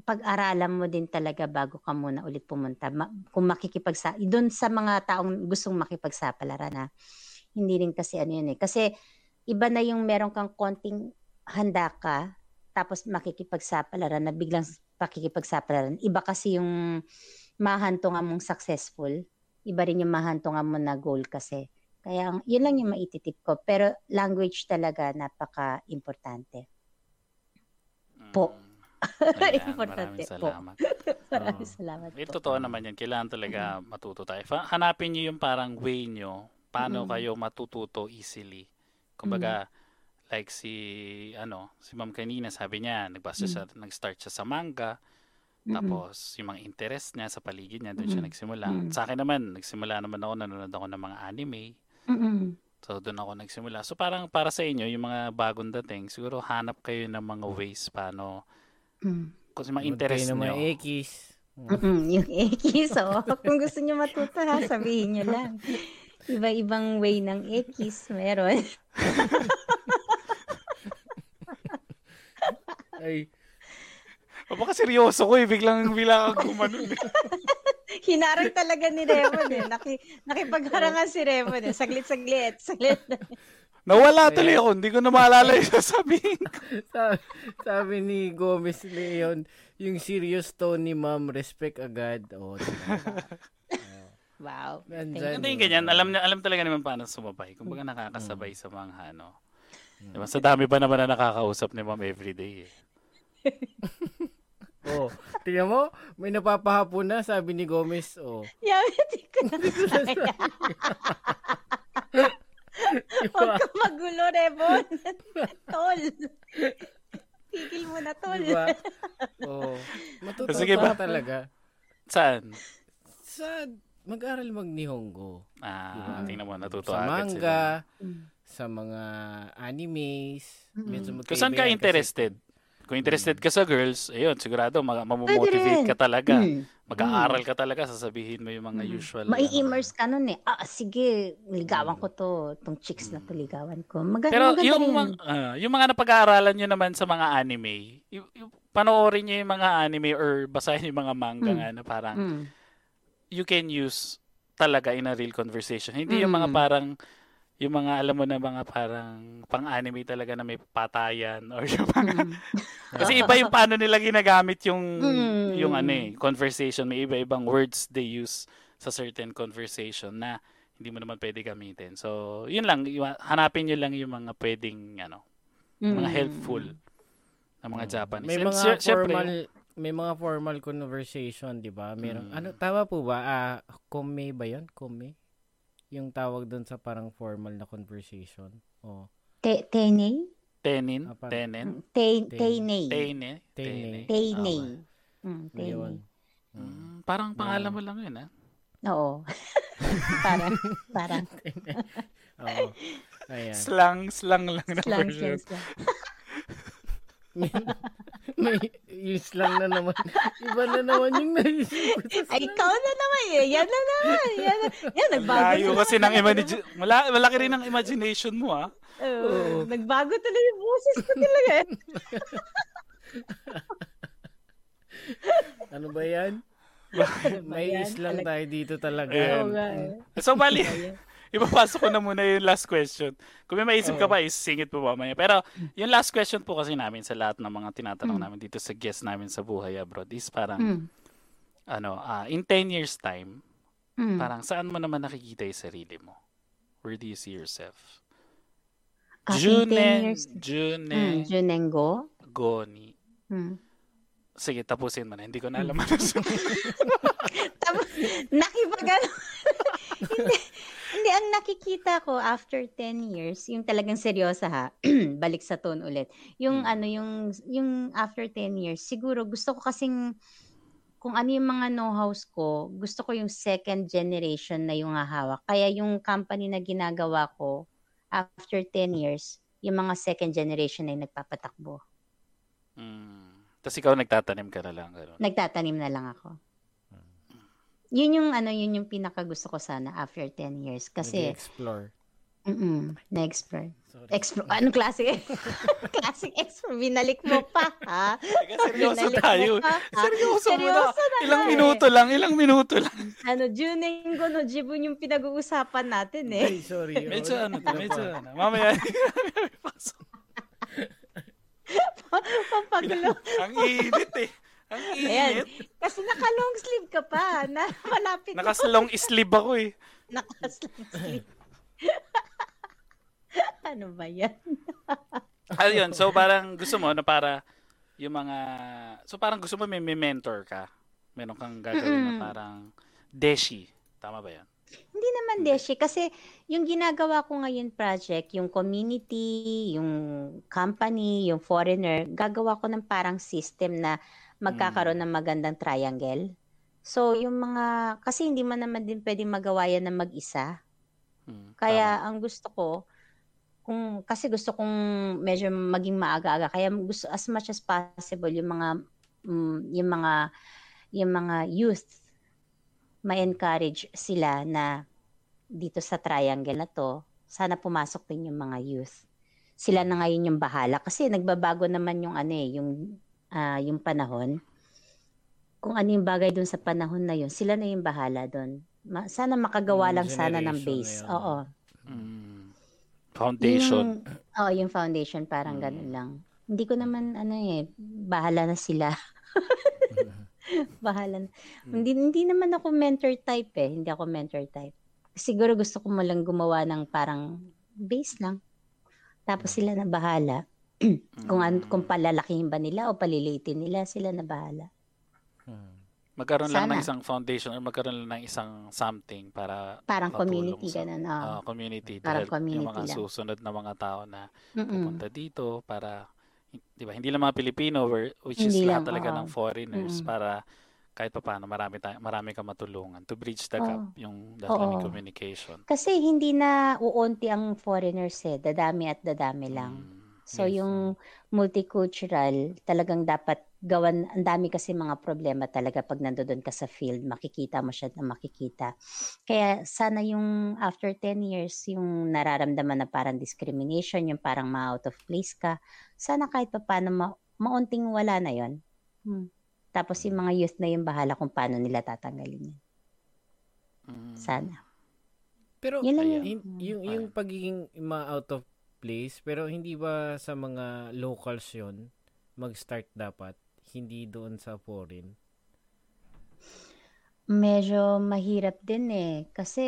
pag-aralan mo din talaga bago ka muna ulit pumunta. Ma- kung makikipagsa doon sa mga taong gustong makipagsapalaran na hindi rin kasi ano yun eh. Kasi iba na yung meron kang konting handa ka tapos makikipagsapalaran na biglang pakikipagsapalaran. Iba kasi yung mahantungan mong successful. Iba rin yung mahantungan mo na goal kasi. Kaya yun lang yung maititip ko. Pero language talaga napaka-importante. Po. Mm. Ayan, Importante maraming salamat. maraming oh. salamat po. totoo naman yan. Kailangan talaga mm-hmm. matuto tayo. Hanapin nyo yung parang way nyo. Paano mm-hmm. kayo matututo easily. Kumbaga, mm-hmm. Like si, ano, si ma'am kanina, sabi niya, nagbasa mm-hmm. siya, nag-start siya sa manga. Mm-hmm. Tapos, yung mga interest niya sa paligid niya, doon mm-hmm. siya nagsimula. Mm-hmm. Sa akin naman, nagsimula naman ako, nanonood ako ng mga anime. Mm. So doon ako nagsimula. So parang para sa inyo yung mga bagong dating, siguro hanap kayo ng mga ways paano mm. kasi mga interest nyo. Mga ekis. Mm-mm, yung ekis, oh. Kung gusto niyo matuto ha, sabihin niyo lang. Iba-ibang way ng ekis meron. Ay. O baka seryoso ko eh, biglang biglang gumanon. Eh. Hinarang talaga ni Remon eh. Naki, nakipagharangan si Remon eh. Saglit-saglit. Saglit. Nawala tuloy ako. Hindi ko na maalala yung sasabihin ko. sabi, sabi ni Gomez Leon, yung serious tone ni ma'am, respect agad. Oh, wow. Nandyan, Hindi ganyan. Alam, alam talaga naman paano sumabay. Kung baga nakakasabay mm. sa mga ano. Diba? Sa dami pa naman na nakakausap ni ma'am everyday eh. Oh, tingnan mo, may napapahapon na, sabi ni Gomez. Oh. Yeah, hindi ko na Huwag ka magulo, Rebon. tol. Tigil mo na, tol. Diba? Oh. Matutuwa Sige ba? talaga. Saan? Sa mag-aral mag-Nihongo. Ah, diba? tingnan mo, natuto Sa manga, sila. sa mga animes. Mm-hmm. Medyo Kung saan ka interested? Kasi, kung interested ka sa girls, ayun, sigurado mag- mamomotivate ka talaga. Mm. Mag-aaral ka talaga, sasabihin mo yung mga mm. usual. Mai-immerse ka nun eh. Ah, sige, ligawan ko to. Tong chicks na to, ligawan ko. Maganda, Pero maganda yung, rin. Uh, yung mga napag-aaralan nyo naman sa mga anime, y- y- panoorin nyo yung mga anime or basahin yung mga manga mm. nga na parang mm. you can use talaga in a real conversation. Hindi mm. yung mga parang yung mga alam mo na mga parang pang-anime talaga na may patayan or yung mga mm. kasi iba yung paano nila ginagamit yung mm. yung ano eh conversation may iba-ibang words they use sa certain conversation na hindi mo naman pwede gamitin. So, yun lang, hanapin niyo lang yung mga pwedeng ano, mm. mga helpful na mga mm. Japanese. May mga And, formal may mga formal conversation, 'di ba? Meron mm. ano tama po ba? Ah, uh, kome ba 'yon? Kome? Yung tawag doon sa parang formal na conversation. Oh. Te tene? Tenin? Ah, Tenen? Tene. Tene. Tene. Tene. Tene. Mm, tene. Mm, parang pangalan mo lang yun, ha? Oo. parang, parang. Oo. Ayan. Slang, slang lang na slang, version. Slang, may, may use lang na naman. Iba na naman yung naisip ko. Ay, ikaw na naman eh. Yan na naman. Yan, yan nagbago Layo kasi ng imagine, Mala, malaki rin ang imagination mo ah. Uh, oh. Nagbago talaga yung boses ko talaga eh. ano ba yan? May is lang tayo dito talaga. Eh. So, bali, ipapasok ko na muna yung last question. Kung may maisip ka pa, isingit po mamaya. Pero yung last question po kasi namin sa lahat ng mga tinatanong mm. namin dito sa guest namin sa Buhay Abroad is parang, mm. ano, uh, in 10 years time, mm. parang saan mo naman nakikita yung sarili mo? Where do you see yourself? Junen, Junen, mm, Junengo? Goni. Mm. Sige, tapusin mo na. Hindi ko na alam. Hmm. Tapos, nakipag hindi, hindi, ang nakikita ko after 10 years, yung talagang seryosa ha, balik sa tone ulit. Yung Hmm. ano, yung yung after 10 years, siguro gusto ko kasing kung ano yung mga know-hows ko, gusto ko yung second generation na yung hahawak. Kaya yung company na ginagawa ko after 10 years, yung mga second generation na yung nagpapatakbo. Mm. Tapos ikaw nagtatanim ka na lang. Ganun. Nagtatanim na lang ako. Yun yung ano, yun yung pinaka gusto ko sana after 10 years kasi explore. mm na-explore. Sorry. Explore. Anong klase? Klaseng explore. Binalik mo pa, ha? Teka, seryoso Binalik mo tayo. pa, ha? Seryoso, Seryoso muna. na Ilang nga minuto lang, ilang minuto lang. Eh. Ano, Junengo no Jibun yung pinag-uusapan natin eh. Ay, sorry. Medyo ano, na medyo pa. ano. Mamaya. Papagulo. Ang init eh. Ang Ayan. init. Kasi naka-long sleeve ka pa. Na, malapit na Nakasalong sleeve ako eh. naka-long sleeve. ano ba yan? Ayun, so parang gusto mo na para yung mga so parang gusto mo may, may mentor ka. Meron kang gagawin na Mm-mm. parang deshi. Tama ba 'yan? Hindi naman, Deshi. Kasi yung ginagawa ko ngayon project, yung community, yung company, yung foreigner, gagawa ko ng parang system na magkakaroon ng magandang triangle. So, yung mga, kasi hindi man naman din pwedeng magawa yan ng mag-isa. Hmm, Kaya ang gusto ko, kung kasi gusto kong medyo maging maaga-aga, kaya gusto as much as possible yung mga mm, yung mga yung mga youth ma-encourage sila na dito sa triangle na to, sana pumasok din yung mga youth. Sila na ngayon yung bahala kasi nagbabago naman yung ano eh, yung ah, yung panahon. Kung ano yung bagay dun sa panahon na yun, sila na yung bahala dun. Ma- sana makagawa Yung lang sana ng base. Oo. Mm, foundation. Yung, oh, yung foundation parang Mm. ganun lang. Hindi ko naman ano eh, bahala na sila. bahala na. Mm. Hindi, hindi naman ako mentor type eh. Hindi ako mentor type. Siguro gusto ko mo lang gumawa ng parang base lang. Tapos sila na bahala. Kung, an, kung palalakihin ba nila o palilitin nila, sila na bahala. Hmm. magkaroon lang ng sana. isang foundation or magkaroon lang ng isang something para Parang community, sa- ganun. oo. ah, community Parang community yung mga lang. susunod na mga tao na Mm-mm. pupunta dito para di ba hindi lang mga Pilipino which is Hindi lahat lang, talaga oo. ng foreigners Mm-mm. para kahit pa paano marami tayo, marami kang matulungan to bridge the gap yung that line Oo. communication. Kasi hindi na uunti ang foreigners eh. Dadami at dadami lang. Mm. So Yes, yung multicultural, talagang dapat gawan, ang dami kasi mga problema talaga pag nandoon ka sa field, makikita mo siya na makikita. Kaya sana yung after 10 years, yung nararamdaman na parang discrimination, yung parang ma-out of place ka, sana kahit pa paano ma- maunting wala na yon. Hmm. Tapos yung mga youth na yung bahala kung paano nila tatanggalin yun. Mm. Sana. Pero Yun lang Ayan. yung... yung, yung, yung pagiging ma-out of place, pero hindi ba sa mga locals yon mag-start dapat? Hindi doon sa foreign? Medyo mahirap din eh. Kasi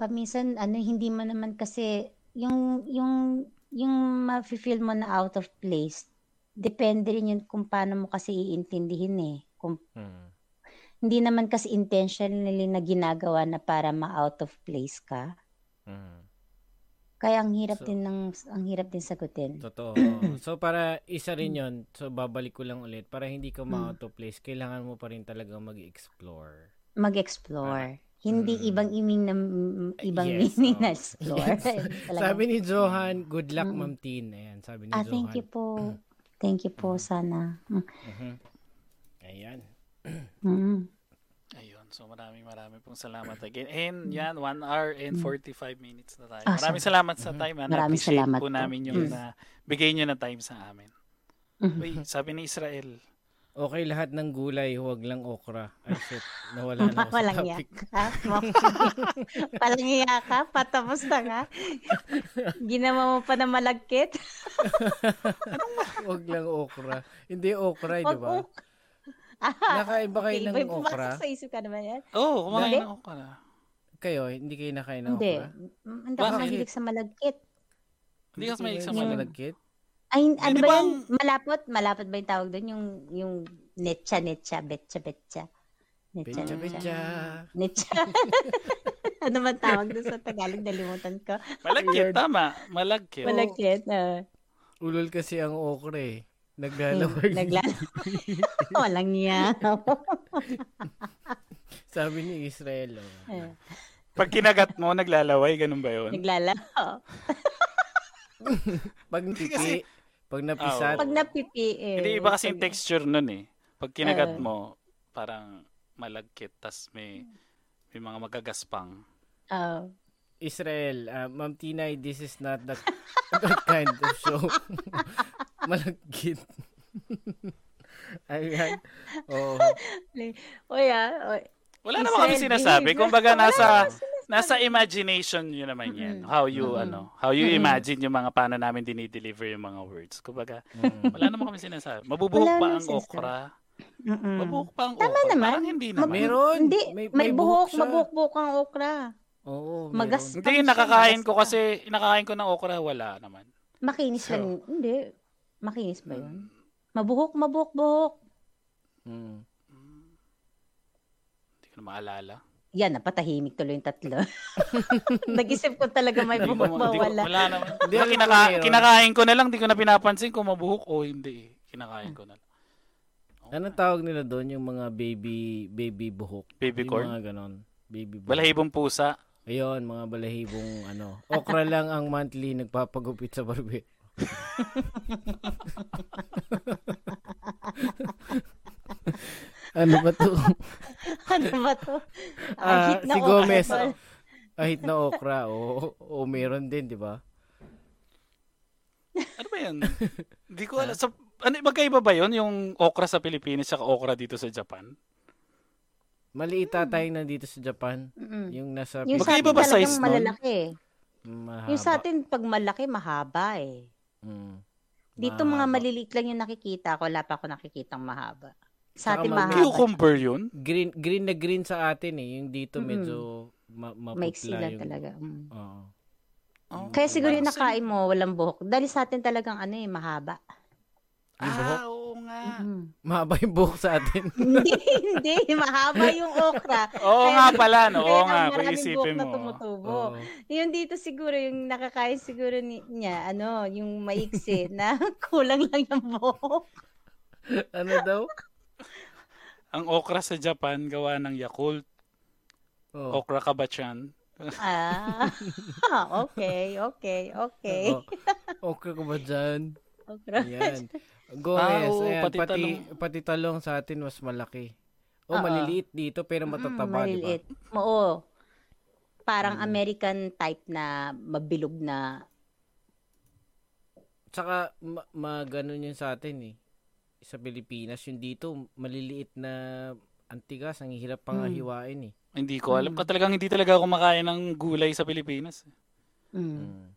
paminsan ano hindi mo naman kasi yung yung yung ma-feel mo na out of place. Depende rin yun kung paano mo kasi iintindihin eh. Kung Hmm. hindi naman kasi intentionally na ginagawa na para ma-out of place ka. Hmm. Kaya ang hirap So- din ng ang hirap din sagutin. Totoo. so, para isa rin yon so babalik ko lang ulit, para hindi ka Mm. ma-out of place, kailangan mo pa rin talaga mag-explore. Mag-explore. Hindi Mm. ibang iming na ibang Yes, meaning oo. na explore. Talagang- Sabi ni Johan, good luck, Mm. Ma'am Tin. Ayan, sabi ni ah, Johan. thank you po. Thank you po sana. Mm. Mhm. Ayan. Mm. So maraming maraming pong salamat again. And yan, 1 hour and 45 minutes na tayo. Mm. Ah, Maraming salamat sa time. ha. Maraming salamat po namin yung Mm. na bigay nyo na time sa amin. Mhm. Uy, sabi ni Israel, Okay lahat ng gulay, huwag lang okra. Ay shit, nawala na ako sa Walang topic. Ha? Palang iya ka? Patapos na nga? Ginawa mo pa na malagkit? Huwag lang okra. Hindi okra, di ba? Ah, Nakaiba kayo okay. ng May okra? pumasok sa isip ka naman yan? oh, kumain Hindi. ka na. Kayo, hindi kayo nakain ng Hindi. okra? Mm, Hindi ako mahilig sa malagkit. Hindi ka may kayo sa malagkit? Ay, ano di ba ba yan? Malapot? Malapot ba yung tawag doon? Yung, yung netcha, netcha, betcha, betcha. Nitsa, Betcha, betcha. Nitsa. ano man tawag doon sa Tagalog? Nalimutan ko. Malagkit, tama. Malagkit. Malagkit. Uh, Ulol kasi ang okra eh. Naglalawag. Naglalaway. Walang niya. Sabi ni Israel. Oh. Pag kinagat mo, naglalaway, ganun ba yun? Naglalaro. Pag pipi, pag napisat, Pag napipi eh. Hindi iba kasi yung texture nun eh. Pag kinagat Ah. mo, parang malagkit, tas may, may mga magagaspang. Oh. Israel, uh, Ma'am Tinay, this is not that, that kind of show. Malagkit. Ayan. Oh. Uy, ah. Wala naman kami sinasabi. Kumbaga nasa nasa imagination yun naman yan. Mm-mm. How you Mm-mm. ano, how you Mm-mm. imagine yung mga paano namin dinideliver yung mga words. Kumbaga, Mm. wala naman kami sinasabi. Mabubuhok Wala pa ang sinasabi. okra. Mm-mm. Mabuhok pa ang Tama okra. naman. Parang hindi naman. Meron. Hindi, May, may, may buhok, siya. mabuhok-buhok ang okra. Oo, Magas-. Hindi, nakakain ko kasi, nakakain ko ng okra, wala naman. Makinis So- lang. Hindi. Makinis ba yun? Mabuhok, mabuhok, buhok. Mm. Hindi ko na maalala. Yan, napatahimik tuloy yung tatlo. Nag-isip ko talaga may Hindi buhok ma- hindi ko, mawala. wala naman. Hindi, kinaka- kinakain ko na lang, di ko na pinapansin kung mabuhok o hindi. Kinakain ko na lang. Anong tawag nila doon yung mga baby baby buhok? Baby yung corn? mga ganon. Baby buhok. Balahibong pusa. Ayun, mga balahibong ano. Okra lang ang monthly nagpapagupit sa barber. ano ba to? ano ba to? Ah, hit na si okra Gomez. to. Ahit na okra. O, o meron din, di ba? Ano ba yan? Hindi ko alam. Sa, ano, magkaiba ba yun? Yung okra sa Pilipinas at okra dito sa Japan? Maliit tayo nandito sa Japan. Mm-mm. Yung nasa Yung sa atin ba size nun? malalaki. eh. mahaba. Yung sa atin, pag malaki, mahaba eh. Mm. Dito mga Mahaba. maliliit lang yung nakikita ko. Wala pa ako nakikitang mahaba. Sa Saka atin mag- mahaba. Cucumber yun? Green, green na green sa atin eh. Yung dito Mm-mm. medyo ma- maputla Maiksi lang yung... talaga. Mm. Oo. Oh, Kaya siguro yung nakain mo, walang buhok. Dahil sa atin talagang ano eh, mahaba. Yung buhok? Ah, oo nga. Mm. Mahaba yung buhok sa atin. hindi, hindi. Mahaba yung okra. Oo Kaya- nga pala, no? Oo kaya nga, maraming kung isipin na mo. tumutubo. Oo. Yung dito siguro, yung nakakain siguro ni, niya, ano, yung maiksi na kulang lang yung buhok. ano daw? Ang okra sa Japan, gawa ng Yakult. Oh. Okra kabachan. Ah, okay, okay, okay. Oo. Okay ka ba dyan? Okra. Yan. Gomez, Ah, oo, ayan, pati pati, talong. pati talong sa atin mas malaki. O, Oo. maliliit dito pero Mm, matataba, di ba? maliliit. Oo. Parang Mm. American type na mabilog na Tsaka, ma, ma ganun yun sa atin eh. Sa Pilipinas, yung dito, maliliit na antigas, ang hirap pang Hmm. hiwain eh. Hindi ko alam. Mm. Talagang hindi talaga ako makain ng gulay sa Pilipinas. mm. Mm.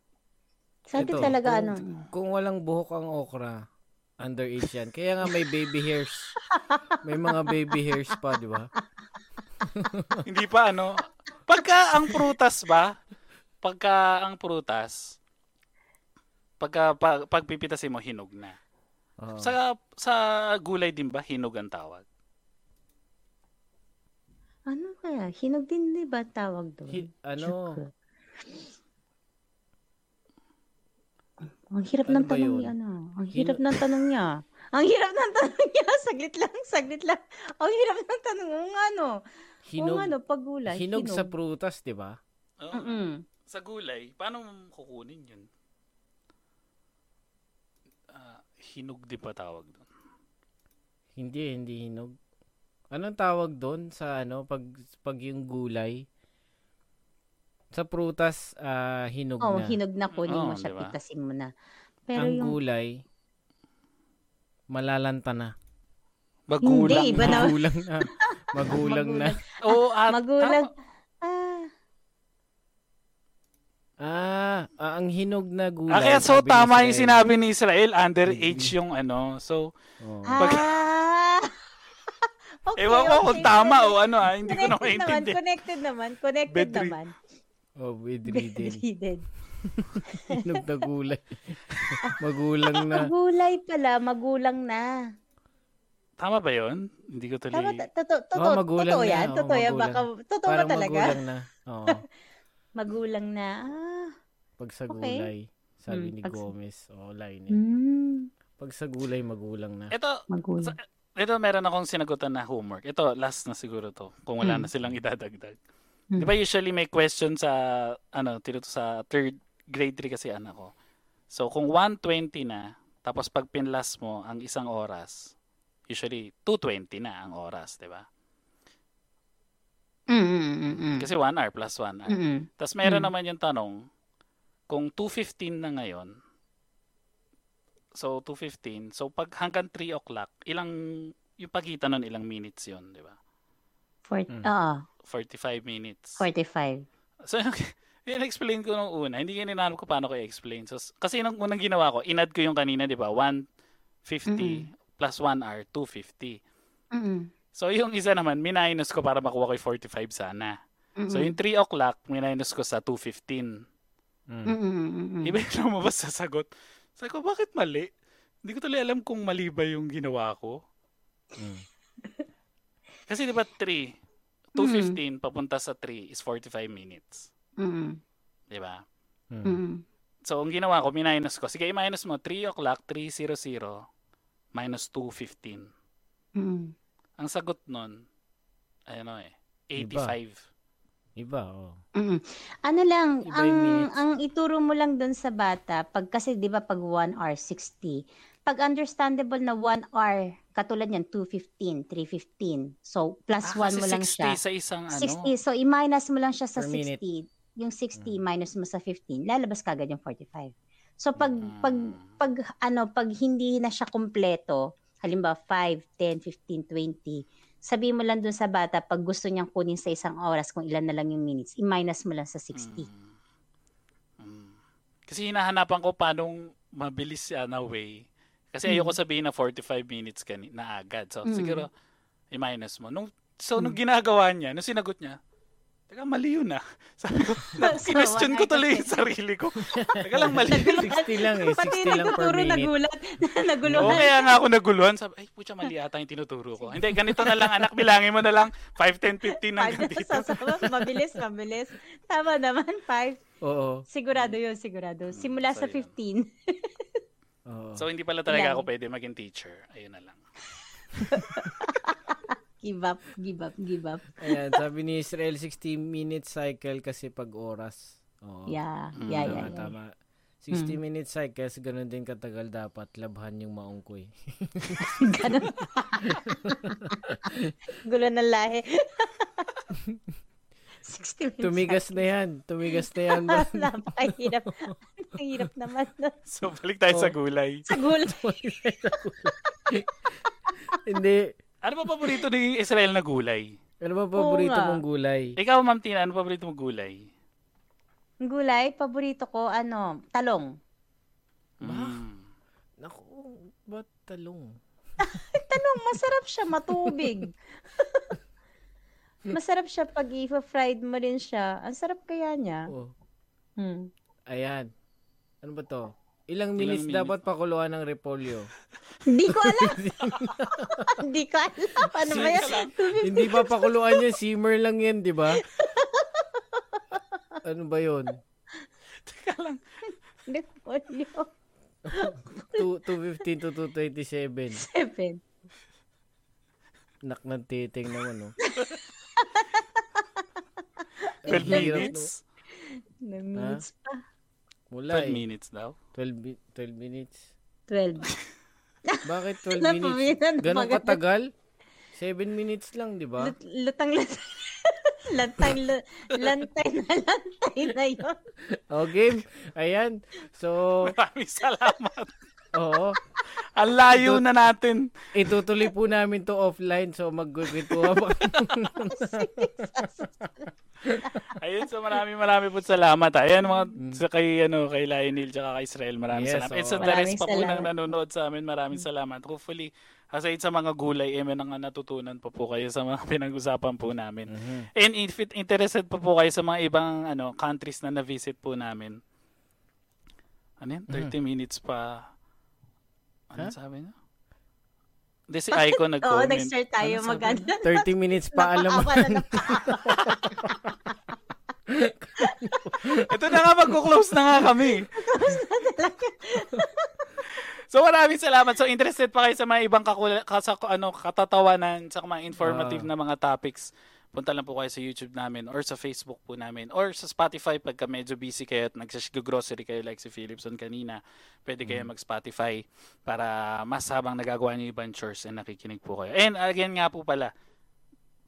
Sa atin Ito, talaga kung, ano. Kung walang buhok ang okra, underage yan. Kaya nga may baby hairs. May mga baby hairs pa, di ba? hindi pa ano. Pagka ang prutas ba? Pagka ang prutas, pagka pag, pagpipitasin mo, hinog na. Oo. Sa sa gulay din ba, hinog ang tawag? Ano kaya? Hinog din, di ba tawag doon? Hi- ano, Chuka. Ang hirap Ano ng ba tanong yun? niya, ano? Ang Hino- hirap ng tanong niya. Ang hirap ng tanong niya. Saglit lang, saglit lang. Ang hirap ng tanong. Oo nga, no? Oo hinog, nga, no? Pagulay. hinog sa prutas, di ba? Oo. Mm-mm. Sa gulay, paano kukunin yun? Ah, hinog di pa tawag doon. Hindi, hindi hinog. Anong tawag doon sa ano, pag, pag yung gulay? Sa prutas, ah, hinog Oo, na. hinog na kunin mo Oo, siya, diba? pitasin mo na. Pero ang yung... gulay, malalanta na. Magulang. Hindi, iba na. Magulang na. Magulang na. Oo, at, Magulang. tama. Ah, Ah, ah, ang hinog na gulay. Ah, kaya so sabi ni tama yung Israel. sinabi ni Israel, underage yung ano. So, Oo. ah. okay, ewan ko kung okay. tama o ano ah, hindi ko na Connected naman, maintindihan. connected naman, connected Bedri- naman. Oh, bedridden. Bedridden. hinog na gulay. Magulang na. Magulay pala, magulang na. Tama ba yun? Hindi ko tuloy... Tama, totoo, Oo, totoo, magulang totoo na, yan, oo, totoo yan, baka, totoo ba talaga? magulang na. Oo. Magulang na, ah, Pag sa Okay. gulay, sabi Hmm, ni pag Gomez. Oo, line. hmm, Pag sa gulay, magulang na. Ito, magulang. Sa- ito meron akong sinagutan na homework. Ito, last na siguro to. Kung wala Hmm. na silang idadagdag. Hmm. Di ba usually may question sa, ano, tinuto sa third grade 3 kasi anak ko. So, kung 120 na, tapos pag pinlas mo ang isang oras, usually 220 na ang oras, di ba? Mm, mm, mm, mm. Kasi 1 hour plus 1 hour. Mm, mm. Tapos meron Mm. naman yung tanong, kung 2.15 na ngayon, so 2.15, so pag hanggang 3 o'clock, ilang, yung pagitan nun, ilang minutes yun, di ba? Fort- Mm. Oo, 45 minutes. 45. So, yun explain ko nung una. Hindi yun inanap ko paano ko i-explain. So, kasi nung unang ginawa ko, inad ko yung kanina, di ba? 150 plus 1 hour, 250. Mm, So, yung isa naman, minus ko para makuha ko yung 45 sana. mm, So, yung 3 o'clock, minus ko sa 215. Mm. mm, mm, mm, mm. Iba yung lumabas sa sagot. Sabi ko, bakit mali? Hindi ko tuloy alam kung mali ba yung ginawa ko. Mm. Kasi di ba 3, 215 papunta sa 3 is 45 minutes. Mm, Di ba? Mm. mm, So, ang ginawa ko, minus ko. Sige, i-minus mo. 3 o'clock, 300, minus 215. mm. Ang sagot nun, ano eh, Iba. 85. Iba, oh. Mm. Ano lang, Iba ang minutes. ang ituro mo lang doon sa bata, pag kasi 'di ba pag 1 hour 60. Pag understandable na 1 hour, katulad niyan 215, 315. So plus Ah, 1 kasi mo lang 60 siya. sa isang ano. 60. So i-minus mo lang siya sa Per minute. 60. Yung 60 minus mo sa 15, lalabas kagad yung 45. So pag pag Mm. pag ano, pag hindi na siya kumpleto, halimbawa 5, 10, 15, 20, sabihin mo lang dun sa bata pag gusto niyang kunin sa isang oras kung ilan na lang yung minutes, i-minus mo lang sa 60. Mm. Mm. Kasi hinahanapan ko paano mabilis na way. Kasi Mm. ayoko sabihin na 45 minutes kani na agad. So, Mm. siguro, i-minus mo. Nung, so, nung ginagawa niya, nung sinagot niya, Teka, mali yun ah. Sabi ko, So, question ko tuloy yung sarili ko. Teka lang, mali. 60 lang eh. 60 lang per minute. nagulat. Oo, naguluhan. kaya nga ako naguluhan. Sabi, ay, putya, mali ata yung tinuturo ko. Hindi, ganito na lang, anak. Bilangin mo na lang. 5, 10, 15 hanggang dito. Sasama, mabilis, mabilis. Tama naman, 5. Oo. Sigurado yun, sigurado. Simula so sa yun. 15. Oo. So, hindi pala talaga Ilan? ako pwede maging teacher. Ayun na lang. Give up, give up, give up. Ayan, sabi ni Israel, 60 minute cycle kasi pag oras. Oo. Yeah, Mm, yeah, Tama, yeah. yeah. tama. 60 minute cycles, ganun din katagal dapat labhan yung maungkoy. Ganun. Gulo ng lahi. 60 minutes. Tumigas na yan. Tumigas na yan. Napakahirap. Ang hirap naman. So, balik tayo sa Oh. gulay. Sa gulo. Hindi. Ano ba paborito ni Israel na gulay? Ano ba paborito mong gulay? Ikaw, Ma'am Tina, ano paborito mong gulay? Ang gulay, paborito ko, ano, talong. Mm. Naku, ba't talong? Talong, masarap siya, matubig. masarap siya pag i-fried mo rin siya. Ang sarap kaya niya. Oh. Hmm. Ayan. Ano ba to? Ilang Ilang minutes minutes? dapat pakuluan ng repolyo? Hindi ko alam. Hindi ko alam. Ano ba yan? Hindi pa pakuluan yan. Simmer lang yan, di ba? ano ba yun? Teka lang. Repolyo. Two- 215 to 227. Seven. Nak ng titing naman, oh. 12 Hirap, minutes? Na minutes pa. Mula 12 eh. minutes daw. 12, mi- 12 minutes. 12. Bakit 12 Wala pa, minutes? bagat- katagal? 7 minutes lang, di ba? Lut- lutang lutang. lantay, lu- lantay na lantay na yun. O, game. Ayan. So, Maraming salamat. Oo. Ang layo na natin. Itutuloy po namin to offline. So, magkukwentuhan pa. Ayun, so maraming maraming po salamat. Ayan mga sa kay ano kay Lionel tsaka kay Israel, maraming Yes, salamat. And oo. sa the rest pa po nang nanonood sa amin, maraming salamat. Hopefully, aside sa mga gulay, eh, may nang natutunan pa po kayo sa mga pinag-usapan po namin. Mhm. And if it- interested pa po kayo sa mga ibang ano countries na na-visit po namin, ano yan? 30 minutes pa. Ano Huh? sabi niya? Hindi si Aiko nag-comment. Oo, nag-start tayo Ano mag sabi? 30 minutes pa alam mo. Ito na nga, magko-close na nga kami. so maraming salamat. So interested pa kayo sa mga ibang kakula, sa, ano, katatawanan, sa mga informative Ah. na mga topics, punta lang po kayo sa YouTube namin or sa Facebook po namin or sa Spotify pagka medyo busy kayo at nagsas-grocery kayo like si Philipson kanina. Pwede kayo mag-Spotify para mas habang nagagawa niyo ibang chores and nakikinig po kayo. And again nga po pala,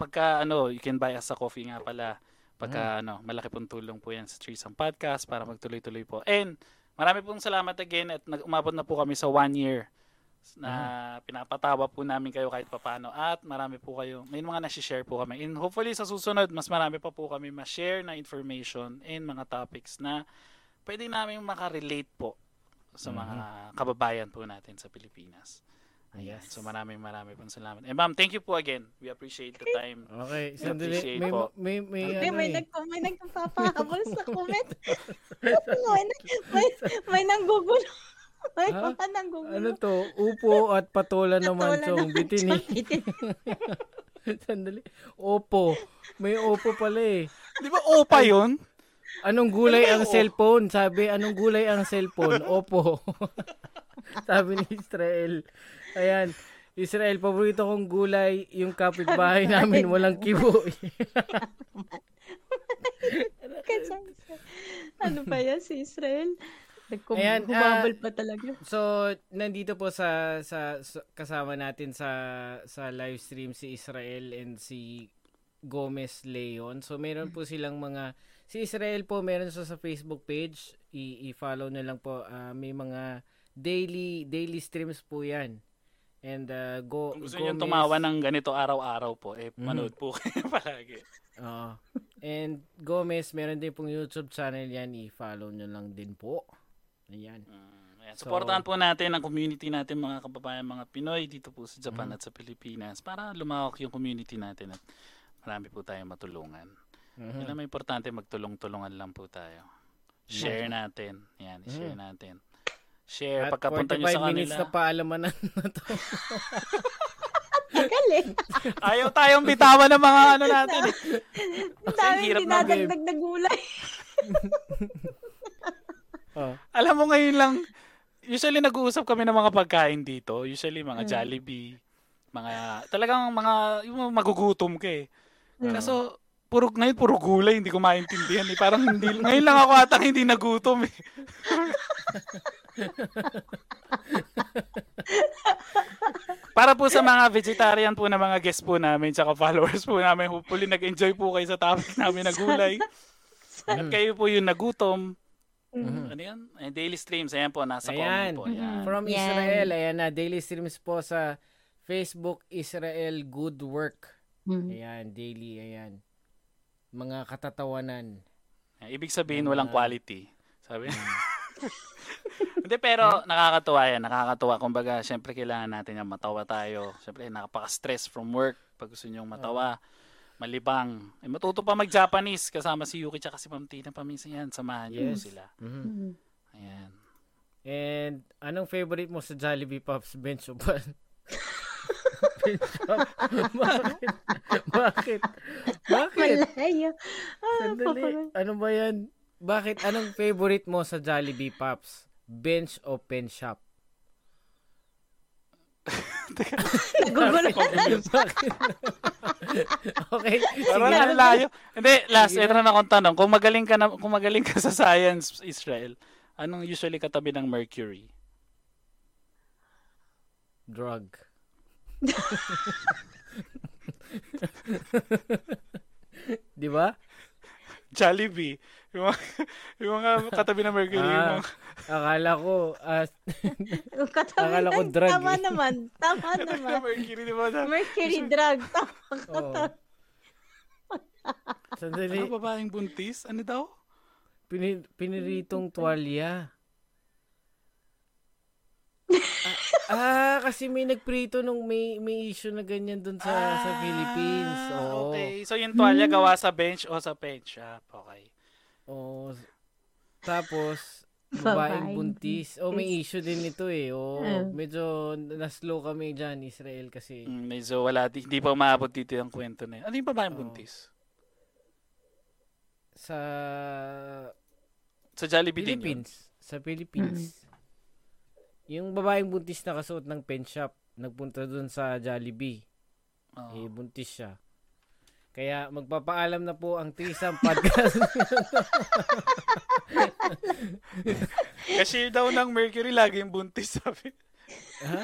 pagka ano, you can buy us a coffee nga pala. Pagka ano, malaki pong tulong po yan sa Threesome Podcast para magtuloy-tuloy po. And marami pong salamat again at nag- umabot na po kami sa one year na pinapatawa po namin kayo kahit papano at marami po kayo may mga nasi-share po kami and hopefully sa susunod mas marami pa po kami ma-share na information and mga topics na pwede namin makarelate po sa mga kababayan po natin sa Pilipinas. Ayan. Yes. So maraming maraming pong salamat. And ma'am, thank you po again. We appreciate the time. Okay, We sandali. appreciate May, po. may, may, Hindi, ano may, eh. nag, may nagpapahabol sa comment. may, may, may nanggugulo. May Ha? mga nanggugulo. Ano to? Upo at patola chong naman, bitini. Sandali. Opo. May opo pala eh. Di ba opa yun? Anong gulay Ano ang cellphone? Sabi, anong gulay ang cellphone? Opo. Sabi ni Israel. Ayan. Israel, paborito kong gulay, yung kapitbahay namin walang kibo. Ano ba yan si Israel? Nagkum- Ayan, humabol pa talaga. so, nandito po sa, sa, sa- kasama natin sa sa live stream si Israel and si Gomez Leon. So, meron po silang mga si Israel po meron siya sa Facebook page. I- i-follow na lang po. Ah, may mga daily daily streams po 'yan. And uh, go Kung gusto niyo Gomez- tumawa ng ganito araw-araw po, eh, Mhm. manood po kayo palagi. Oo. and Gomez, meron din pong YouTube channel yan. I-follow nyo lang din po. Ayan. Mm, ayan. So- Supportahan po natin ang community natin, mga kababayan, mga Pinoy dito po sa Japan Mhm. at sa Pilipinas para lumawak yung community natin at marami po tayong matulungan. Mhm. Yun ang may importante, magtulong-tulungan lang po tayo. Share natin. Yan, share natin. Share. At Pagkapunta 45 nyo sa minutes kanila. na paalaman na, na to. Tagal eh. Ayaw tayong bitawan ng mga ano natin. eh. Ang na, dinadagdag na gulay. Oh. Alam mo ngayon lang, usually nag-uusap kami ng mga pagkain dito. Usually mga Jollibee, mga talagang mga yung magugutom ka eh. Kaso puro ngayon puro gulay, hindi ko maintindihan eh. Parang hindi ngayon lang ako atang hindi nagutom eh. Para po sa mga vegetarian po na mga guest po namin tsaka followers po namin, hopefully nag-enjoy po kayo sa topic namin na gulay. At kayo po yung nagutom. Ano yan? Eh, daily streams. Ayan po, nasa Ayan. comment po. Ayan. From Yan. Israel, ayan na. Daily streams po sa Facebook Israel Good Work. Mhm. Ayan, daily, ayan. Mga katatawanan. Ibig sabihin, walang quality. Sabi. Hindi, pero nakakatuwa yan. Nakakatuwa. Kumbaga, syempre kailangan natin yan matawa tayo. Syempre, nakapaka-stress from work. Pag gusto nyong matawa, malibang. Eh, matuto pa mag-Japanese kasama si Yuki tsaka si Ma'am Tina paminsan yan. Samahan niyo Yes. sila. Mhm. Mhm. Ayan. And anong favorite mo sa Jollibee Pops bench o ban? Bakit? Bakit? Bakit? Malayo. Ah, Sandali. Ano ba yan? Bakit? Anong favorite mo sa Jollibee Pops? Bench o pen shop? Nagugulo. Bakit? okay. Parang Sige. ang layo. Hindi, last, ito na akong tanong. Kung magaling ka na, kung magaling ka sa science, Israel, anong usually katabi ng mercury? Drug. Di ba? Jollibee. Yung mga, yung mga katabi ng mercury. yung Ah, mga- akala ko, ah, Yung katabi Akala ko drug Tama eh. naman. Tama naman. mercury, di ba? Mercury drug. Tama ka. oo. Sandali, ano babaeng buntis? Ano daw? pini- piniritong tuwalya. ah, ah, kasi may nagprito nung may may issue na ganyan dun sa sa Philippines. Ah, Oo. Okay. So yung tuwalya gawa sa bench o sa pen shop. Okay. Oo. Tapos Babaeng buntis. Oh, may issue din ito eh. Oh, Uh. medyo na-slow kami dyan, Israel, kasi Mm, medyo wala, di- hindi pa umabot dito yung kwento na yun. Ano yung babaeng Oo. buntis? sa Sa Jollibee din yun. Philippines. Sa Philippines. Yung babaeng buntis na kasuot ng pen shop, nagpunta dun sa Jollibee. Oo. Eh, buntis siya. Kaya magpapaalam na po ang Trisam Podcast. Cashier daw ng Mercury laging buntis, sabi. ha?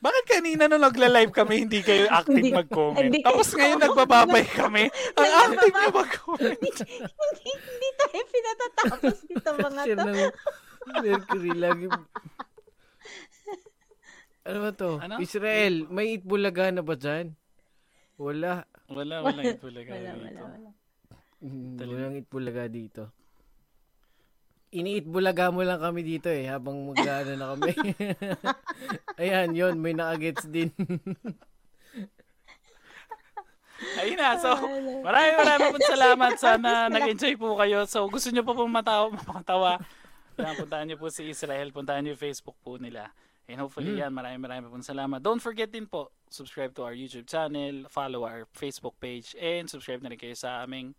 Bakit kanina nung nagla-live kami, hindi kayo active Hindi- mag-comment? hindi. Tapos ngayon nagbababay kami. Ang active nyo mag-comment. hindi, hindi tayo pinatatapos dito mga to. Mercury lagi. Ano ba to? Ano? Israel, may itbulaga na ba dyan? Wala. Wala, wala ito talaga Wala, wala, dito. wala. Mm, Talino. Walang itbulaga dito. Iniitbulaga mo lang kami dito eh, habang mag-ano na kami. Ayan, yon may nakagets din. Ayun na, so maraming maraming po salamat. Sana nag-enjoy po kayo. So gusto nyo pa po matawa, matawa. Yan, puntahan nyo po si Israel, puntahan nyo yung Facebook po nila. And hopefully yan, maraming maraming po salamat. Don't forget din po, subscribe to our YouTube channel, follow our Facebook page, and subscribe na rin kayo sa aming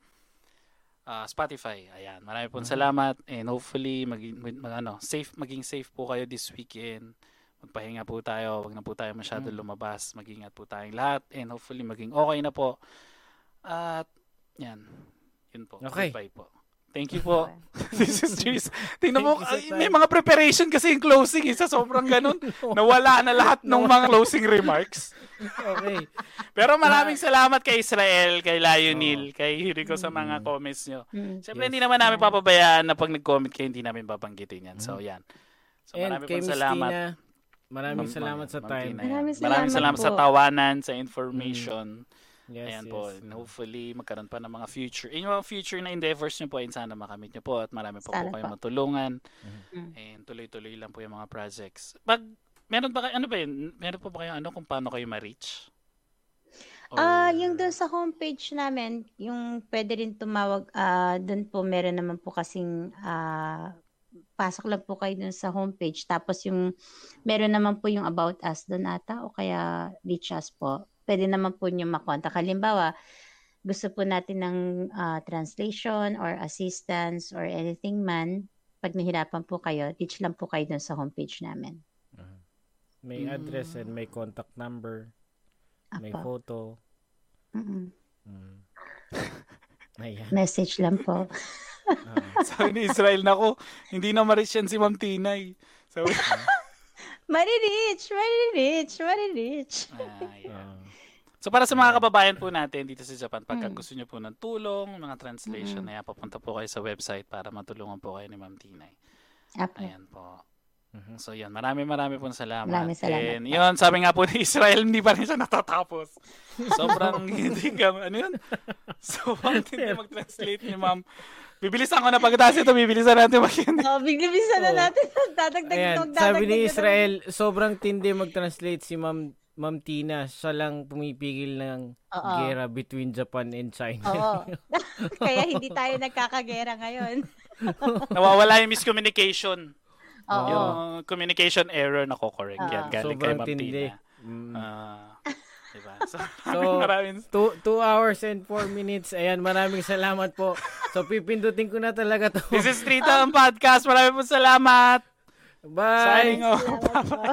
ah, Spotify. Ayan, maraming po salamat. And hopefully, maging, mag, mag- ano, safe, maging safe po kayo this weekend. Magpahinga po tayo, wag na po tayo masyado lumabas. Mag-ingat po tayong lahat. And hopefully, maging okay na po. At, yan. Yun po. Okay. Goodbye po. Thank you po. This is Tris. Tingnan mo, ay, may mga preparation kasi yung closing. Isa sobrang ganun. Nawala na lahat ng mga closing remarks. okay. Pero maraming salamat kay Israel, kay Lionel, kay Hiriko sa mga comments nyo. Mm. Siyempre, hindi naman namin papabayaan na pag nag-comment kayo, hindi namin babanggitin yan. So, yan. So, And maraming Miss salamat. Tina, maraming salamat sa time. Tina, yan. Maraming Maraming salamat salamat sa po. tawanan, sa information. Yes, Ayan yes. po. And hopefully, magkaroon pa ng mga future. In yung mga future na endeavors nyo po, and sana makamit nyo po at marami pa po Sana po. matulungan. Mm. And tuloy-tuloy lang po yung mga projects. Pag, meron ba kayo, ano ba yun? Meron po ba kayo ano kung paano kayo ma-reach? Or- Ah, yung doon sa homepage namin, yung pwede rin tumawag, ah doon po meron naman po kasing ah pasok lang po kayo doon sa homepage. Tapos yung meron naman po yung about us doon ata o kaya reach us po. Pwede naman po niyo makontak. Halimbawa, gusto po natin ng ah, translation or assistance or anything man, pag nahirapan po kayo, reach lang po kayo doon sa homepage namin. May Mm. address and may contact number. May Apo. photo. Mm-mm. Mm. Ayan. Message lang po. Ah. Sabi ni Israel, nako, hindi na ma-reach yan si Ma'am Tinay. Sabi, Maririch! Maririch! Maririch! Ah, yeah. So para sa mga kababayan po natin dito sa Japan, pagka Mm. gusto nyo po ng tulong, mga translation, na papunta po kayo sa website para matulungan po kayo ni Ma'am Tinay. Apo. Ayan po. Mhm. So yan, marami marami pong salamat. Maraming salamat And po. yun, sabi nga po ni Israel, hindi pa rin siya natatapos. Sobrang hindi ka, ano yun? Sobrang hindi mag-translate ni ma'am. Bibilisan ko na pagkatapos ito, bibilisan natin mag Oh, biglibisan na Oo. natin. Dadagdag Ayan, magdadagdag sabi ni. Israel, sobrang tindi mag-translate si Ma'am Ma'am Tina. Siya lang pumipigil ng Oo. gera between Japan and China. Oo. Kaya hindi tayo nagkakagera ngayon. Nawawala yung miscommunication. Oo. Yung communication error na ko correct Oo. yan. Galing kay Sobrang Ma'am tindi. Tina. Mm. Ah, diba? So, So, maraming two, two hours and four minutes. Ayan, maraming salamat po. So, pipindutin ko na talaga to. This is Trita ang podcast. Maraming po salamat. Bye! Signing off. Salamat po.